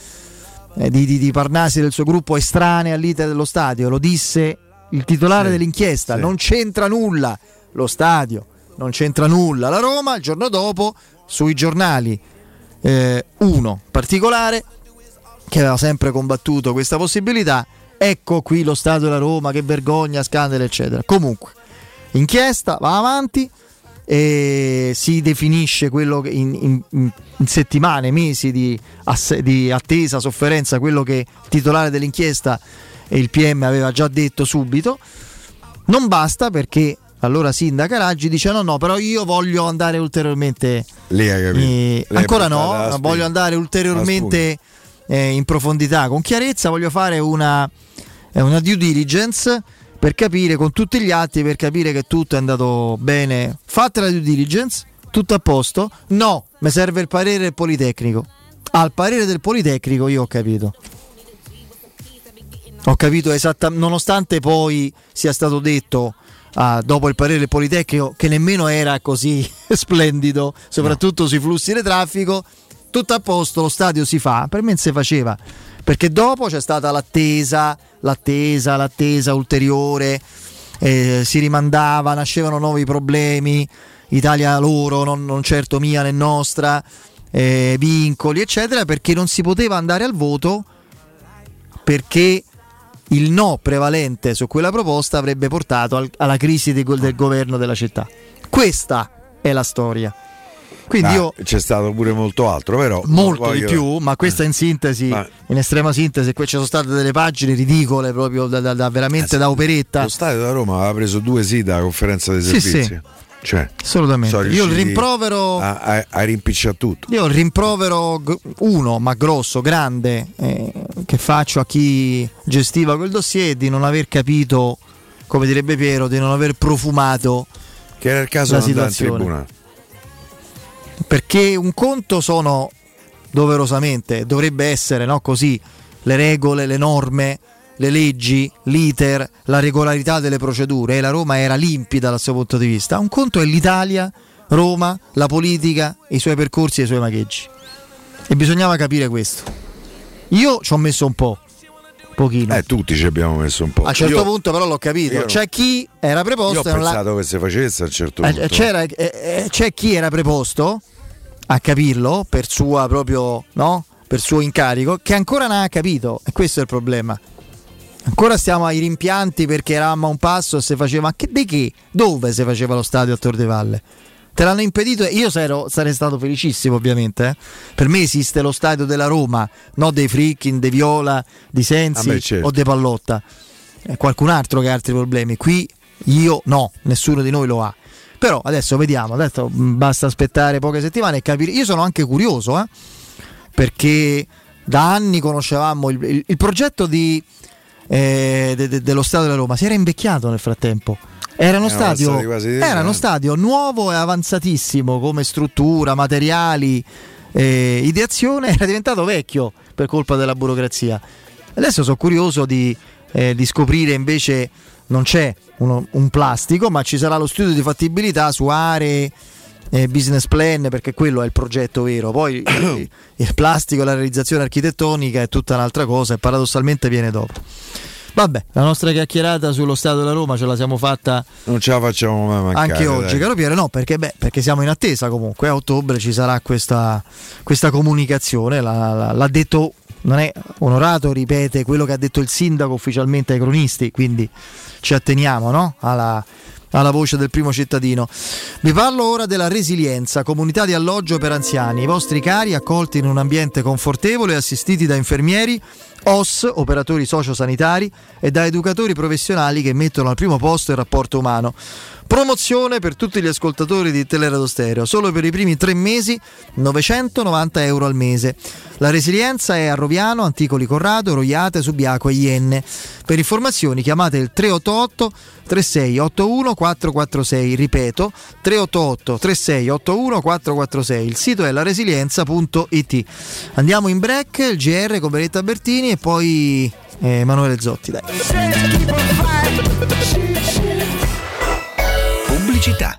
eh, di, di, di Parnasi del suo gruppo estranea all'iter dello stadio, lo disse il titolare sì, dell'inchiesta, sì. non c'entra nulla lo stadio, non c'entra nulla la Roma, il giorno dopo sui giornali eh, uno particolare che aveva sempre combattuto questa possibilità. Ecco qui lo Stato della Roma, che vergogna, scandalo, eccetera. Comunque, inchiesta va avanti e si definisce quello che in, in, in settimane, mesi di, ass- di, attesa, sofferenza, quello che il titolare dell'inchiesta e il PM aveva già detto subito. Non basta perché allora sindaca Raggi dice no no però io voglio andare ulteriormente Lì hai capito. Eh, ancora no voglio andare ulteriormente eh, in profondità con chiarezza voglio fare una, eh, una due diligence per capire con tutti gli atti, per capire che tutto è andato bene. Fatta la due diligence, tutto a posto. No, mi serve il parere del Politecnico. Al parere del Politecnico io ho capito. Ho capito esattamente, nonostante poi sia stato detto ah, dopo il parere del Politecnico che nemmeno era così <laughs> splendido, soprattutto no. sui flussi di traffico, tutto a posto, lo stadio si fa, per me non si faceva, perché dopo c'è stata l'attesa, l'attesa, l'attesa ulteriore, eh, si rimandava, nascevano nuovi problemi, Italia loro, non, non certo mia né nostra, eh, vincoli, eccetera, perché non si poteva andare al voto perché il no prevalente su quella proposta avrebbe portato al, alla crisi di, del governo della città. Questa è la storia. Quindi io, c'è stato pure molto altro, però. Molto voglio... di più, ma questa in sintesi, ma... in estrema sintesi, qui ci sono state delle pagine ridicole, proprio da, da, da veramente eh, da operetta. Lo stadio da Roma aveva preso due sì da conferenza dei servizi. Sì, sì. Cioè, assolutamente. Io il rimprovero a, a, a rimpicciare tutto. Io il rimprovero uno, ma grosso, grande, eh, che faccio a chi gestiva quel dossier di non aver capito, come direbbe Piero, di non aver profumato che era il caso la di andare in tribunale perché un conto sono doverosamente, dovrebbe essere no, così, le regole, le norme, le leggi, l'iter, la regolarità delle procedure e la Roma era limpida dal suo punto di vista. Un conto è l'Italia, Roma, la politica, i suoi percorsi e i suoi magheggi. E bisognava capire questo. Io ci ho messo un po'. Pochino. Eh, tutti ci abbiamo messo un po'. A un certo io, punto, però, l'ho capito. C'è chi era preposto. Io ho pensato la... che si facesse a un certo eh, punto. C'era, eh, eh, c'è chi era preposto a capirlo per sua proprio, no? Per suo incarico, che ancora non ha capito, e questo è il problema. Ancora stiamo ai rimpianti perché eravamo a un passo e si faceva. Ma che, di che? Dove si faceva lo stadio a Tor de Valle? Te l'hanno impedito e io sarò, sarei stato felicissimo, ovviamente. Eh? Per me esiste lo stadio della Roma, non dei Frickin, dei Viola, di Sensi ah certo. o dei Pallotta. È qualcun altro che ha altri problemi. Qui io no, nessuno di noi lo ha. Però adesso vediamo, adesso basta aspettare poche settimane e capire. Io sono anche curioso, eh? perché da anni conoscevamo il, il, il progetto di, eh, de, de, dello Stadio della Roma, si era invecchiato nel frattempo. Era uno, stadio, era uno stadio nuovo e avanzatissimo come struttura, materiali, eh, ideazione, <laughs> era diventato vecchio per colpa della burocrazia. Adesso sono curioso di, eh, di scoprire invece non c'è uno, un plastico, ma ci sarà lo studio di fattibilità su aree, eh, business plan, perché quello è il progetto vero. Poi il, <coughs> il plastico, la realizzazione architettonica è tutta un'altra cosa e paradossalmente viene dopo. Vabbè, la nostra chiacchierata sullo Stato della Roma ce la siamo fatta. Non ce la facciamo mai mancare. Anche oggi, dai. caro Piero, no, perché, beh, perché, siamo in attesa comunque. A ottobre ci sarà questa, questa comunicaone. La, la, l'ha detto, non è onorato, ripete quello che ha detto il sindaco ufficialmente ai cronisti. Quindi ci atteniamo no? alla, alla voce del primo cittadino. Vi parlo ora della resilienza, comunità di alloggio per anziani. I vostri cari accolti in un ambiente confortevole, assistiti da infermieri, OS, operatori sociosanitari e da educatori professionali che mettono al primo posto il rapporto umano. Promozione per tutti gli ascoltatori di Teleradio Stereo, solo per i primi tre mesi 990 euro al mese. La resilienza è a Roviano, Anticoli Corrado, Roiate, Subiaco e Ienne. Per informazioni chiamate il 388 3681 446, ripeto 388 3681 446. Il sito è laresilienza.it. Andiamo in break, il GR con Beretta Bertini e poi eh, Emanuele Zotti. Dai pubblicità.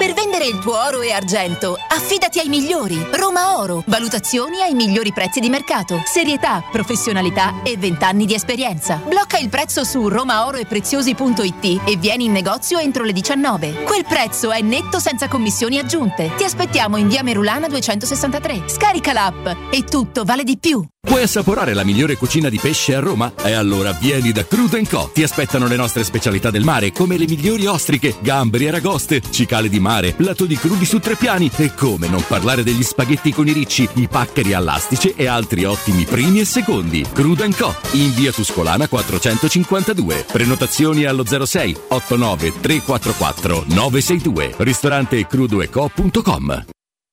Per vendere il tuo oro e argento, affidati ai migliori. Roma Oro. Valutazioni ai migliori prezzi di mercato. Serietà, professionalità e 20 anni di esperienza. Blocca il prezzo su romaoroepreziosi.it e vieni in negozio entro le 19. Quel prezzo è netto senza commissioni aggiunte. Ti aspettiamo in via Merulana 263. Scarica l'app e tutto vale di più. Vuoi assaporare la migliore cucina di pesce a Roma? E allora vieni da Crudo Co. Ti aspettano le nostre specialità del mare, come le migliori ostriche, gamberi e aragoste, cicale di mare, lato di crudi su tre piani e come non parlare degli spaghetti con i ricci, i paccheri all'astice e altri ottimi primi e secondi. Crudo Co. In via Tuscolana 452. Prenotazioni allo 06 89 344 962. Ristorante crudoeco.com.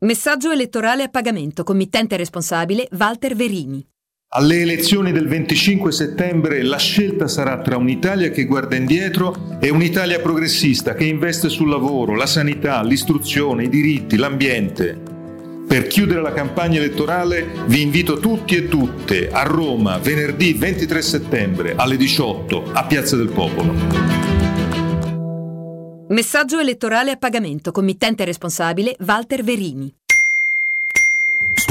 Messaggio elettorale a pagamento. Committente responsabile Walter Verini. Alle elezioni del 25 settembre la scelta sarà tra un'Italia che guarda indietro e un'Italia progressista che investe sul lavoro, la sanità, l'istruzione, i diritti, l'ambiente. Per chiudere la campagna elettorale vi invito tutti e tutte a Roma venerdì 23 settembre alle 18 a Piazza del Popolo. Messaggio elettorale a pagamento. Committente responsabile Walter Verini.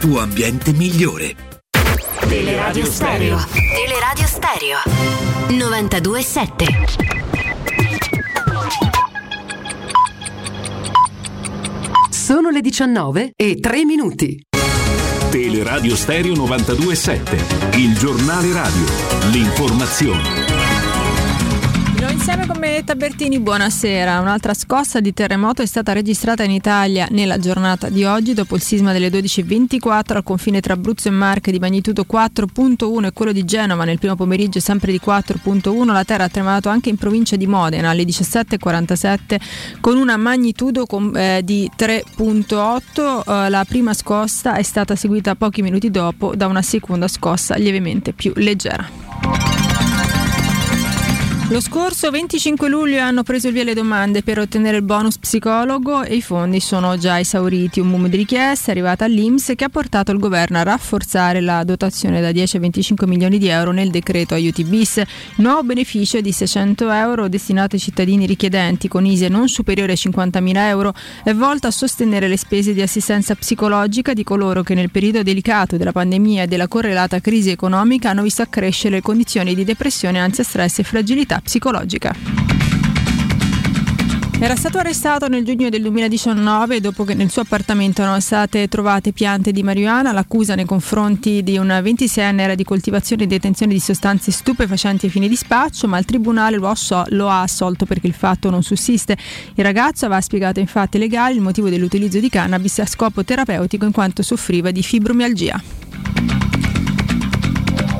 tuo ambiente migliore. Teleradio Stereo. Teleradio Stereo. 92.7. Sono le 19 e 3 minuti. Teleradio Stereo 92.7. Il giornale radio. L'informazione. Insieme con Benedetta Bertini, buonasera. Un'altra scossa di terremoto è stata registrata in Italia nella giornata di oggi dopo il sisma delle 12.24 al confine tra Abruzzo e Marche di magnitudo 4.1 e quello di Genova nel primo pomeriggio sempre di 4.1. La terra ha tremato anche in provincia di Modena alle 17.47 con una magnitudo eh, di 3.8. Eh, la prima scossa è stata seguita pochi minuti dopo da una seconda scossa lievemente più leggera. Lo scorso 25 luglio hanno preso il via le domande per ottenere il bonus psicologo e i fondi sono già esauriti. Un boom di richieste è arrivata all'Inps che ha portato il governo a rafforzare la dotazione da 10 a 25 milioni di euro nel decreto aiuti bis. Il nuovo beneficio di 600 euro destinato ai cittadini richiedenti con ISE non superiore a 50.000 euro è volto a sostenere le spese di assistenza psicologica di coloro che nel periodo delicato della pandemia e della correlata crisi economica hanno visto accrescere le condizioni di depressione, ansia, stress e fragilità psicologica. Era stato arrestato nel giugno del 2019 dopo che nel suo appartamento erano state trovate piante di marijuana. L'accusa nei confronti di un 26enne era di coltivazione e detenzione di sostanze stupefacenti ai fini di spaccio, ma il tribunale lo, asso- lo ha assolto perché il fatto non sussiste. Il ragazzo aveva spiegato infatti legale il motivo dell'utilizzo di cannabis a scopo terapeutico in quanto soffriva di fibromialgia.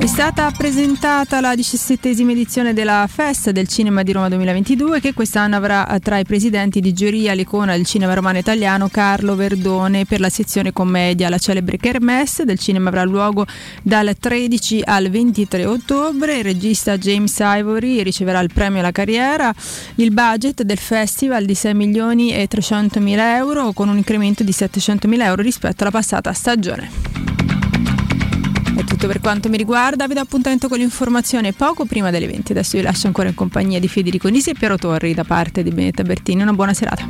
È stata presentata la diciassettesima edizione della Festa del Cinema di Roma 2022 che quest'anno avrà tra i presidenti di giuria l'icona del cinema romano italiano Carlo Verdone per la sezione commedia. La celebre Kermesse del cinema avrà luogo dal 13 al 23 ottobre. Il regista James Ivory riceverà il premio alla carriera. Il budget del festival di 6 milioni e 300 mila euro con un incremento di 700 mila euro rispetto alla passata stagione. È tutto per quanto mi riguarda, vi do appuntamento con l'informazione poco prima delle 20. Adesso vi lascio ancora in compagnia di Federico Nisi e Piero Torri da parte di Benetta Bertini. Una buona serata.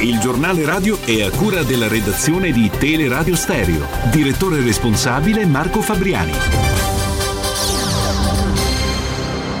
Il giornale radio è a cura della redazione di Teleradio Stereo. Direttore responsabile Marco Fabriani.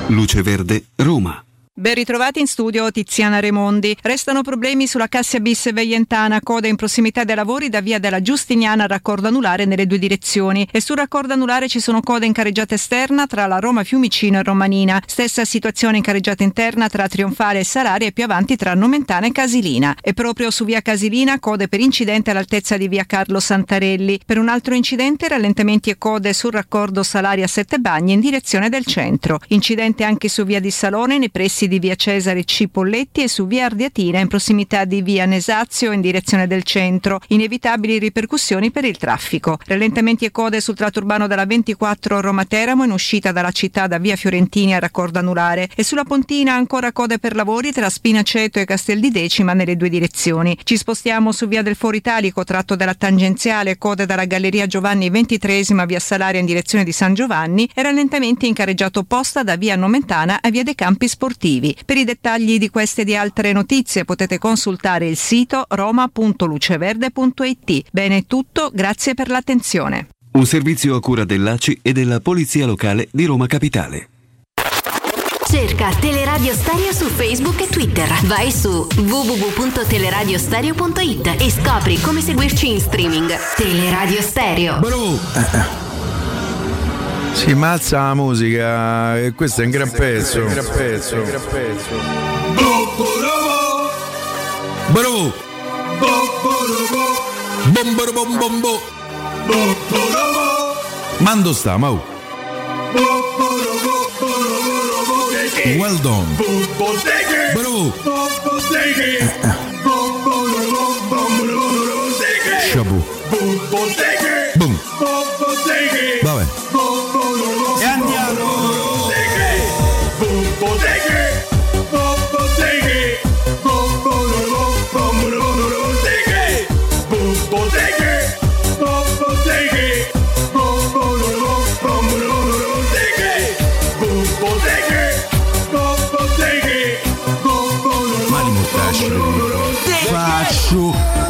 Luce Verde, Roma. Ben ritrovati in studio Tiziana Remondi. Restano problemi sulla Cassia Bis Veientana, coda in prossimità dei lavori da via della Giustiniana al raccordo anulare nelle due direzioni. E sul raccordo anulare ci sono code in carreggiata esterna tra la Roma Fiumicino e Romanina. Stessa situazione in carreggiata interna tra Trionfale e Salaria e più avanti tra Nomentana e Casilina. E proprio su via Casilina code per incidente all'altezza di via Carlo Santarelli. Per un altro incidente rallentamenti e code sul raccordo Salaria Sette Bagni in direzione del centro. Incidente anche su via di Salone nei pressi di via Cesare Cipolletti e su via Ardiatina in prossimità di via Nesazio in direzione del centro. Inevitabili ripercussioni per il traffico. Rallentamenti e code sul tratto urbano della 24 Roma Teramo in uscita dalla città da via Fiorentini a raccordo anulare e sulla Pontina ancora code per lavori tra Spinaceto e Castel di Decima nelle due direzioni. Ci spostiamo su via del Foro Italico, tratto della tangenziale, code dalla Galleria Giovanni XXIII via Salaria in direzione di San Giovanni e rallentamenti in carreggiata opposta da via Nomentana a via dei Campi Sportivi. Per i dettagli di queste e di altre notizie potete consultare il sito roma.luceverde.it. Bene è tutto, grazie per l'attenzione. Un servizio a cura dell'ACI e della Polizia Locale di Roma Capitale. Cerca Teleradio Stereo su Facebook e Twitter. Vai su www.teleradiostereo.it e scopri come seguirci in streaming. Teleradio Stereo. Bro. Si ma alza la musica e questo è un gran pezzo. Un gran pezzo. Un gran pezzo. Bro. Bomboro bom bombo. Mando sta, mau. Well done. Bro. Shabu. Boom.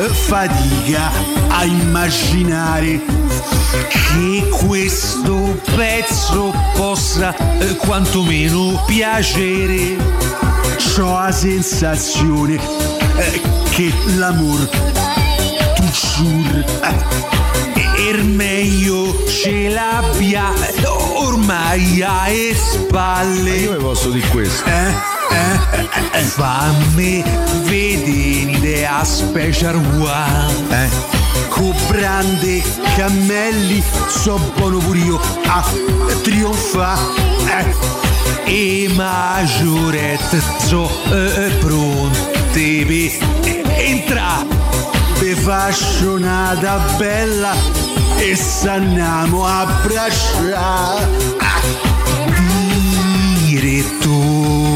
Fatica a immaginare che questo pezzo possa eh, quantomeno piacere. Ho la sensazione eh, che l'amor toujours eh, er meglio ce l'abbia ormai alle spalle. Io vi posso dire questo. Eh? Eh? Eh? Eh? Fammi vedere a special one. Eh? Con brande cammelli so buono pure io a trionfa. Eh? E maggiorette so eh, eh, pronte per entra. Vi faccio una bella e s'andiamo a abbracciare. Diretto.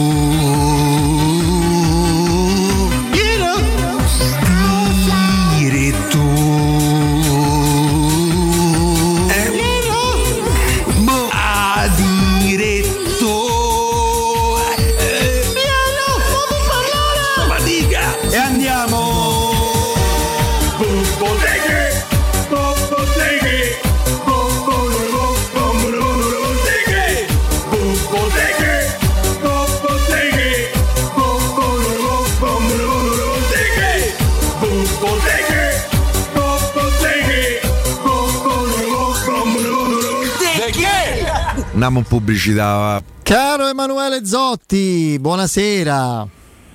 Andiamo in pubblicità. Caro Emanuele Zotti, buonasera.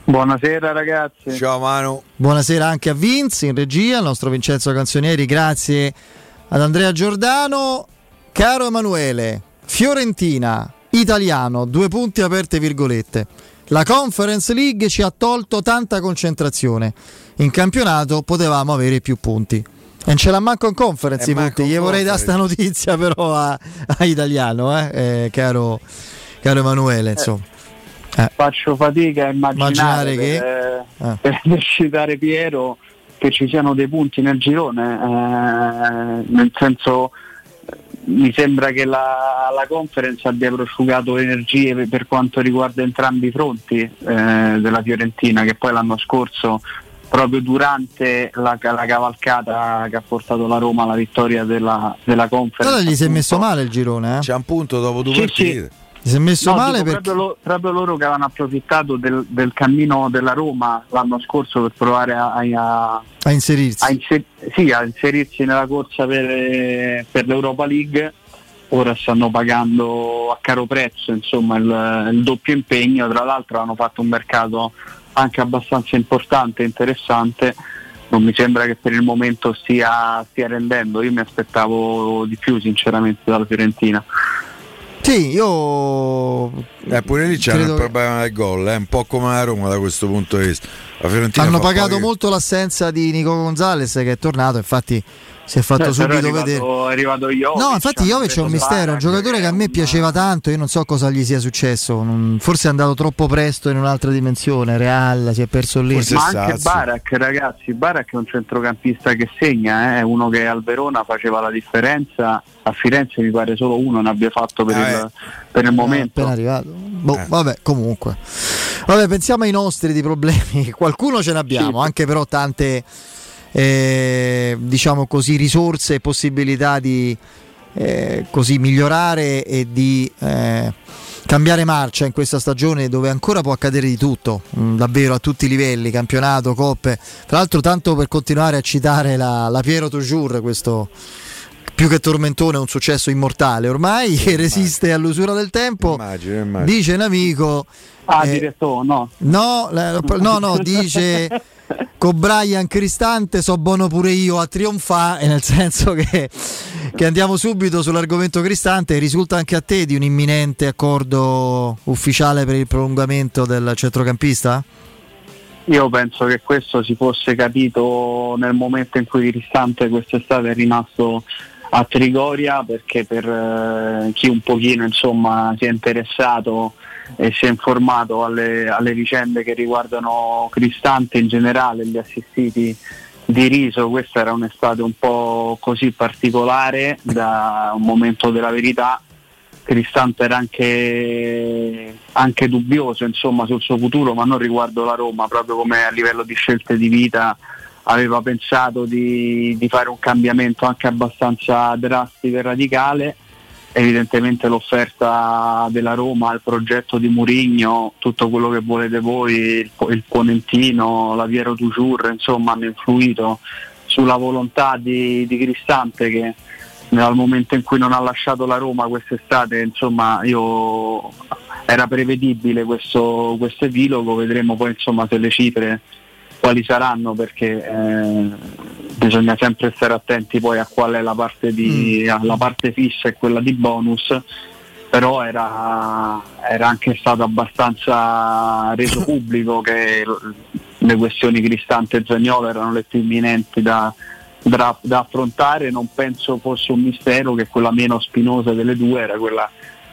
Buonasera ragazzi. Ciao Manu. Buonasera anche a Vince in regia, il nostro Vincenzo Canzonieri, grazie ad Andrea Giordano. Caro Emanuele, Fiorentina, italiano, due punti aperte virgolette. La Conference League ci ha tolto tanta concentrazione. In campionato potevamo avere più punti. E non ce l'ha manco in conference Eh, i manco punti. Gli vorrei dare sta notizia però a, a italiano, eh, eh, caro, caro Emanuele. Insomma. Eh. Faccio fatica a immaginare, Immaginare che- per, Ah. per- <laughs> citare Piero che ci siano dei punti nel girone, eh, nel senso eh, mi sembra che la, la conference abbia prosciugato energie per, per quanto riguarda entrambi i fronti eh, della Fiorentina che poi l'anno scorso proprio durante la, la cavalcata che ha portato la Roma alla vittoria della, della conference Allora gli si è messo male il girone, eh? C'è un punto dopo due Sì, partite. Gli si è messo No, male dico perché proprio, lo- proprio loro che avevano approfittato del, del cammino della Roma l'anno scorso per provare a, a- a inserirsi. a inser- sì, a inserirsi nella corsa per, per l'Europa League. Ora stanno pagando a caro prezzo insomma, il, il doppio impegno, tra l'altro hanno fatto un mercato anche abbastanza importante e interessante. Non mi sembra che per il momento stia, stia rendendo, io mi aspettavo di più sinceramente dalla Fiorentina. Sì, io Eh, pure lì c'è Credo il problema del gol, è un po' come la Roma da questo punto di vista. Hanno pagato poche- molto l'assenza di Nico Gonzalez che è tornato, infatti si è fatto Eh, però subito è arrivato, vedere. è arrivato Jovic, No, infatti hanno Jovic è un mistero, un Barak, giocatore che a me piaceva tanto, io non so cosa gli sia successo, non- forse è andato troppo presto in un'altra dimensione, Real, si è perso lì. Ma anche Barak, ragazzi, Barak è un centrocampista che segna, eh, è uno che al Verona faceva la differenza, a Firenze mi pare solo uno ne abbia fatto per, Ah, il, per il Eh, momento. appena arrivato. Boh, Vabbè, comunque. Vabbè, pensiamo ai nostri di problemi. <laughs> Qualcuno ce ne abbiamo, anche però tante, eh, diciamo così, risorse e possibilità di eh, così migliorare e di eh, cambiare marcia in questa stagione dove ancora può accadere di tutto, mh, davvero a tutti i livelli, campionato, coppe. Tra l'altro, tanto per continuare a citare la, la Piero Toujours, questo più che tormentone è un successo immortale ormai che resiste all'usura del tempo Immagino, immagino. dice un amico Ah, eh, diretto, no. no, la- no no dice <laughs> con Brian Cristante so buono pure io a trionfare nel senso che, che andiamo subito sull'argomento Cristante risulta anche a te di un imminente accordo ufficiale per il prolungamento del centrocampista? Io penso che questo si fosse capito nel momento in cui Cristante quest'estate è rimasto a Trigoria perché per eh, chi un pochino insomma, si è interessato e si è informato alle, alle vicende che riguardano Cristante in generale, gli assistiti di Riso, questa era un'estate un po' così particolare da un momento della verità Cristante era anche, anche dubbioso insomma, sul suo futuro, ma non riguardo la Roma, proprio come a livello di scelte di vita aveva pensato di, di fare un cambiamento anche abbastanza drastico e radicale. Evidentemente l'offerta della Roma, il progetto di Murigno, tutto quello che volete voi, il, il Ponentino, la Piero Toujours, insomma hanno influito sulla volontà di, di Cristante che dal momento in cui non ha lasciato la Roma quest'estate, insomma, io era prevedibile questo, questo epilogo, vedremo poi insomma, se le cifre quali saranno perché eh, bisogna sempre stare attenti poi a qual è la parte, di, mm. la parte fissa e quella di bonus però era, era, anche stato abbastanza reso <laughs> pubblico che le questioni Cristante e Zagnolo erano le più imminenti da, da, da, affrontare, non penso fosse un mistero che quella meno spinosa delle due era quella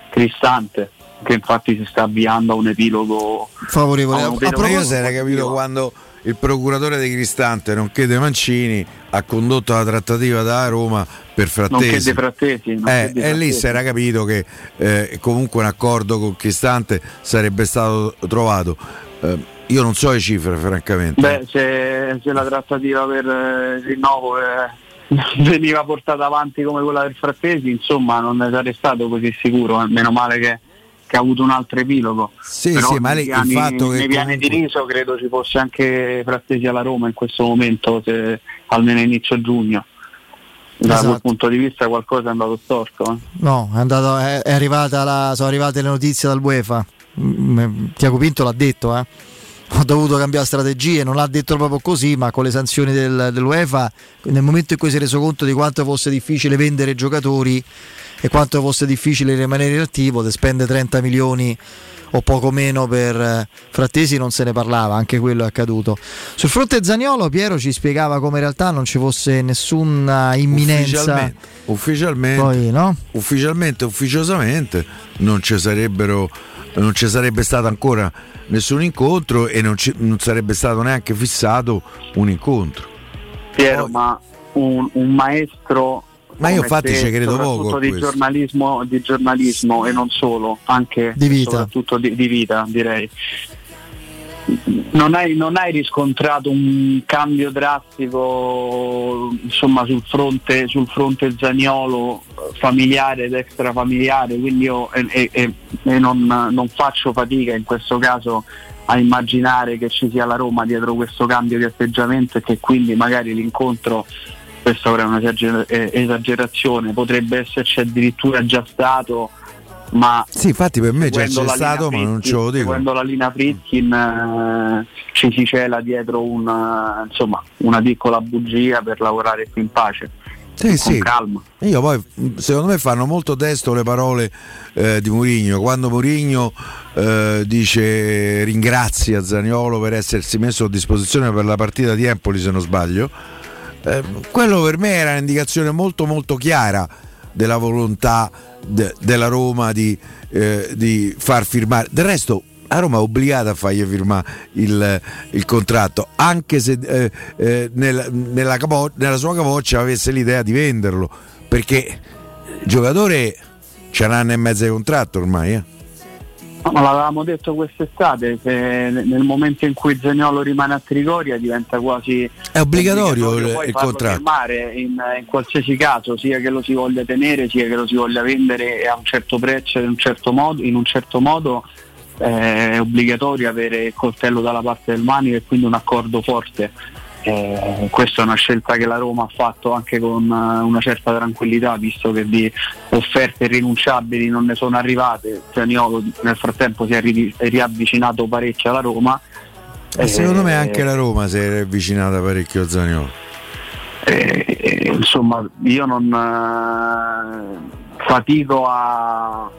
cristante, che infatti si sta avviando a un epilogo favorevole. A un epilogo a si era capito quando il procuratore di Cristante, nonché De Mancini, ha condotto la trattativa da Roma per Frattesi. frattesi eh, e lì si era capito che eh, comunque un accordo con Cristante sarebbe stato trovato. Eh, io non so le cifre, francamente. Beh, se, se la trattativa per eh, il rinnovo eh, <laughs> veniva portata avanti come quella del Frattesi, insomma, non ne sarei stato così sicuro. Eh. Meno male che, che, ha avuto un altro epilogo. Sì, Però sì, ma lei, piani, il fatto che. Nei piani di riso credo ci fosse anche Frattesi alla Roma in questo momento, se, almeno inizio giugno. Da esatto. quel punto di vista qualcosa è andato storto. Eh? No, è, andato, è, è arrivata la, sono arrivate le notizie dal UEFA. Tiago Pinto l'ha detto, eh ho dovuto cambiare strategie, non l'ha detto proprio così, ma con le sanzioni del, dell'UEFA, nel momento in cui si è reso conto di quanto fosse difficile vendere giocatori e quanto fosse difficile rimanere inattivo, te spende 30 milioni o poco meno per eh, Frattesi non se ne parlava, anche quello è accaduto. Sul fronte Zaniolo Piero ci spiegava come in realtà non ci fosse nessuna imminenza. Ufficialmente, ufficialmente, Poi, no? ufficialmente ufficiosamente non ci sarebbero non ci sarebbe stato ancora nessun incontro e non, ci, non sarebbe stato neanche fissato un incontro. Piero, Poi, ma un, un maestro ma io infatti ci credo poco. Di giornalismo, di giornalismo, e non solo, anche di vita. soprattutto di, di vita direi non hai, non hai, riscontrato un cambio drastico insomma, sul, fronte, sul fronte Zaniolo familiare ed extrafamiliare, quindi io e, e, e non, non, faccio fatica in questo caso a immaginare che ci sia la Roma dietro questo cambio di atteggiamento e che quindi magari l'incontro, questa ora è un'esagerazione, potrebbe esserci addirittura già stato ma sì, infatti per me già c'è stato, Fritkin, ma non ce lo dico. Quando la linea Fritkin eh, ci si cela dietro una, insomma, una piccola bugia per lavorare più in pace. Sì, sì. calma. Io poi secondo me fanno molto testo le parole eh, di Murigno. Quando Murigno eh, dice ringrazia Zaniolo per essersi messo a disposizione per la partita di Empoli, se non sbaglio, eh, quello per me era un'indicazione molto molto chiara della volontà de, della Roma di, eh, di, far firmare. Del resto, la Roma è obbligata a fargli firmare il, il contratto, anche se eh, eh, nella, nella, capo, nella, sua capoccia avesse l'idea di venderlo, perché il giocatore c'è un anno e mezzo di contratto ormai. Ma l'avevamo detto quest'estate, nel momento in cui Zagnolo rimane a Trigoria diventa quasi è obbligatorio, obbligatorio il, il contratto. In, in, qualsiasi caso, sia che lo si voglia tenere, sia che lo si voglia vendere a un certo prezzo in un certo modo, in un certo modo eh, è obbligatorio avere il coltello dalla parte del manico e quindi un accordo forte. Eh, questa è una scelta che la Roma ha fatto anche con uh, una certa tranquillità, visto che di offerte irrinunciabili non ne sono arrivate. Zaniolo nel frattempo si è ri- riavvicinato parecchio alla Roma. E secondo me anche la Roma si è avvicinata parecchio a Zaniolo. Eh, insomma, io non eh, fatico a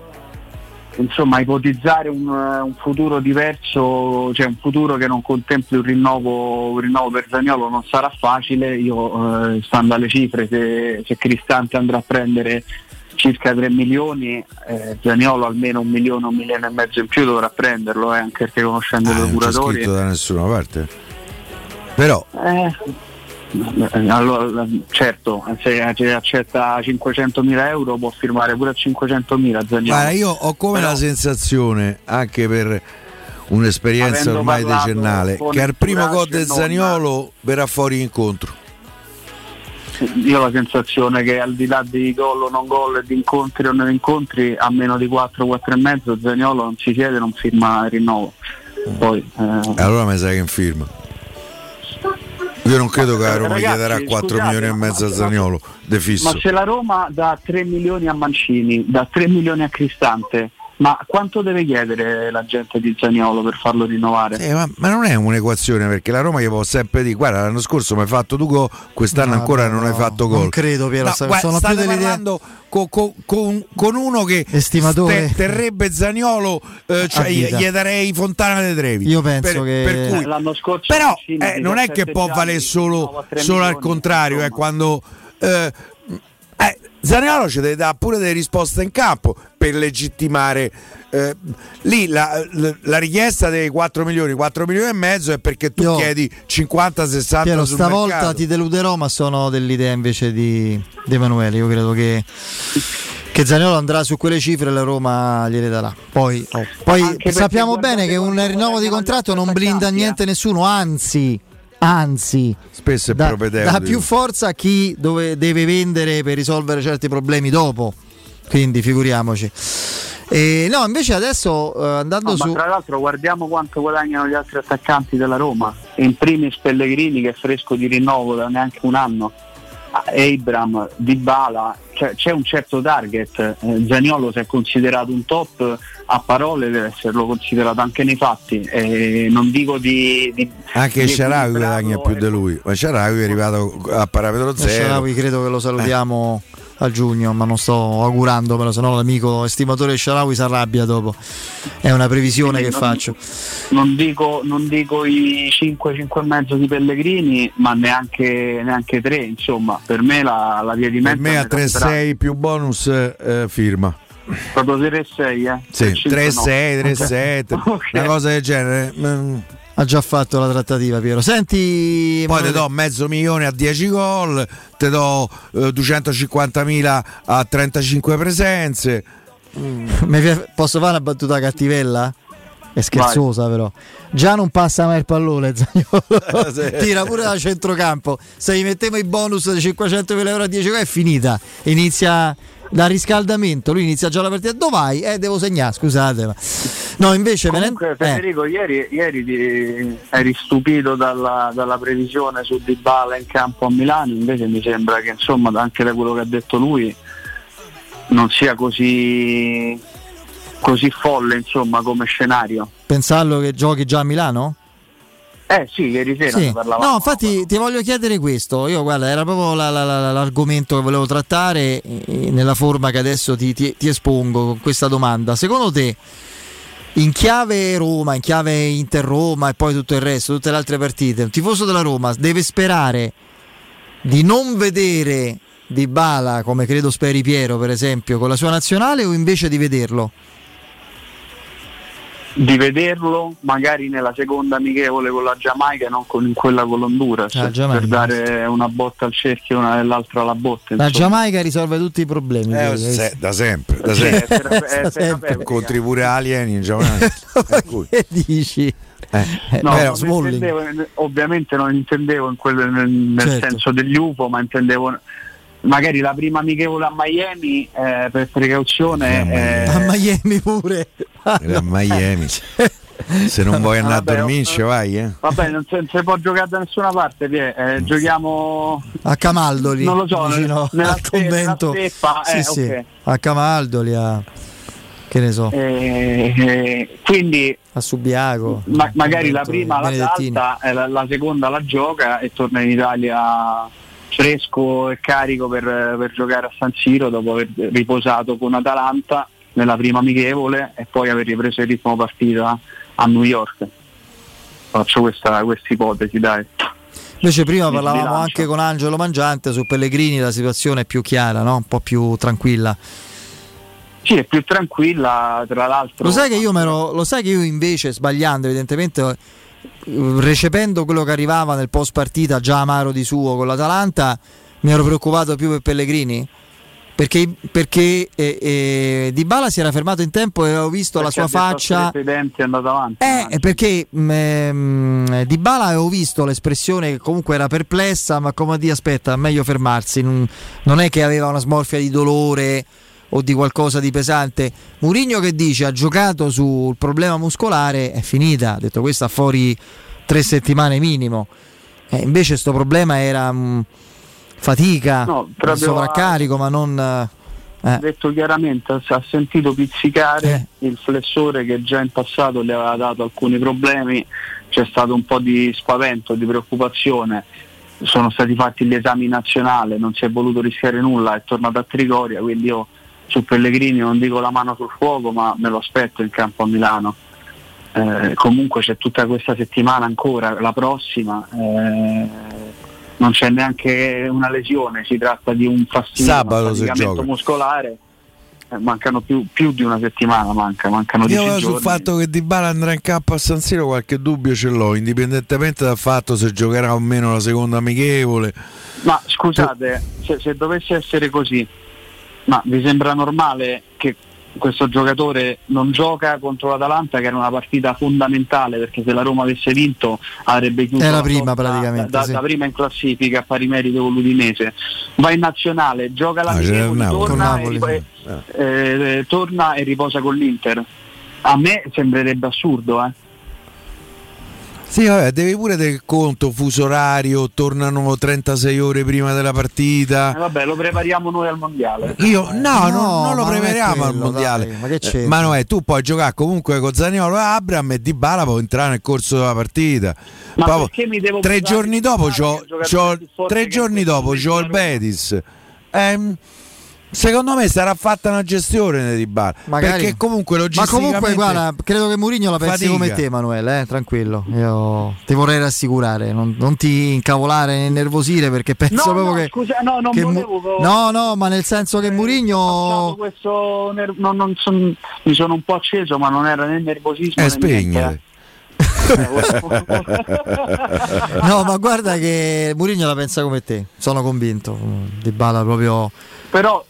insomma ipotizzare un, un, futuro diverso, cioè un futuro che non contempli un rinnovo, un rinnovo per Zagnolo non sarà facile, io eh, stando alle cifre se, se, Cristante andrà a prendere circa 3 milioni, eh, Zagnolo almeno un milione, un milione e mezzo in più dovrà prenderlo, eh, anche perché conoscendo ah, i procuratori. Non c'è da nessuna parte. Però eh, allora, certo, se accetta 500.000 euro può firmare pure a 500.000 Zagnolo. Guarda, io ho come Però, la sensazione, anche per un'esperienza ormai decennale, che al primo gol del Zagnolo verrà fuori incontro. Io ho la sensazione che al di là di gol o non gol, di incontri o non incontri, a meno di 4, 4 e mezzo, Zagnolo non si siede, non firma rinnovo. Poi, eh... Allora mi sa che firma. Io non credo che la Roma ragazzi, chiederà 4 scusate, milioni e mezzo a Zagnolo de fisso. Ma se la Roma dà 3 milioni a Mancini, dà 3 milioni a Cristante, ma quanto deve chiedere la gente di Zaniolo per farlo rinnovare? Eh, ma, ma, non è un'equazione perché la Roma gli può sempre dire guarda l'anno scorso mi hai fatto due gol, quest'anno no, ancora no, non hai fatto gol. Non credo Piero, no, guarda, sono più delle parlando con, con, con, con, uno che Estimatore. terrebbe Zaniolo, eh, cioè gli, gli, darei Fontana dei Trevi. Io penso per, che per cui, l'anno scorso però eh, non è che può valere solo, solo al contrario, è quando eh, eh, Zaniolo ci deve dare pure delle risposte in campo per legittimare eh, lì la, la, richiesta dei 4 milioni 4 milioni e mezzo è perché tu Io, chiedi 50-60 Piero, stavolta mercato. ti deluderò ma sono dell'idea invece di, di Emanuele io credo che che Zaniolo andrà su quelle cifre e la Roma gliele darà. Poi, oh. poi sappiamo bene che un rinnovo di contratto non blinda niente nessuno, anzi, anzi spesso è dà, dà più forza a chi dove deve vendere per risolvere certi problemi dopo. Quindi figuriamoci. E no invece adesso uh, andando no, su tra l'altro guardiamo quanto guadagnano gli altri attaccanti della Roma. In primis Pellegrini che è fresco di rinnovo da neanche un anno Abram, Dybala, cioè, c'è un certo target, eh, Zaniolo si è considerato un top a parole deve esserlo considerato anche nei fatti. Eh, non dico di, di anche Sharawi guadagna più di lui. Ma Sharawi è arrivato a parametro zero. Sharawi credo che lo salutiamo. Eh a giugno, ma non sto augurandomelo, se no l'amico estimatore Sharawi si arrabbia dopo. È una previsione Quindi che non, faccio. Non dico, non dico i 5, 5 e mezzo di Pellegrini, ma neanche, neanche 3, insomma, per me la, la via di mezzo. Per me a 3-6 più bonus eh, firma. Proprio 3-6, eh? Sì, 3-6, 3-7, <laughs> okay. una cosa del genere. Ha già fatto la trattativa Piero. Senti poi ti do mezzo milione a 10 gol ti do eh, 250.000 a 35 presenze. Mm. posso fare una battuta cattivella? è scherzosa Vai. però. Già non passa mai il pallone <laughs> Zagnolo tira pure da centrocampo. Se gli mettiamo i bonus di 500.000 euro a 10 gol è finita. Inizia da riscaldamento lui inizia già la partita dove vai? Eh devo segnare scusate ma... no invece Comunque, me ne... Federico eh. ieri, ieri ti... eri stupito dalla, dalla, previsione su Dybala in campo a Milano invece mi sembra che insomma anche da quello che ha detto lui non sia così così folle insomma come scenario pensarlo che giochi già a Milano? Eh sì, ieri sera sì. No, infatti ti voglio chiedere questo. Io guarda, era proprio la, la, la, l'argomento che volevo trattare eh, nella forma che adesso ti, ti, ti, espongo con questa domanda. Secondo te, in chiave Roma, in chiave Inter-Roma e poi tutto il resto, tutte le altre partite, un tifoso della Roma deve sperare di non vedere Di Bala, come credo speri Piero, per esempio, con la sua nazionale o invece di vederlo? Di vederlo magari nella seconda amichevole con la Giamaica e non con quella con l'Honduras ah, per dare una botta al cerchio e una dell'altra alla botte la Giamaica risolve tutti i problemi eh, se, da sempre, da sempre. È, è, è, contri pure alieni <laughs> in Giamaica <laughs> che dici? Eh, no, non intendevo, ovviamente non intendevo in quel, nel, nel certo. senso degli UFO ma intendevo magari la prima amichevole a Miami eh, per precauzione eh, a Miami pure a <laughs> Miami se non vuoi andare vabbè, a dormirci vai eh. vabbè non si, si, può giocare da nessuna parte Pie. Eh, giochiamo a Camaldoli non lo so vicino nella, al convento steppa, sì, eh, sì. Okay. a Camaldoli a che ne so eh, eh, quindi a Subiaco ma, magari la prima la salta la, la seconda la gioca e torna in Italia fresco e carico per, per, giocare a San Siro dopo aver riposato con Atalanta nella prima amichevole e poi aver ripreso il ritmo partita a New York. Faccio questa ipotesi, dai. Invece prima parlavamo anche con Angelo Mangiante su Pellegrini, la situazione è più chiara, no? un po' più tranquilla. Sì, è più tranquilla, tra l'altro. Lo sai che io, <laughs> lo sai che io invece, sbagliando evidentemente, recependo quello che arrivava nel post partita già amaro di suo con l'Atalanta, mi ero preoccupato più per Pellegrini? Perché, perché eh, eh, Di Bala si era fermato in tempo e avevo visto perché la sua faccia. è andato avanti. Eh, perché mh, mh, Di Bala avevo visto l'espressione che comunque era perplessa, ma come a dire aspetta, meglio fermarsi. Non, non è che aveva una smorfia di dolore o di qualcosa di pesante. Murigno che dice ha giocato sul problema muscolare, è finita. Ha detto questa fuori tre settimane minimo. Eh, invece questo problema era. Mh, fatica, no, sovraccarico, a... ma non... Eh. Detto chiaramente, ha sentito pizzicare eh. il flessore che già in passato le aveva dato alcuni problemi, c'è stato un po' di spavento, di preoccupazione, sono stati fatti gli esami nazionali, non si è voluto rischiare nulla, è tornato a Trigoria, quindi io su Pellegrini non dico la mano sul fuoco, ma me lo aspetto in campo a Milano. Eh, comunque c'è tutta questa settimana ancora, la prossima. Eh, non c'è neanche una lesione, si tratta di un fastidio, muscolare. Eh, mancano più, più, di una settimana, manca, mancano Io giorni. sul fatto che Di Bala andrà in campo a San Siro qualche dubbio ce l'ho, indipendentemente dal fatto se giocherà o meno la seconda amichevole. Ma scusate, se, se dovesse essere così, ma vi sembra normale che questo giocatore non gioca contro l'Atalanta che era una partita fondamentale perché se la Roma avesse vinto avrebbe chiuso la prima praticamente da, sì. da, prima in classifica a pari merito con l'Udinese. Va in nazionale gioca la ah, torna, e riposa, eh, torna e riposa con l'Inter. A me sembrerebbe assurdo eh sì, vabbè, devi pure del conto, fuso orario, tornano 36 ore prima della partita. Eh, vabbè, lo prepariamo noi al mondiale. Io no, no non, non lo prepariamo al mondiale. Dai, ma che c'è? Eh, ma no, tu puoi giocare comunque con Zaniolo, Abram e Di Bala può entrare nel corso della partita. Ma Poi, perché mi devo tre giorni dopo c'ho, c'ho tre giorni dopo c'ho il Betis. Ehm, Secondo me sarà fatta una gestione di bar. Magari. Perché comunque logisticamente Ma comunque guarda, credo che Mourinho la pensi fatica. come te, Emanuele, eh? tranquillo. Io ti vorrei rassicurare, non, non, ti incavolare né nervosire perché penso no, proprio no, che scusa, no, non che volevo, No, no, ma nel senso che Mourinho questo ner- non, non son, mi sono un po' acceso, ma non era né nervosismo eh, spegnere. <laughs> no, ma guarda che Mourinho la pensa come te, sono convinto. Di Bala proprio però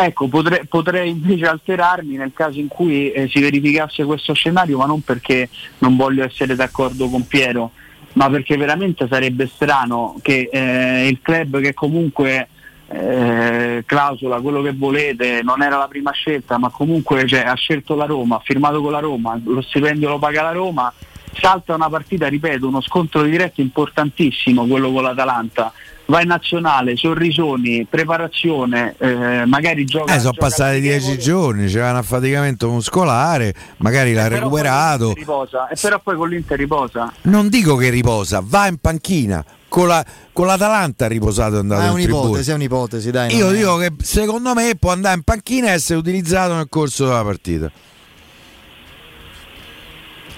Ecco, potrei, potrei, invece alterarmi nel caso in cui eh, si verificasse questo scenario, ma non perché non voglio essere d'accordo con Piero, ma perché veramente sarebbe strano che eh, il club che comunque eh, clausola quello che volete, non era la prima scelta, ma comunque cioè, ha scelto la Roma, ha firmato con la Roma, lo stipendio lo paga la Roma, salta una partita, ripeto, uno scontro diretto importantissimo, quello con l'Atalanta va in nazionale, sorrisoni, preparazione, eh, magari gioca. Eh, sono passati dieci giorni, c'era un affaticamento muscolare, magari l'ha recuperato. Riposa, e però poi con l'Inter riposa. Non dico che riposa, va in panchina. Con, la, con l'Atalanta ha riposato è andato è un'ipotesi, è un'ipotesi, dai. Io dico che secondo me può andare in panchina e essere utilizzato nel corso della partita.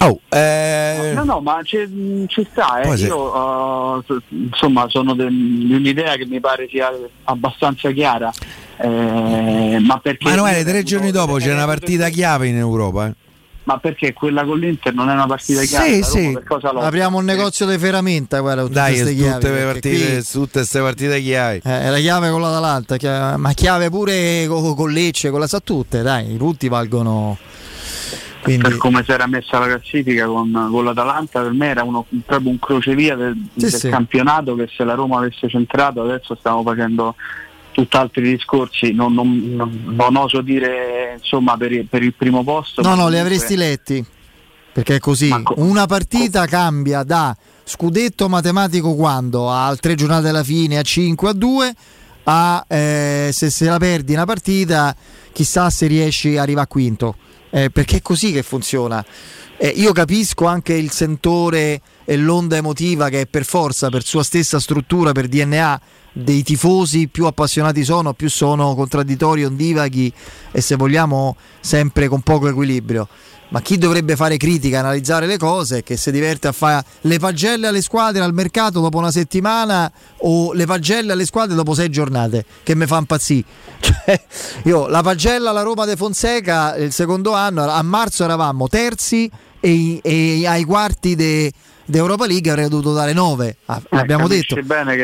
Oh, eh... No, no, ma ci, sta. Eh. Io uh, insomma sono de, di un'idea che mi pare sia abbastanza chiara. Eh, ma perché Manuele, tre giorni dopo c'è una partita chiave in Europa. Eh? Ma perché quella con l'Inter non è una partita chiave? Sì, sì. Apriamo un negozio di ferramenta, guarda, tutte Dai, tutte chiavi, tutte, partite, tutte queste partite chiavi. Eh, la chiave con l'Atalanta, chiave, ma chiave pure con, con Lecce, con la sa tutte, dai, i punti valgono quindi... per come si era messa la classifica con, con l'Atalanta per me era uno, proprio un crocevia del, sì, del sì. campionato che se la Roma avesse centrato adesso stiamo facendo tutt'altri discorsi. Non, non, non, non oso dire insomma per, per, il primo posto no no comunque... li avresti letti perché è così. Co- una partita co- cambia da scudetto matematico quando? A tre giornate alla fine a 5 a 2 a eh, se, se la perdi una partita chissà se riesci a arrivare a quinto eh, perché è così che funziona. Eh, io capisco anche il sentore e l'onda emotiva che è per forza, per sua stessa struttura, per DNA dei tifosi più appassionati sono, più sono contraddittori, ondivaghi e se vogliamo sempre con poco equilibrio. Ma chi dovrebbe fare critica, analizzare le cose, che si diverte a fare le pagelle alle squadre al mercato dopo una settimana o le pagelle alle squadre dopo sei giornate, che mi fa impazzire. <laughs> Cioè, io la pagella alla Roma de Fonseca il secondo anno, a marzo eravamo terzi e, e ai quarti de, d'Europa League avrei dovuto dare 9 ah, abbiamo detto.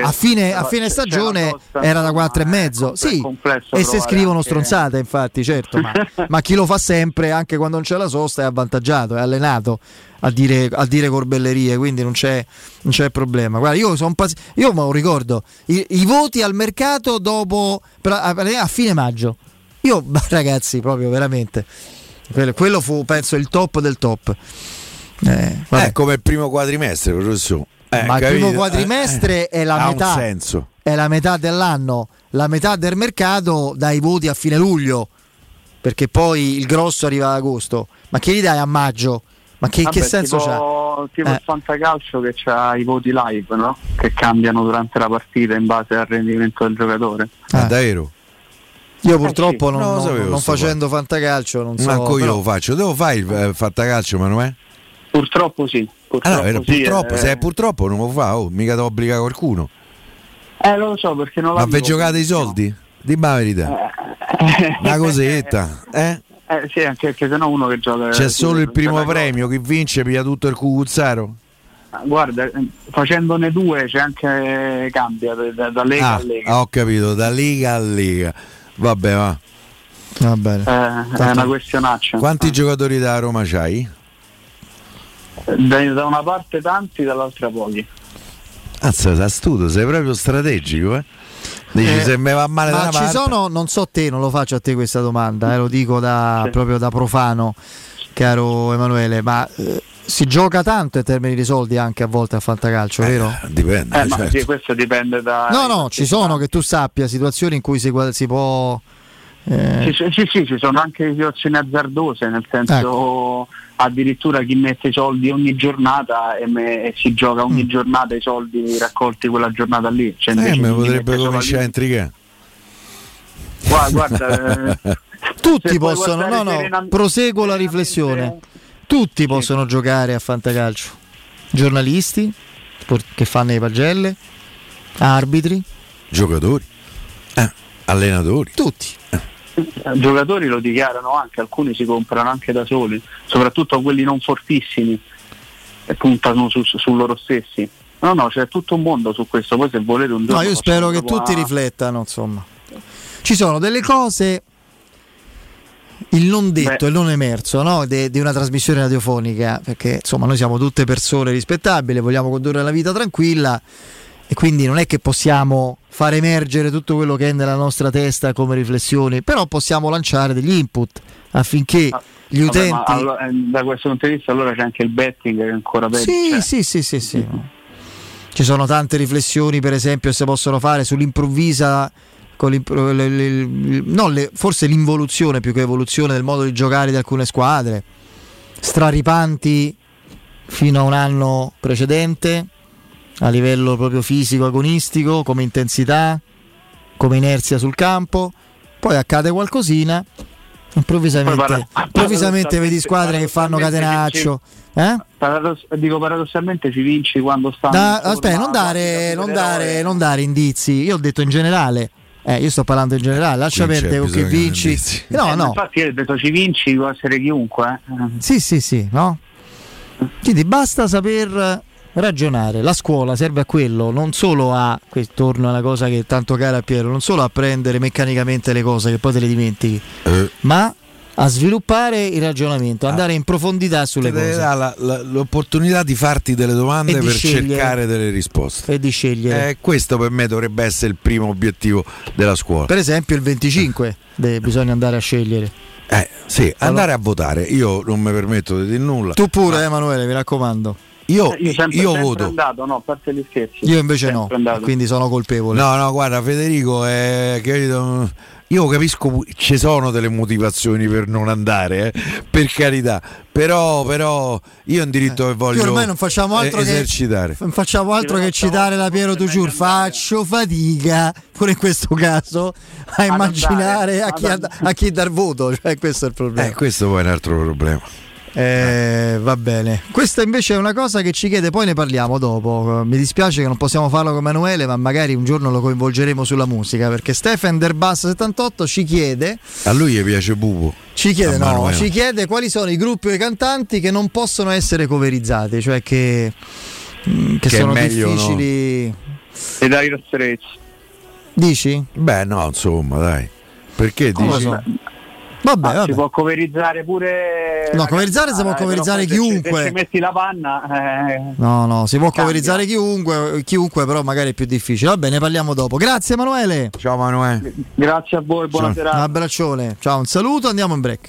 a fine, a fine stagione era da 4 e mezzo. sì, e se scrivono anche... stronzate infatti certo ma, <laughs> ma, chi lo fa sempre anche quando non c'è la sosta è avvantaggiato è allenato a dire, a dire corbellerie quindi non c'è, non c'è problema. Guarda io sono pass- io me lo ricordo I, i, voti al mercato dopo a, a fine maggio. Io <laughs> ragazzi proprio veramente quello, quello fu penso il top del top eh, eh, come il primo quadrimestre, professore. Eh, Ma capito? il primo quadrimestre eh, è la metà. È la metà dell'anno, la metà del mercato dai voti a fine luglio, perché poi il grosso arriva ad agosto. Ma che gli dai a maggio? Ma che, Vabbè, che senso tipo, c'ha? Tipo eh. il fantacalcio che ha i voti live, no? Che cambiano durante la partita in base al rendimento del giocatore. Ah, davvero? Io purtroppo eh sì. non, non, non, non facendo fantacalcio non so. Manco io però... lo faccio. Devo fare il eh, fantacalcio, Manuel? Purtroppo sì. Purtroppo, allora, sì, purtroppo eh... se è purtroppo non lo fa, oh, mica ti obbliga qualcuno. Eh, lo so perché non Ma vi giocate i soldi? Di la verità. Eh. Una cosetta, <laughs> eh? Eh sì, anche perché se no uno che gioca. C'è solo il primo premio, chi vince piglia tutto il cucuzzaro. Ah, guarda, eh, facendone due c'è anche cambia da, da Lega ah, a Lega. Ho capito, da Lega a Lega. Vabbè, va. Va bene. Eh, è una questionaccia. Quanti ah. giocatori da Roma c'hai? Da, da una parte tanti, dall'altra pochi. Azza, da studio, sei proprio strategico, eh? Dici, eh, se me va male ma da ci parte. sono, non so te, non lo faccio a te questa domanda, eh, lo dico da, sì. proprio da profano, caro Emanuele, ma eh, si gioca tanto in termini di soldi anche a volte a fantacalcio, eh, vero? Dipende. Eh, certo. sì, questo dipende da... No, no, ci sono che tu sappia situazioni in cui si, si può... Eh... Sì, sì, sì, ci sono anche situazioni azzardose, nel senso... Ecco addirittura chi mette i soldi ogni giornata e, me, e si gioca ogni mm. giornata i soldi raccolti quella giornata lì. Cioè, eh, me potrebbe cominciare a intrigare. Guarda, guarda eh, <laughs> tutti possono, no, no, serenam- proseguo la riflessione. Tutti sì. possono giocare a fantacalcio. Giornalisti che fanno le pagelle, arbitri, giocatori, eh, allenatori, tutti. Eh giocatori lo dichiarano anche, alcuni si comprano anche da soli, soprattutto quelli non fortissimi e puntano su, su, loro stessi. No, no, c'è tutto un mondo su questo, poi se volete un giorno... No, io spero che tutti a... riflettano, insomma. Ci sono delle cose, il non detto e il non emerso no? di una trasmissione radiofonica, perché insomma noi siamo tutte persone rispettabili, vogliamo condurre la vita tranquilla e quindi non è che possiamo far emergere tutto quello che è nella nostra testa come riflessioni, però possiamo lanciare degli input affinché ah, gli vabbè, utenti... Allora, eh, da questo punto di vista allora c'è anche il betting che è ancora peggio. Sì, cioè. sì, sì, sì, sì. Ci sono tante riflessioni per esempio che si possono fare sull'improvvisa le, le, le, no, forse l'involuzione più che evoluzione del modo di giocare di alcune squadre, straripanti fino a un anno precedente, a livello proprio fisico, agonistico, come intensità, come inerzia sul campo, poi accade qualcosina, improvvisamente, parla, <laughs> improvvisamente vedi squadre che fanno catenaccio. Eh? Paradoss- dico paradossalmente ci vinci quando stanno. Da, aspetta, non dare, non, dare, non dare indizi. Io ho detto in generale. Eh, io sto parlando in generale, lascia perdere con che vinci. No, eh, no. Infatti, io ho detto ci vinci, può essere chiunque. Eh. Sì, sì, sì, no? Quindi basta saper ragionare. La scuola serve a quello, non solo a, torno alla cosa che è tanto cara a Piero, non solo a prendere meccanicamente le cose che poi te le dimentichi, eh. ma a sviluppare il ragionamento, andare in profondità sulle Ti cose. La, la, l'opportunità di farti delle domande per scegliere, cercare delle risposte. E di scegliere. Eh, questo per me dovrebbe essere il primo obiettivo della scuola. Per esempio il 25 deve, bisogna andare a scegliere. Eh, sì, andare a votare. Io non mi permetto di dire nulla. Tu pure, ma... Emanuele, mi raccomando. Io, Eh, io sempre, io sempre voto. andato, no, a parte gli scherzi. Io invece no, andato. quindi sono colpevole. No, no, guarda, Federico, è, capito, io capisco, ci sono delle motivazioni per non andare, eh, per carità, però, però io ho un diritto che voglio Qui ormai non facciamo altro eh, che esercitare. Non facciamo altro che citare la Piero Tuciur. Faccio fatica, pure in questo caso, a immaginare a chi, a chi dar voto. Cioè, questo è il problema. Eh, questo poi è un altro problema. Eh, va bene. Questa invece è una cosa che ci chiede, poi ne parliamo dopo. Mi dispiace che non possiamo farlo con Emanuele, ma magari un giorno lo coinvolgeremo sulla musica. Perché Stefan Derbas78 ci chiede. A lui gli piace Bubu. Ci chiede, no, ci chiede quali sono i gruppi o i cantanti che non possono essere coverizzati, cioè che, mm, che Che sono meglio, difficili. E Dire Straits. Dici? Beh, no, insomma, dai. Perché Come dici? so? Vabbè, Ah, vabbè. Si può coverizzare pure. No, coverizzare si può canzone, coverizzare ci- chiunque. Se ci metti la panna. eh, No, no, si può Cambia. coverizzare chiunque, chiunque, però magari è più difficile. Va bene, ne parliamo dopo. Grazie Emanuele. Ciao Emanuele. Grazie a voi, buona Un serata. abbraccione. Ciao, un saluto, andiamo in break.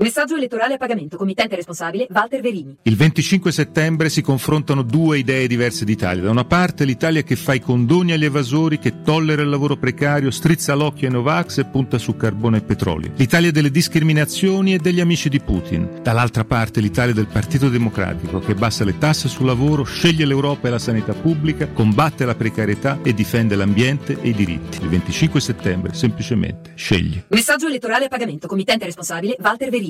Messaggio elettorale a pagamento. Committente responsabile Walter Verini. Il 25 settembre si confrontano due idee diverse d'Italia. Da una parte l'Italia che fa i condoni agli evasori, che tollera il lavoro precario, strizza l'occhio ai Novax e punta su carbone e petrolio. L'Italia delle discriminazioni e degli amici di Putin. Dall'altra parte l'Italia del Partito Democratico che bassa le tasse sul lavoro, sceglie l'Europa e la sanità pubblica, combatte la precarietà e difende l'ambiente e i diritti. Il 25 settembre semplicemente scegli. Messaggio elettorale a pagamento. Committente responsabile Walter Verini.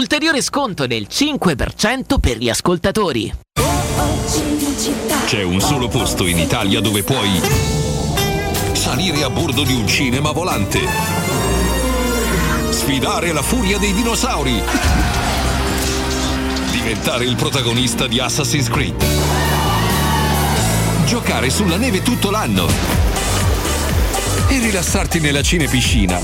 Ulteriore sconto del 5% per gli ascoltatori. C'è un solo posto in Italia dove puoi salire a bordo di un cinema volante, sfidare la furia dei dinosauri, diventare il protagonista di Assassin's Creed, giocare sulla neve tutto l'anno e rilassarti nella cinepiscina.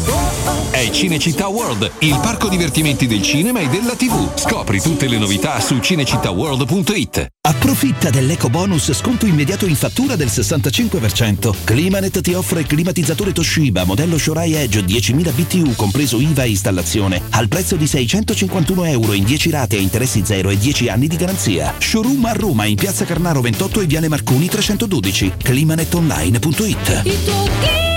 È Cinecittà World, il parco divertimenti del cinema e della TV. Scopri tutte le novità su cinecittàworld.it. Approfitta dell'eco bonus sconto immediato in fattura del 65%. Climanet ti offre climatizzatore Toshiba modello Shorai Edge 10.000 BTU compreso IVA e installazione al prezzo di 651 euro in 10 rate a interessi zero e 10 anni di garanzia. Showroom a Roma in piazza Carnaro 28 e Viale Marconi 312. Climanetonline.it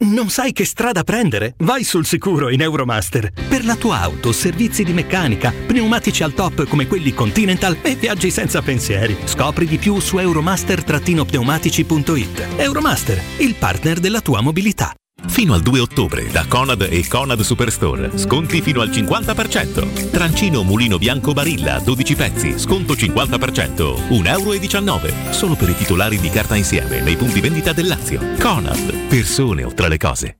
Non sai che strada prendere? Vai sul sicuro in Euromaster. Per la tua auto, servizi di meccanica, pneumatici al top come quelli Continental e viaggi senza pensieri. Scopri di più su euromaster-pneumatici.it. Euromaster, il partner della tua mobilità. Fino al 2 ottobre da Conad e Conad Superstore. Sconti fino al 50%. Trancino mulino bianco Barilla 12 pezzi, sconto 50%, 1,19 euro. Solo per i titolari di carta insieme nei punti vendita del Lazio. Conad, persone oltre le cose.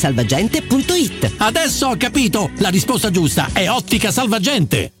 otticasalvagente.it. Adesso ho capito! La risposta giusta è Ottica Salvagente!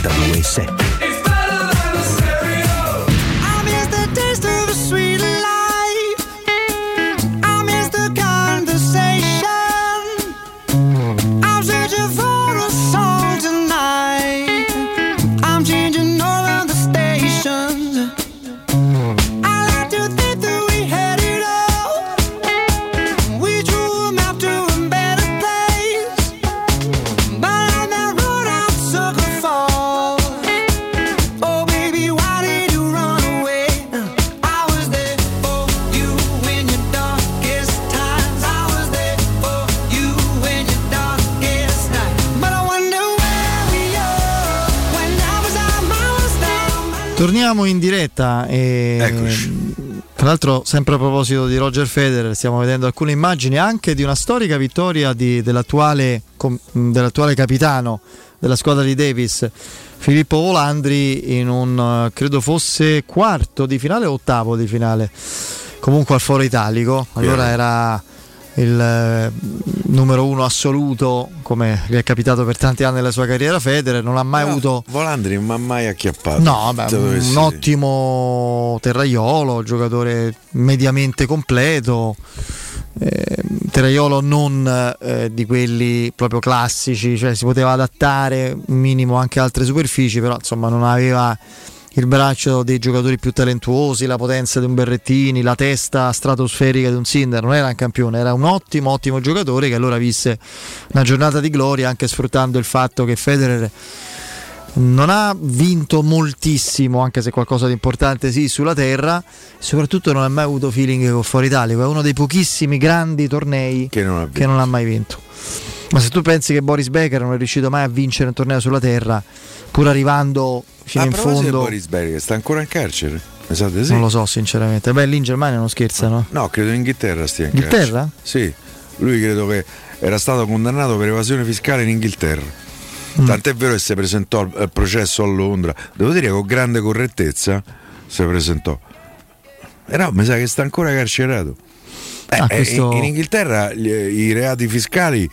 92.7 Torniamo in diretta e tra l'altro sempre a proposito di Roger Federer stiamo vedendo alcune immagini anche di una storica vittoria di, dell'attuale, dell'attuale, capitano della squadra di Davis Filippo Volandri in un credo fosse quarto di finale o ottavo di finale. Comunque al foro italico. Allora era il eh, numero uno assoluto come gli è capitato per tanti anni nella sua carriera Federer non ha mai No, avuto Volandri non mi ha mai acchiappato. No, beh, un ottimo terraiolo, giocatore mediamente completo. Eh, terraiolo non eh, di quelli proprio classici, cioè si poteva adattare un minimo anche a altre superfici, però insomma non aveva il braccio dei giocatori più talentuosi, la potenza di un Berrettini, la testa stratosferica di un Sinder, non era un campione, era un ottimo, ottimo giocatore che allora visse una giornata di gloria anche sfruttando il fatto che Federer non ha vinto moltissimo, anche se qualcosa di importante sì, sulla terra, soprattutto non ha mai avuto feeling con Fuori Italico, è uno dei pochissimi grandi tornei che non che non ha mai vinto. Ma se tu pensi che Boris Becker non è riuscito mai a vincere un torneo sulla terra, pur arrivando fino a in fondo, Boris Berger, sta ancora in carcere? Di sì. non lo so sinceramente. Beh, lì in Germania non scherzano. No, credo in Inghilterra stia in Inghilterra? Sì, lui credo che era stato condannato per evasione fiscale in Inghilterra. Mm. Tant'è vero che si presentò al processo a Londra. Devo dire che con grande correttezza si presentò. No, mi sa che sta ancora carcerato. Eh, Ah, eh, questo- in, in Inghilterra gli- i reati fiscali,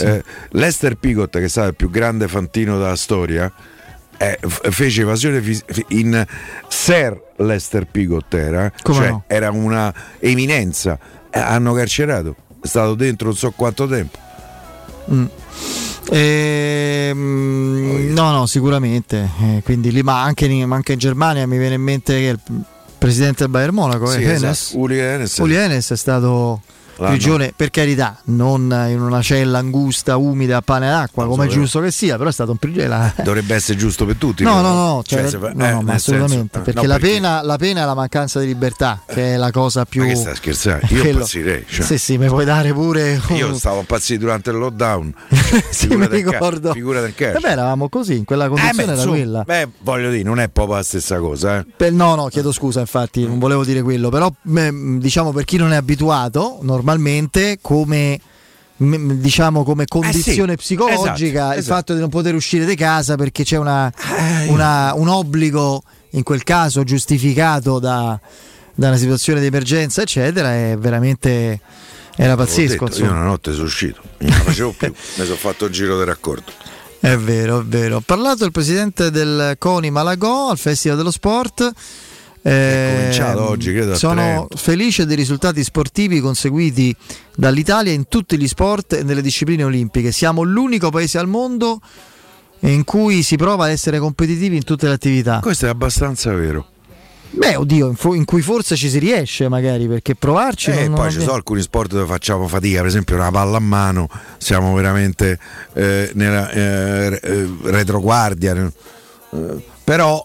eh, Lester Picott, che è stato il più grande fantino della storia, eh, fece evasione in Sir Lester era, Come cioè no? era una eminenza. Eh, hanno carcerato, è stato dentro non so quanto tempo. Mm. Ehm, no, no, sicuramente. Eh, quindi lì, ma anche in, ma anche in Germania mi viene in mente che il presidente del Bayern Monaco, Sì, eh, esatto. Enes. Uli Enes. Uli Enes è stato prigione per carità, non in una cella angusta, umida, a pane d'acqua, come è giusto che sia, però è stato un prigione. Dovrebbe essere giusto per tutti. No, no, no, cioè, Cioè, no, eh, no, ma assolutamente, senso- perché, no, la, Pena, la pena è la mancanza di libertà, che è la cosa più... Ma che stai scherzando? Io impazzirei. Cioè. Sì, sì, mi puoi dare pure... un- Io stavo impazzito durante il lockdown. <laughs> sì, mi del ca- ricordo. Figura del cash. Vabbè, eravamo così, in quella Eh, condizione beh, era insomma, quella. Beh, voglio dire, non è proprio la stessa cosa. Eh. Per- no, no, chiedo scusa, infatti, non volevo dire quello, però diciamo per chi non è abituato, normalmente come mh, diciamo come condizione Eh sì, psicologica esatto, il esatto. fatto di non poter uscire di casa perché c'è una, una- un obbligo in quel caso giustificato da, da una situazione di emergenza eccetera è veramente era pazzesco detto, io una notte sono uscito, non la facevo più, <laughs> mi sono fatto il giro del raccordo. È vero, è vero. Ha parlato il presidente del CONI Malagò al Festival dello Sport. Eh, cominciato oggi, credo, Sono felice dei risultati sportivi conseguiti dall'Italia in tutti gli sport e nelle discipline olimpiche. Siamo l'unico paese al mondo in cui si prova a essere competitivi in tutte le attività. Questo è abbastanza vero. Beh, oddio, in, fu- in cui forse ci si riesce magari perché provarci E non- poi ci sono alcuni sport dove facciamo fatica, per esempio una palla a mano, siamo veramente eh, nella eh, eh, retroguardia. eh, però,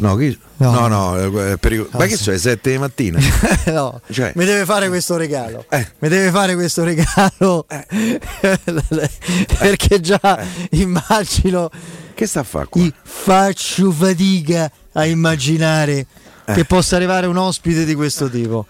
no, chi- No. no, no, eh, è pericolo- ma che sono le 7 di mattina? <laughs> no, Cioè- mi deve fare questo regalo. Eh. Mi deve fare questo regalo <laughs> perché già immagino Che sta a fare qua? faccio fatica a immaginare Eh. Che possa arrivare un ospite di questo tipo.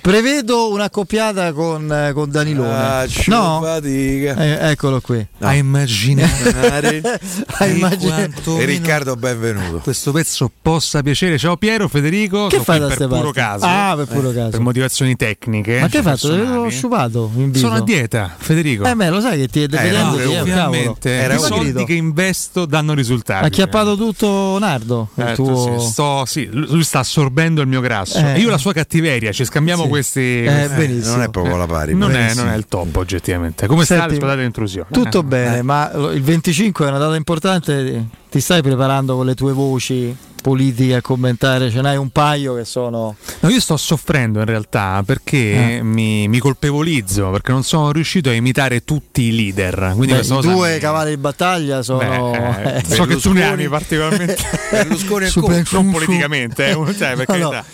Prevedo un'accoppiata con, eh, con Danilone. Faccio no? fatica. Eh, eccolo qui. No. A immaginare <laughs> A immaginare- E Riccardo, benvenuto. questo pezzo possa piacere. Ciao Piero, Federico. Che fai da per puro caso. Ah, per puro Eh, caso. Per motivazioni tecniche. Ma che hai fatto? L'avevo sciupato. Sono a dieta, Federico. Eh beh, lo sai che ti è dependente, no, eh, cavolo. Ovviamente, Era i soldi grido. che investo danno risultati. Ha acchiappato tutto Nardo. il Eh, tuo... tu sì, sto- sì, lui sta assorbendo il mio grasso. Eh. E io la sua cattiveria, ci scambiamo Sì. questi. Eh, benissimo. non è proprio la pari. non, è, non è il top, oggettivamente. Come sta Senti, scusate l'intrusione? Tutto Eh. bene, ma lo- il 25 è una data importante. Ti stai preparando con le tue voci politiche a commentare? Ce n'hai un paio che sono. No, io sto soffrendo in realtà perché Eh. mi, mi colpevolizzo perché non sono riuscito a imitare tutti i leader. Quindi Beh, I due mi- cavalli di battaglia sono. Beh, <laughs> eh, so che tu ne ami particolarmente. <laughs> Berlusconi e Conte. non politicamente, eh, cioè, per No, no.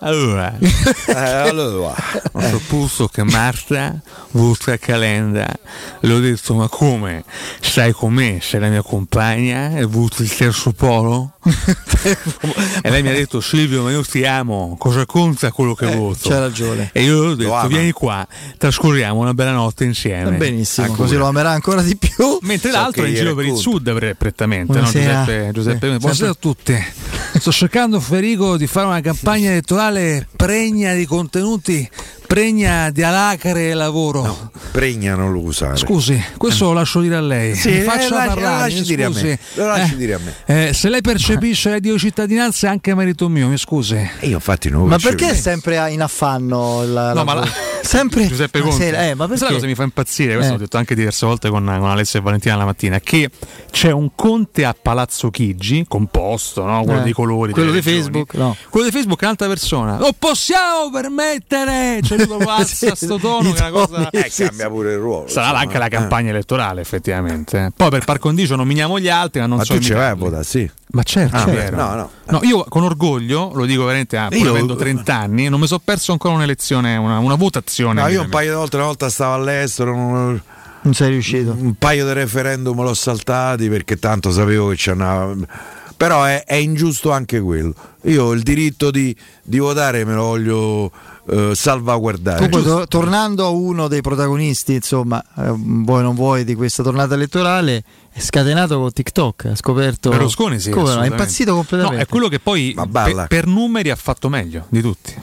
Allora, <laughs> Eh, allora, ho saputo che Marta vota Calenda. Le ho detto, ma come? Stai con me, sei la mia compagna e voti il terzo polo? <laughs> e lei mi ha detto, Silvio, ma io ti amo, cosa conta quello che Eh, voto? c'hai ragione. E io le ho detto, vieni qua, trascorriamo una bella notte insieme. Benissimo, Ancora. così lo amerà ancora di più. Mentre So l'altro è in giro per il sud pre- prettamente, no? Giuseppe, Giuseppe Sì, Buonasera a tutti. Sto cercando Federico di fare una campagna elettorale pregna di contenuti, pregna di alacre e lavoro. pregna non lo usare. Scusi, questo lo lascio dire a lei. Sì, Mi eh, faccia lasci- parlare. lo lasci dire a me, lo Eh, dire a me. eh, se lei percepisce la dio cittadinanza è anche merito mio, mi scusi. E io infatti non lo Ma perché è sempre in affanno? La, No, ma la- <laughs> sempre Giuseppe la Conte. sera, eh, ma Sai perché? cosa mi fa impazzire? Questo Eh. l'ho detto anche diverse volte con, con Alessia e Valentina la mattina. Che c'è un Conte a Palazzo Chigi, composto, no? quello Eh. dei colori. Quello di. Facebook, no. Quello di Facebook è un'altra persona. Non possiamo permettere! C'è proprio alza <laughs> Sì, sto tono. Che è una cosa. Eh, cambia pure il ruolo. Sarà insomma. anche la Eh. campagna elettorale, effettivamente. Poi per par condicio nominiamo gli altri, ma non Ma so tu ci vai a votare, sì. Ma certo, Ah, Piero. no, no. No, io con orgoglio, lo dico veramente, ah, pur Io- avendo 30 anni, non mi sono perso ancora un'elezione, una, una votazione. No, io un paio di volte, una volta stavo all'estero, non- Non sei riuscito. un paio di referendum l'ho saltati perché tanto sapevo che ci andava. Però è, è ingiusto anche quello. Io ho il diritto di, di votare me lo voglio eh, salvaguardare. Comunque, to- tornando a uno dei protagonisti, insomma, eh, vuoi non vuoi, di questa tornata elettorale, è scatenato con TikTok. Ha scoperto. Berlusconi sì, Come? È impazzito completamente. No, è quello che poi Ma balla. pe- per numeri ha fatto meglio di tutti.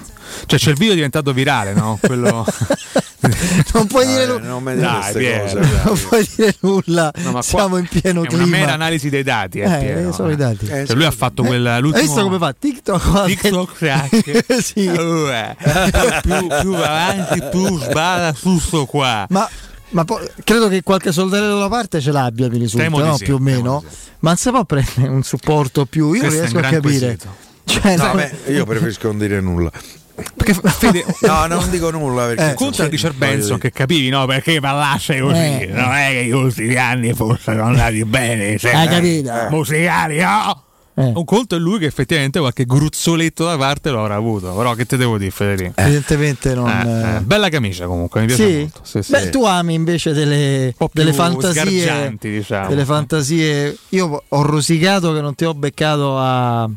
Cioè c'è il video diventato virale, no? <laughs> Quello... <laughs> non puoi dire Eh, nulla. non Dai, Piero, cose. dai. Non puoi dire nulla. No, Siamo in pieno è clima. una mera analisi dei dati, eh, Eh, Piero. sono i dati. Cioè, lui ha fatto Eh, quel Hai l'ultimo visto come fa? TikTok. <laughs> TikTok crack. sì. Uh, più, più avanti, più sbada tutto qua. Ma, ma poi, credo che qualche soldarello da parte ce l'abbia, mi risulta, no? sì, più o meno. sì. Ma non si può prendere un supporto più. Io non Questo è riesco a capire. Cioè, No, no, beh, io preferisco non dire nulla. Perché <laughs> Fede, no, non dico nulla perché eh, conta sì, Richard Benson che capivi, no? Perché parlasse così, eh. non è che gli ultimi anni fossero andati bene, Hai capito? musicali, no? Eh. Un conto è lui che effettivamente qualche gruzzoletto da parte lo avrà avuto. Però che te devo dire, Federico? Eh. Evidentemente non. Eh, bella camicia comunque, mi piace sì? molto. Sì, sì. Beh, tu ami invece delle, delle fantasie. Diciamo. Delle fantasie. Io ho rosicato che non ti ho beccato a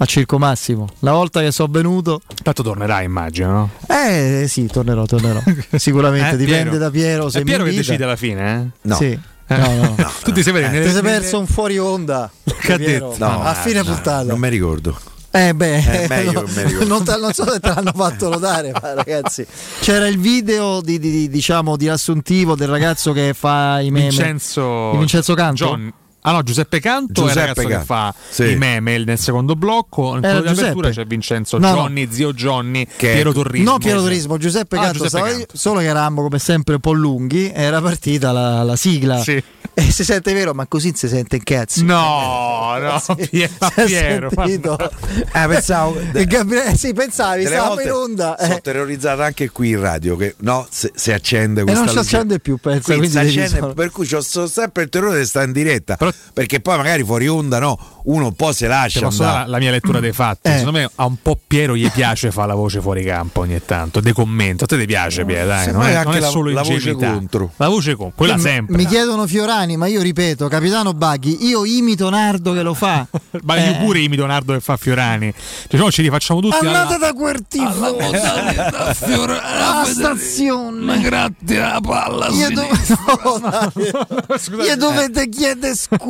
a Circo Massimo. La volta che sono venuto. Tanto tornerai, immagino. No? Eh sì, tornerò, tornerò. <laughs> Sicuramente eh, dipende Piero. da Piero. Se È Piero mi che decide alla fine, eh? No. Sì. No, no, no. <laughs> tu ti sei Eh, nelle- ti sei perso un fuori onda. <laughs> Che ha detto? No, a fine no, puntata. Non mi ricordo. Eh beh, Eh, meglio, no. Non, te- non so se te l'hanno fatto notare, ma ragazzi. C'era il video di, di- di- diciamo di riassuntivo del ragazzo che fa i meme. Vincenzo, Di Vincenzo Canto? John- Ah no, Giuseppe Canto è il Giuseppe ragazzo che Canto. fa Sì. i meme nel secondo blocco. Era quello di apertura Giuseppe. c'è Vincenzo No, no. Johnny, zio Johnny, Che- Piero Torrismo. No, Piero Turismo, Giuseppe Ah, Canto, Giuseppe Canto. solo che eravamo come sempre un po' lunghi, era partita la, la sigla. Sì. E si sente vero, ma così si sente in cazzo. No, no, Piero, ma Si è Piero, ma sentito. Eh, pensavo. E Gabriele, sì, pensavi, volte in onda. Sono eh. terrorizzato anche qui in radio che no, se, se accende E questa non si accende più. Quindi Quindi accende, solo- per cui ho sempre il terrore di stare in diretta perché poi magari fuori onda no uno un po' se lascia posso dare la mia lettura dei fatti. Eh. Secondo me a un po' Piero gli piace fare la voce fuori campo ogni tanto, de commento. A te ti piace, Piero, dai, non è, anche non è la- solo la voce contro. La voce contro, quella Mi- sempre. Mi chiedono Fiorani, ma io ripeto, Capitano Baghi, io imito Nardo che lo fa. <laughs> Ma Eh. io pure imito Nardo che fa Fiorani. Cioè, no, ci rifacciamo tutti Andate alla- da quel tipo alla <laughs> stazione. grazie alla palla. Io, do- no. <laughs> Io dovete chiedere scusa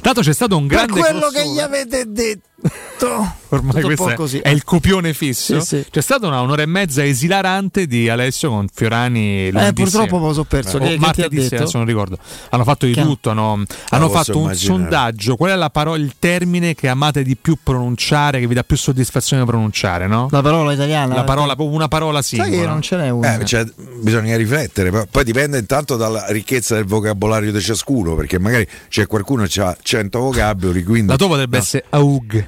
Tanto c'è stato un per grande quello crossover. che gli avete detto. Ormai Tutto questo è, così. è il copione fisso. Sì, sì. C'è stata una un'ora e mezza esilarante di Alessio con Fiorani. Eh, purtroppo me lo so perso. O Che- martedì ha detto? sera, adesso non ricordo. Hanno fatto di Che- tutto. Hanno, hanno posso fatto un immaginare. sondaggio. Qual è la parola, il termine che amate di più pronunciare, che vi dà più soddisfazione pronunciare? No? La parola italiana. La parola, una parola Sai che non ce n'è una. Eh, cioè, bisogna riflettere, poi- dipende intanto dalla ricchezza del vocabolario di ciascuno, perché magari c'è qualcuno che ha 100 vocaboli, quindi La tua potrebbe essere AUG.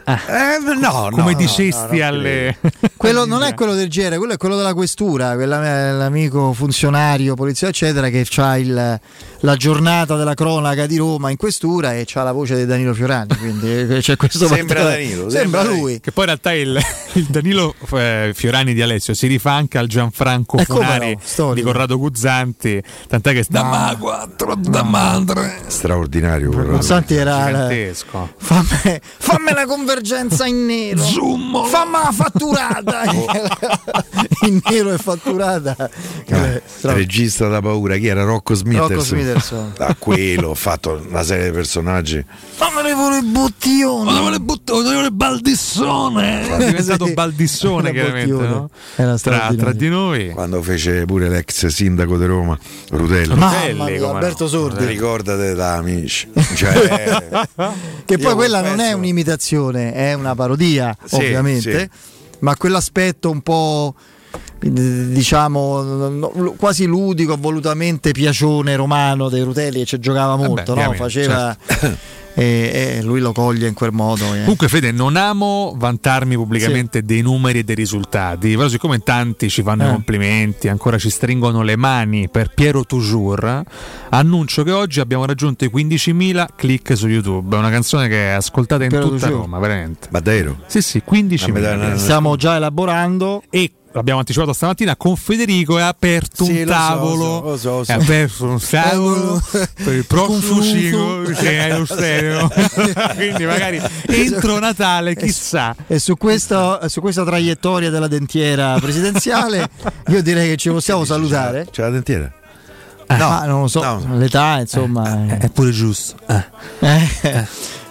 Ah, Eh, no, no, come no, dicesti no, non alle. <laughs> Quello non è quello del genere, quello è quello della questura, quella- l'amico funzionario, polizia, eccetera, che ha il- la giornata della cronaca di Roma in questura e ha la voce di Danilo Fiorani. Quindi eh, c'è questo Sembra particolare- Danilo, Sembra sembra lui. Che poi in realtà il, il Danilo eh, Fiorani di Alessio si rifà anche al Gianfranco Eh, Funari no, di Corrado Guzzanti, tant'è che sta Ma quattro da madre. straordinario. Consanti era la- gigantesco. fammi, fammi la convergenza in nero, Zoom. fammi la fatturata <laughs> <laughs> in nero e fatturata. Eh, Eh, stra- regista da paura, chi era Rocco Smithers? Rocco Smithers. Da <laughs> quello ho fatto una serie di personaggi. Fammi le bottiglioni. Onorevole Butto, onorevole Baldissone. È diventato Sì. Baldissone Una chiaramente no? Era tra, tra di noi. Quando fece pure l'ex sindaco di Roma, Rutelli. Mamma Rutelli, mia, come no. Alberto Sordi. Ricordate da amici. Cioè, Che poi quella non è penso- un'imitazione, è una parodia, Sì, ovviamente, sì. ma quell'aspetto un po' eh, diciamo no, quasi ludico, volutamente piacione romano dei Rutelli che ci giocava molto, no? chiaramente, faceva e, e lui lo coglie in quel modo. eh. Comunque, Fede, non amo vantarmi pubblicamente dei numeri e dei risultati, però siccome tanti ci fanno i Eh. complimenti, ancora ci stringono le mani per Piero Toujours, annuncio che oggi abbiamo raggiunto i 15.000 click su YouTube. È una canzone che è ascoltata in Piero tutta. Roma, veramente. ma davvero? Sì, sì, 15.000. Ma me dai una- Stiamo già elaborando. E l'abbiamo anticipato stamattina con Federico è aperto Sì, un lo so, tavolo lo so, lo so. è aperto un tavolo <laughs> per il prossimo ciclo che è lo stereo <laughs> quindi magari entro Natale chissà E su, questo- su questa traiettoria della dentiera presidenziale, io direi che ci possiamo salutare. C'è la dentiera? No, non lo so, no. l'età, insomma, è pure giusto eh,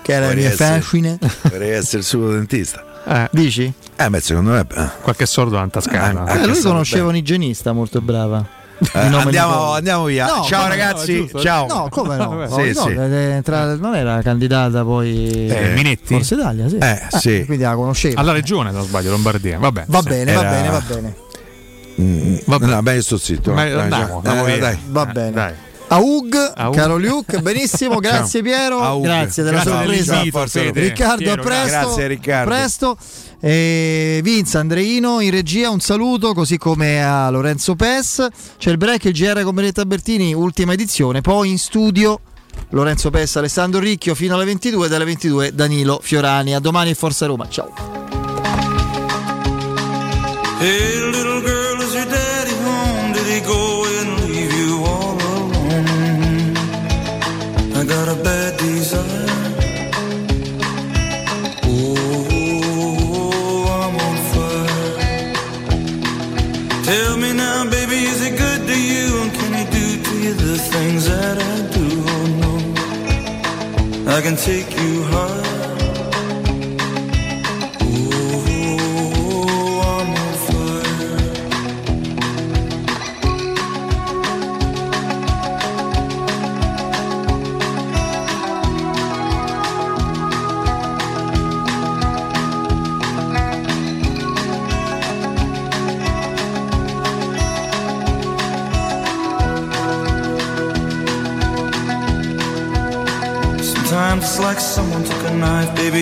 che era la Vorrei mia essere- fascine. Vorrei essere il suo dentista. Eh, Dici? Eh, beh, secondo me. eh, qualche sordo in tascana Eh, che lui conosceva un igienista molto brava. eh, andiamo, andiamo via. No, Ciao no, ragazzi. giusto. Ciao. No, come no? <laughs> Vabbè. No, Sì, no, sì. eh, tra- non era candidata poi Eh, Minetti? Forza Italia, sì. Eh, sì. Quindi la conosceva. alla regione se non sbaglio Lombardia vabbè va sì. bene, era- va bene, va bene. Mm, Vabbè. No, beh, io sto zitto. Ma Dai, andiamo, andiamo Eh, via. dai. Va Eh, bene. dai. Aug, Aug. caro Luke, benissimo, <laughs> grazie Piero, Aug. grazie della grazie sorpresa. Riccardo, Piero, a presto. Grazie Riccardo. A presto. E Vince Andreino in regia un saluto così come a Lorenzo Pes c'è il break il GR con Benetta Bertini ultima edizione poi in studio Lorenzo Pes Alessandro Ricchio fino alle 22 dalle 22 Danilo Fiorani a domani Forza Roma ciao Hey I can take you like someone took a knife, baby.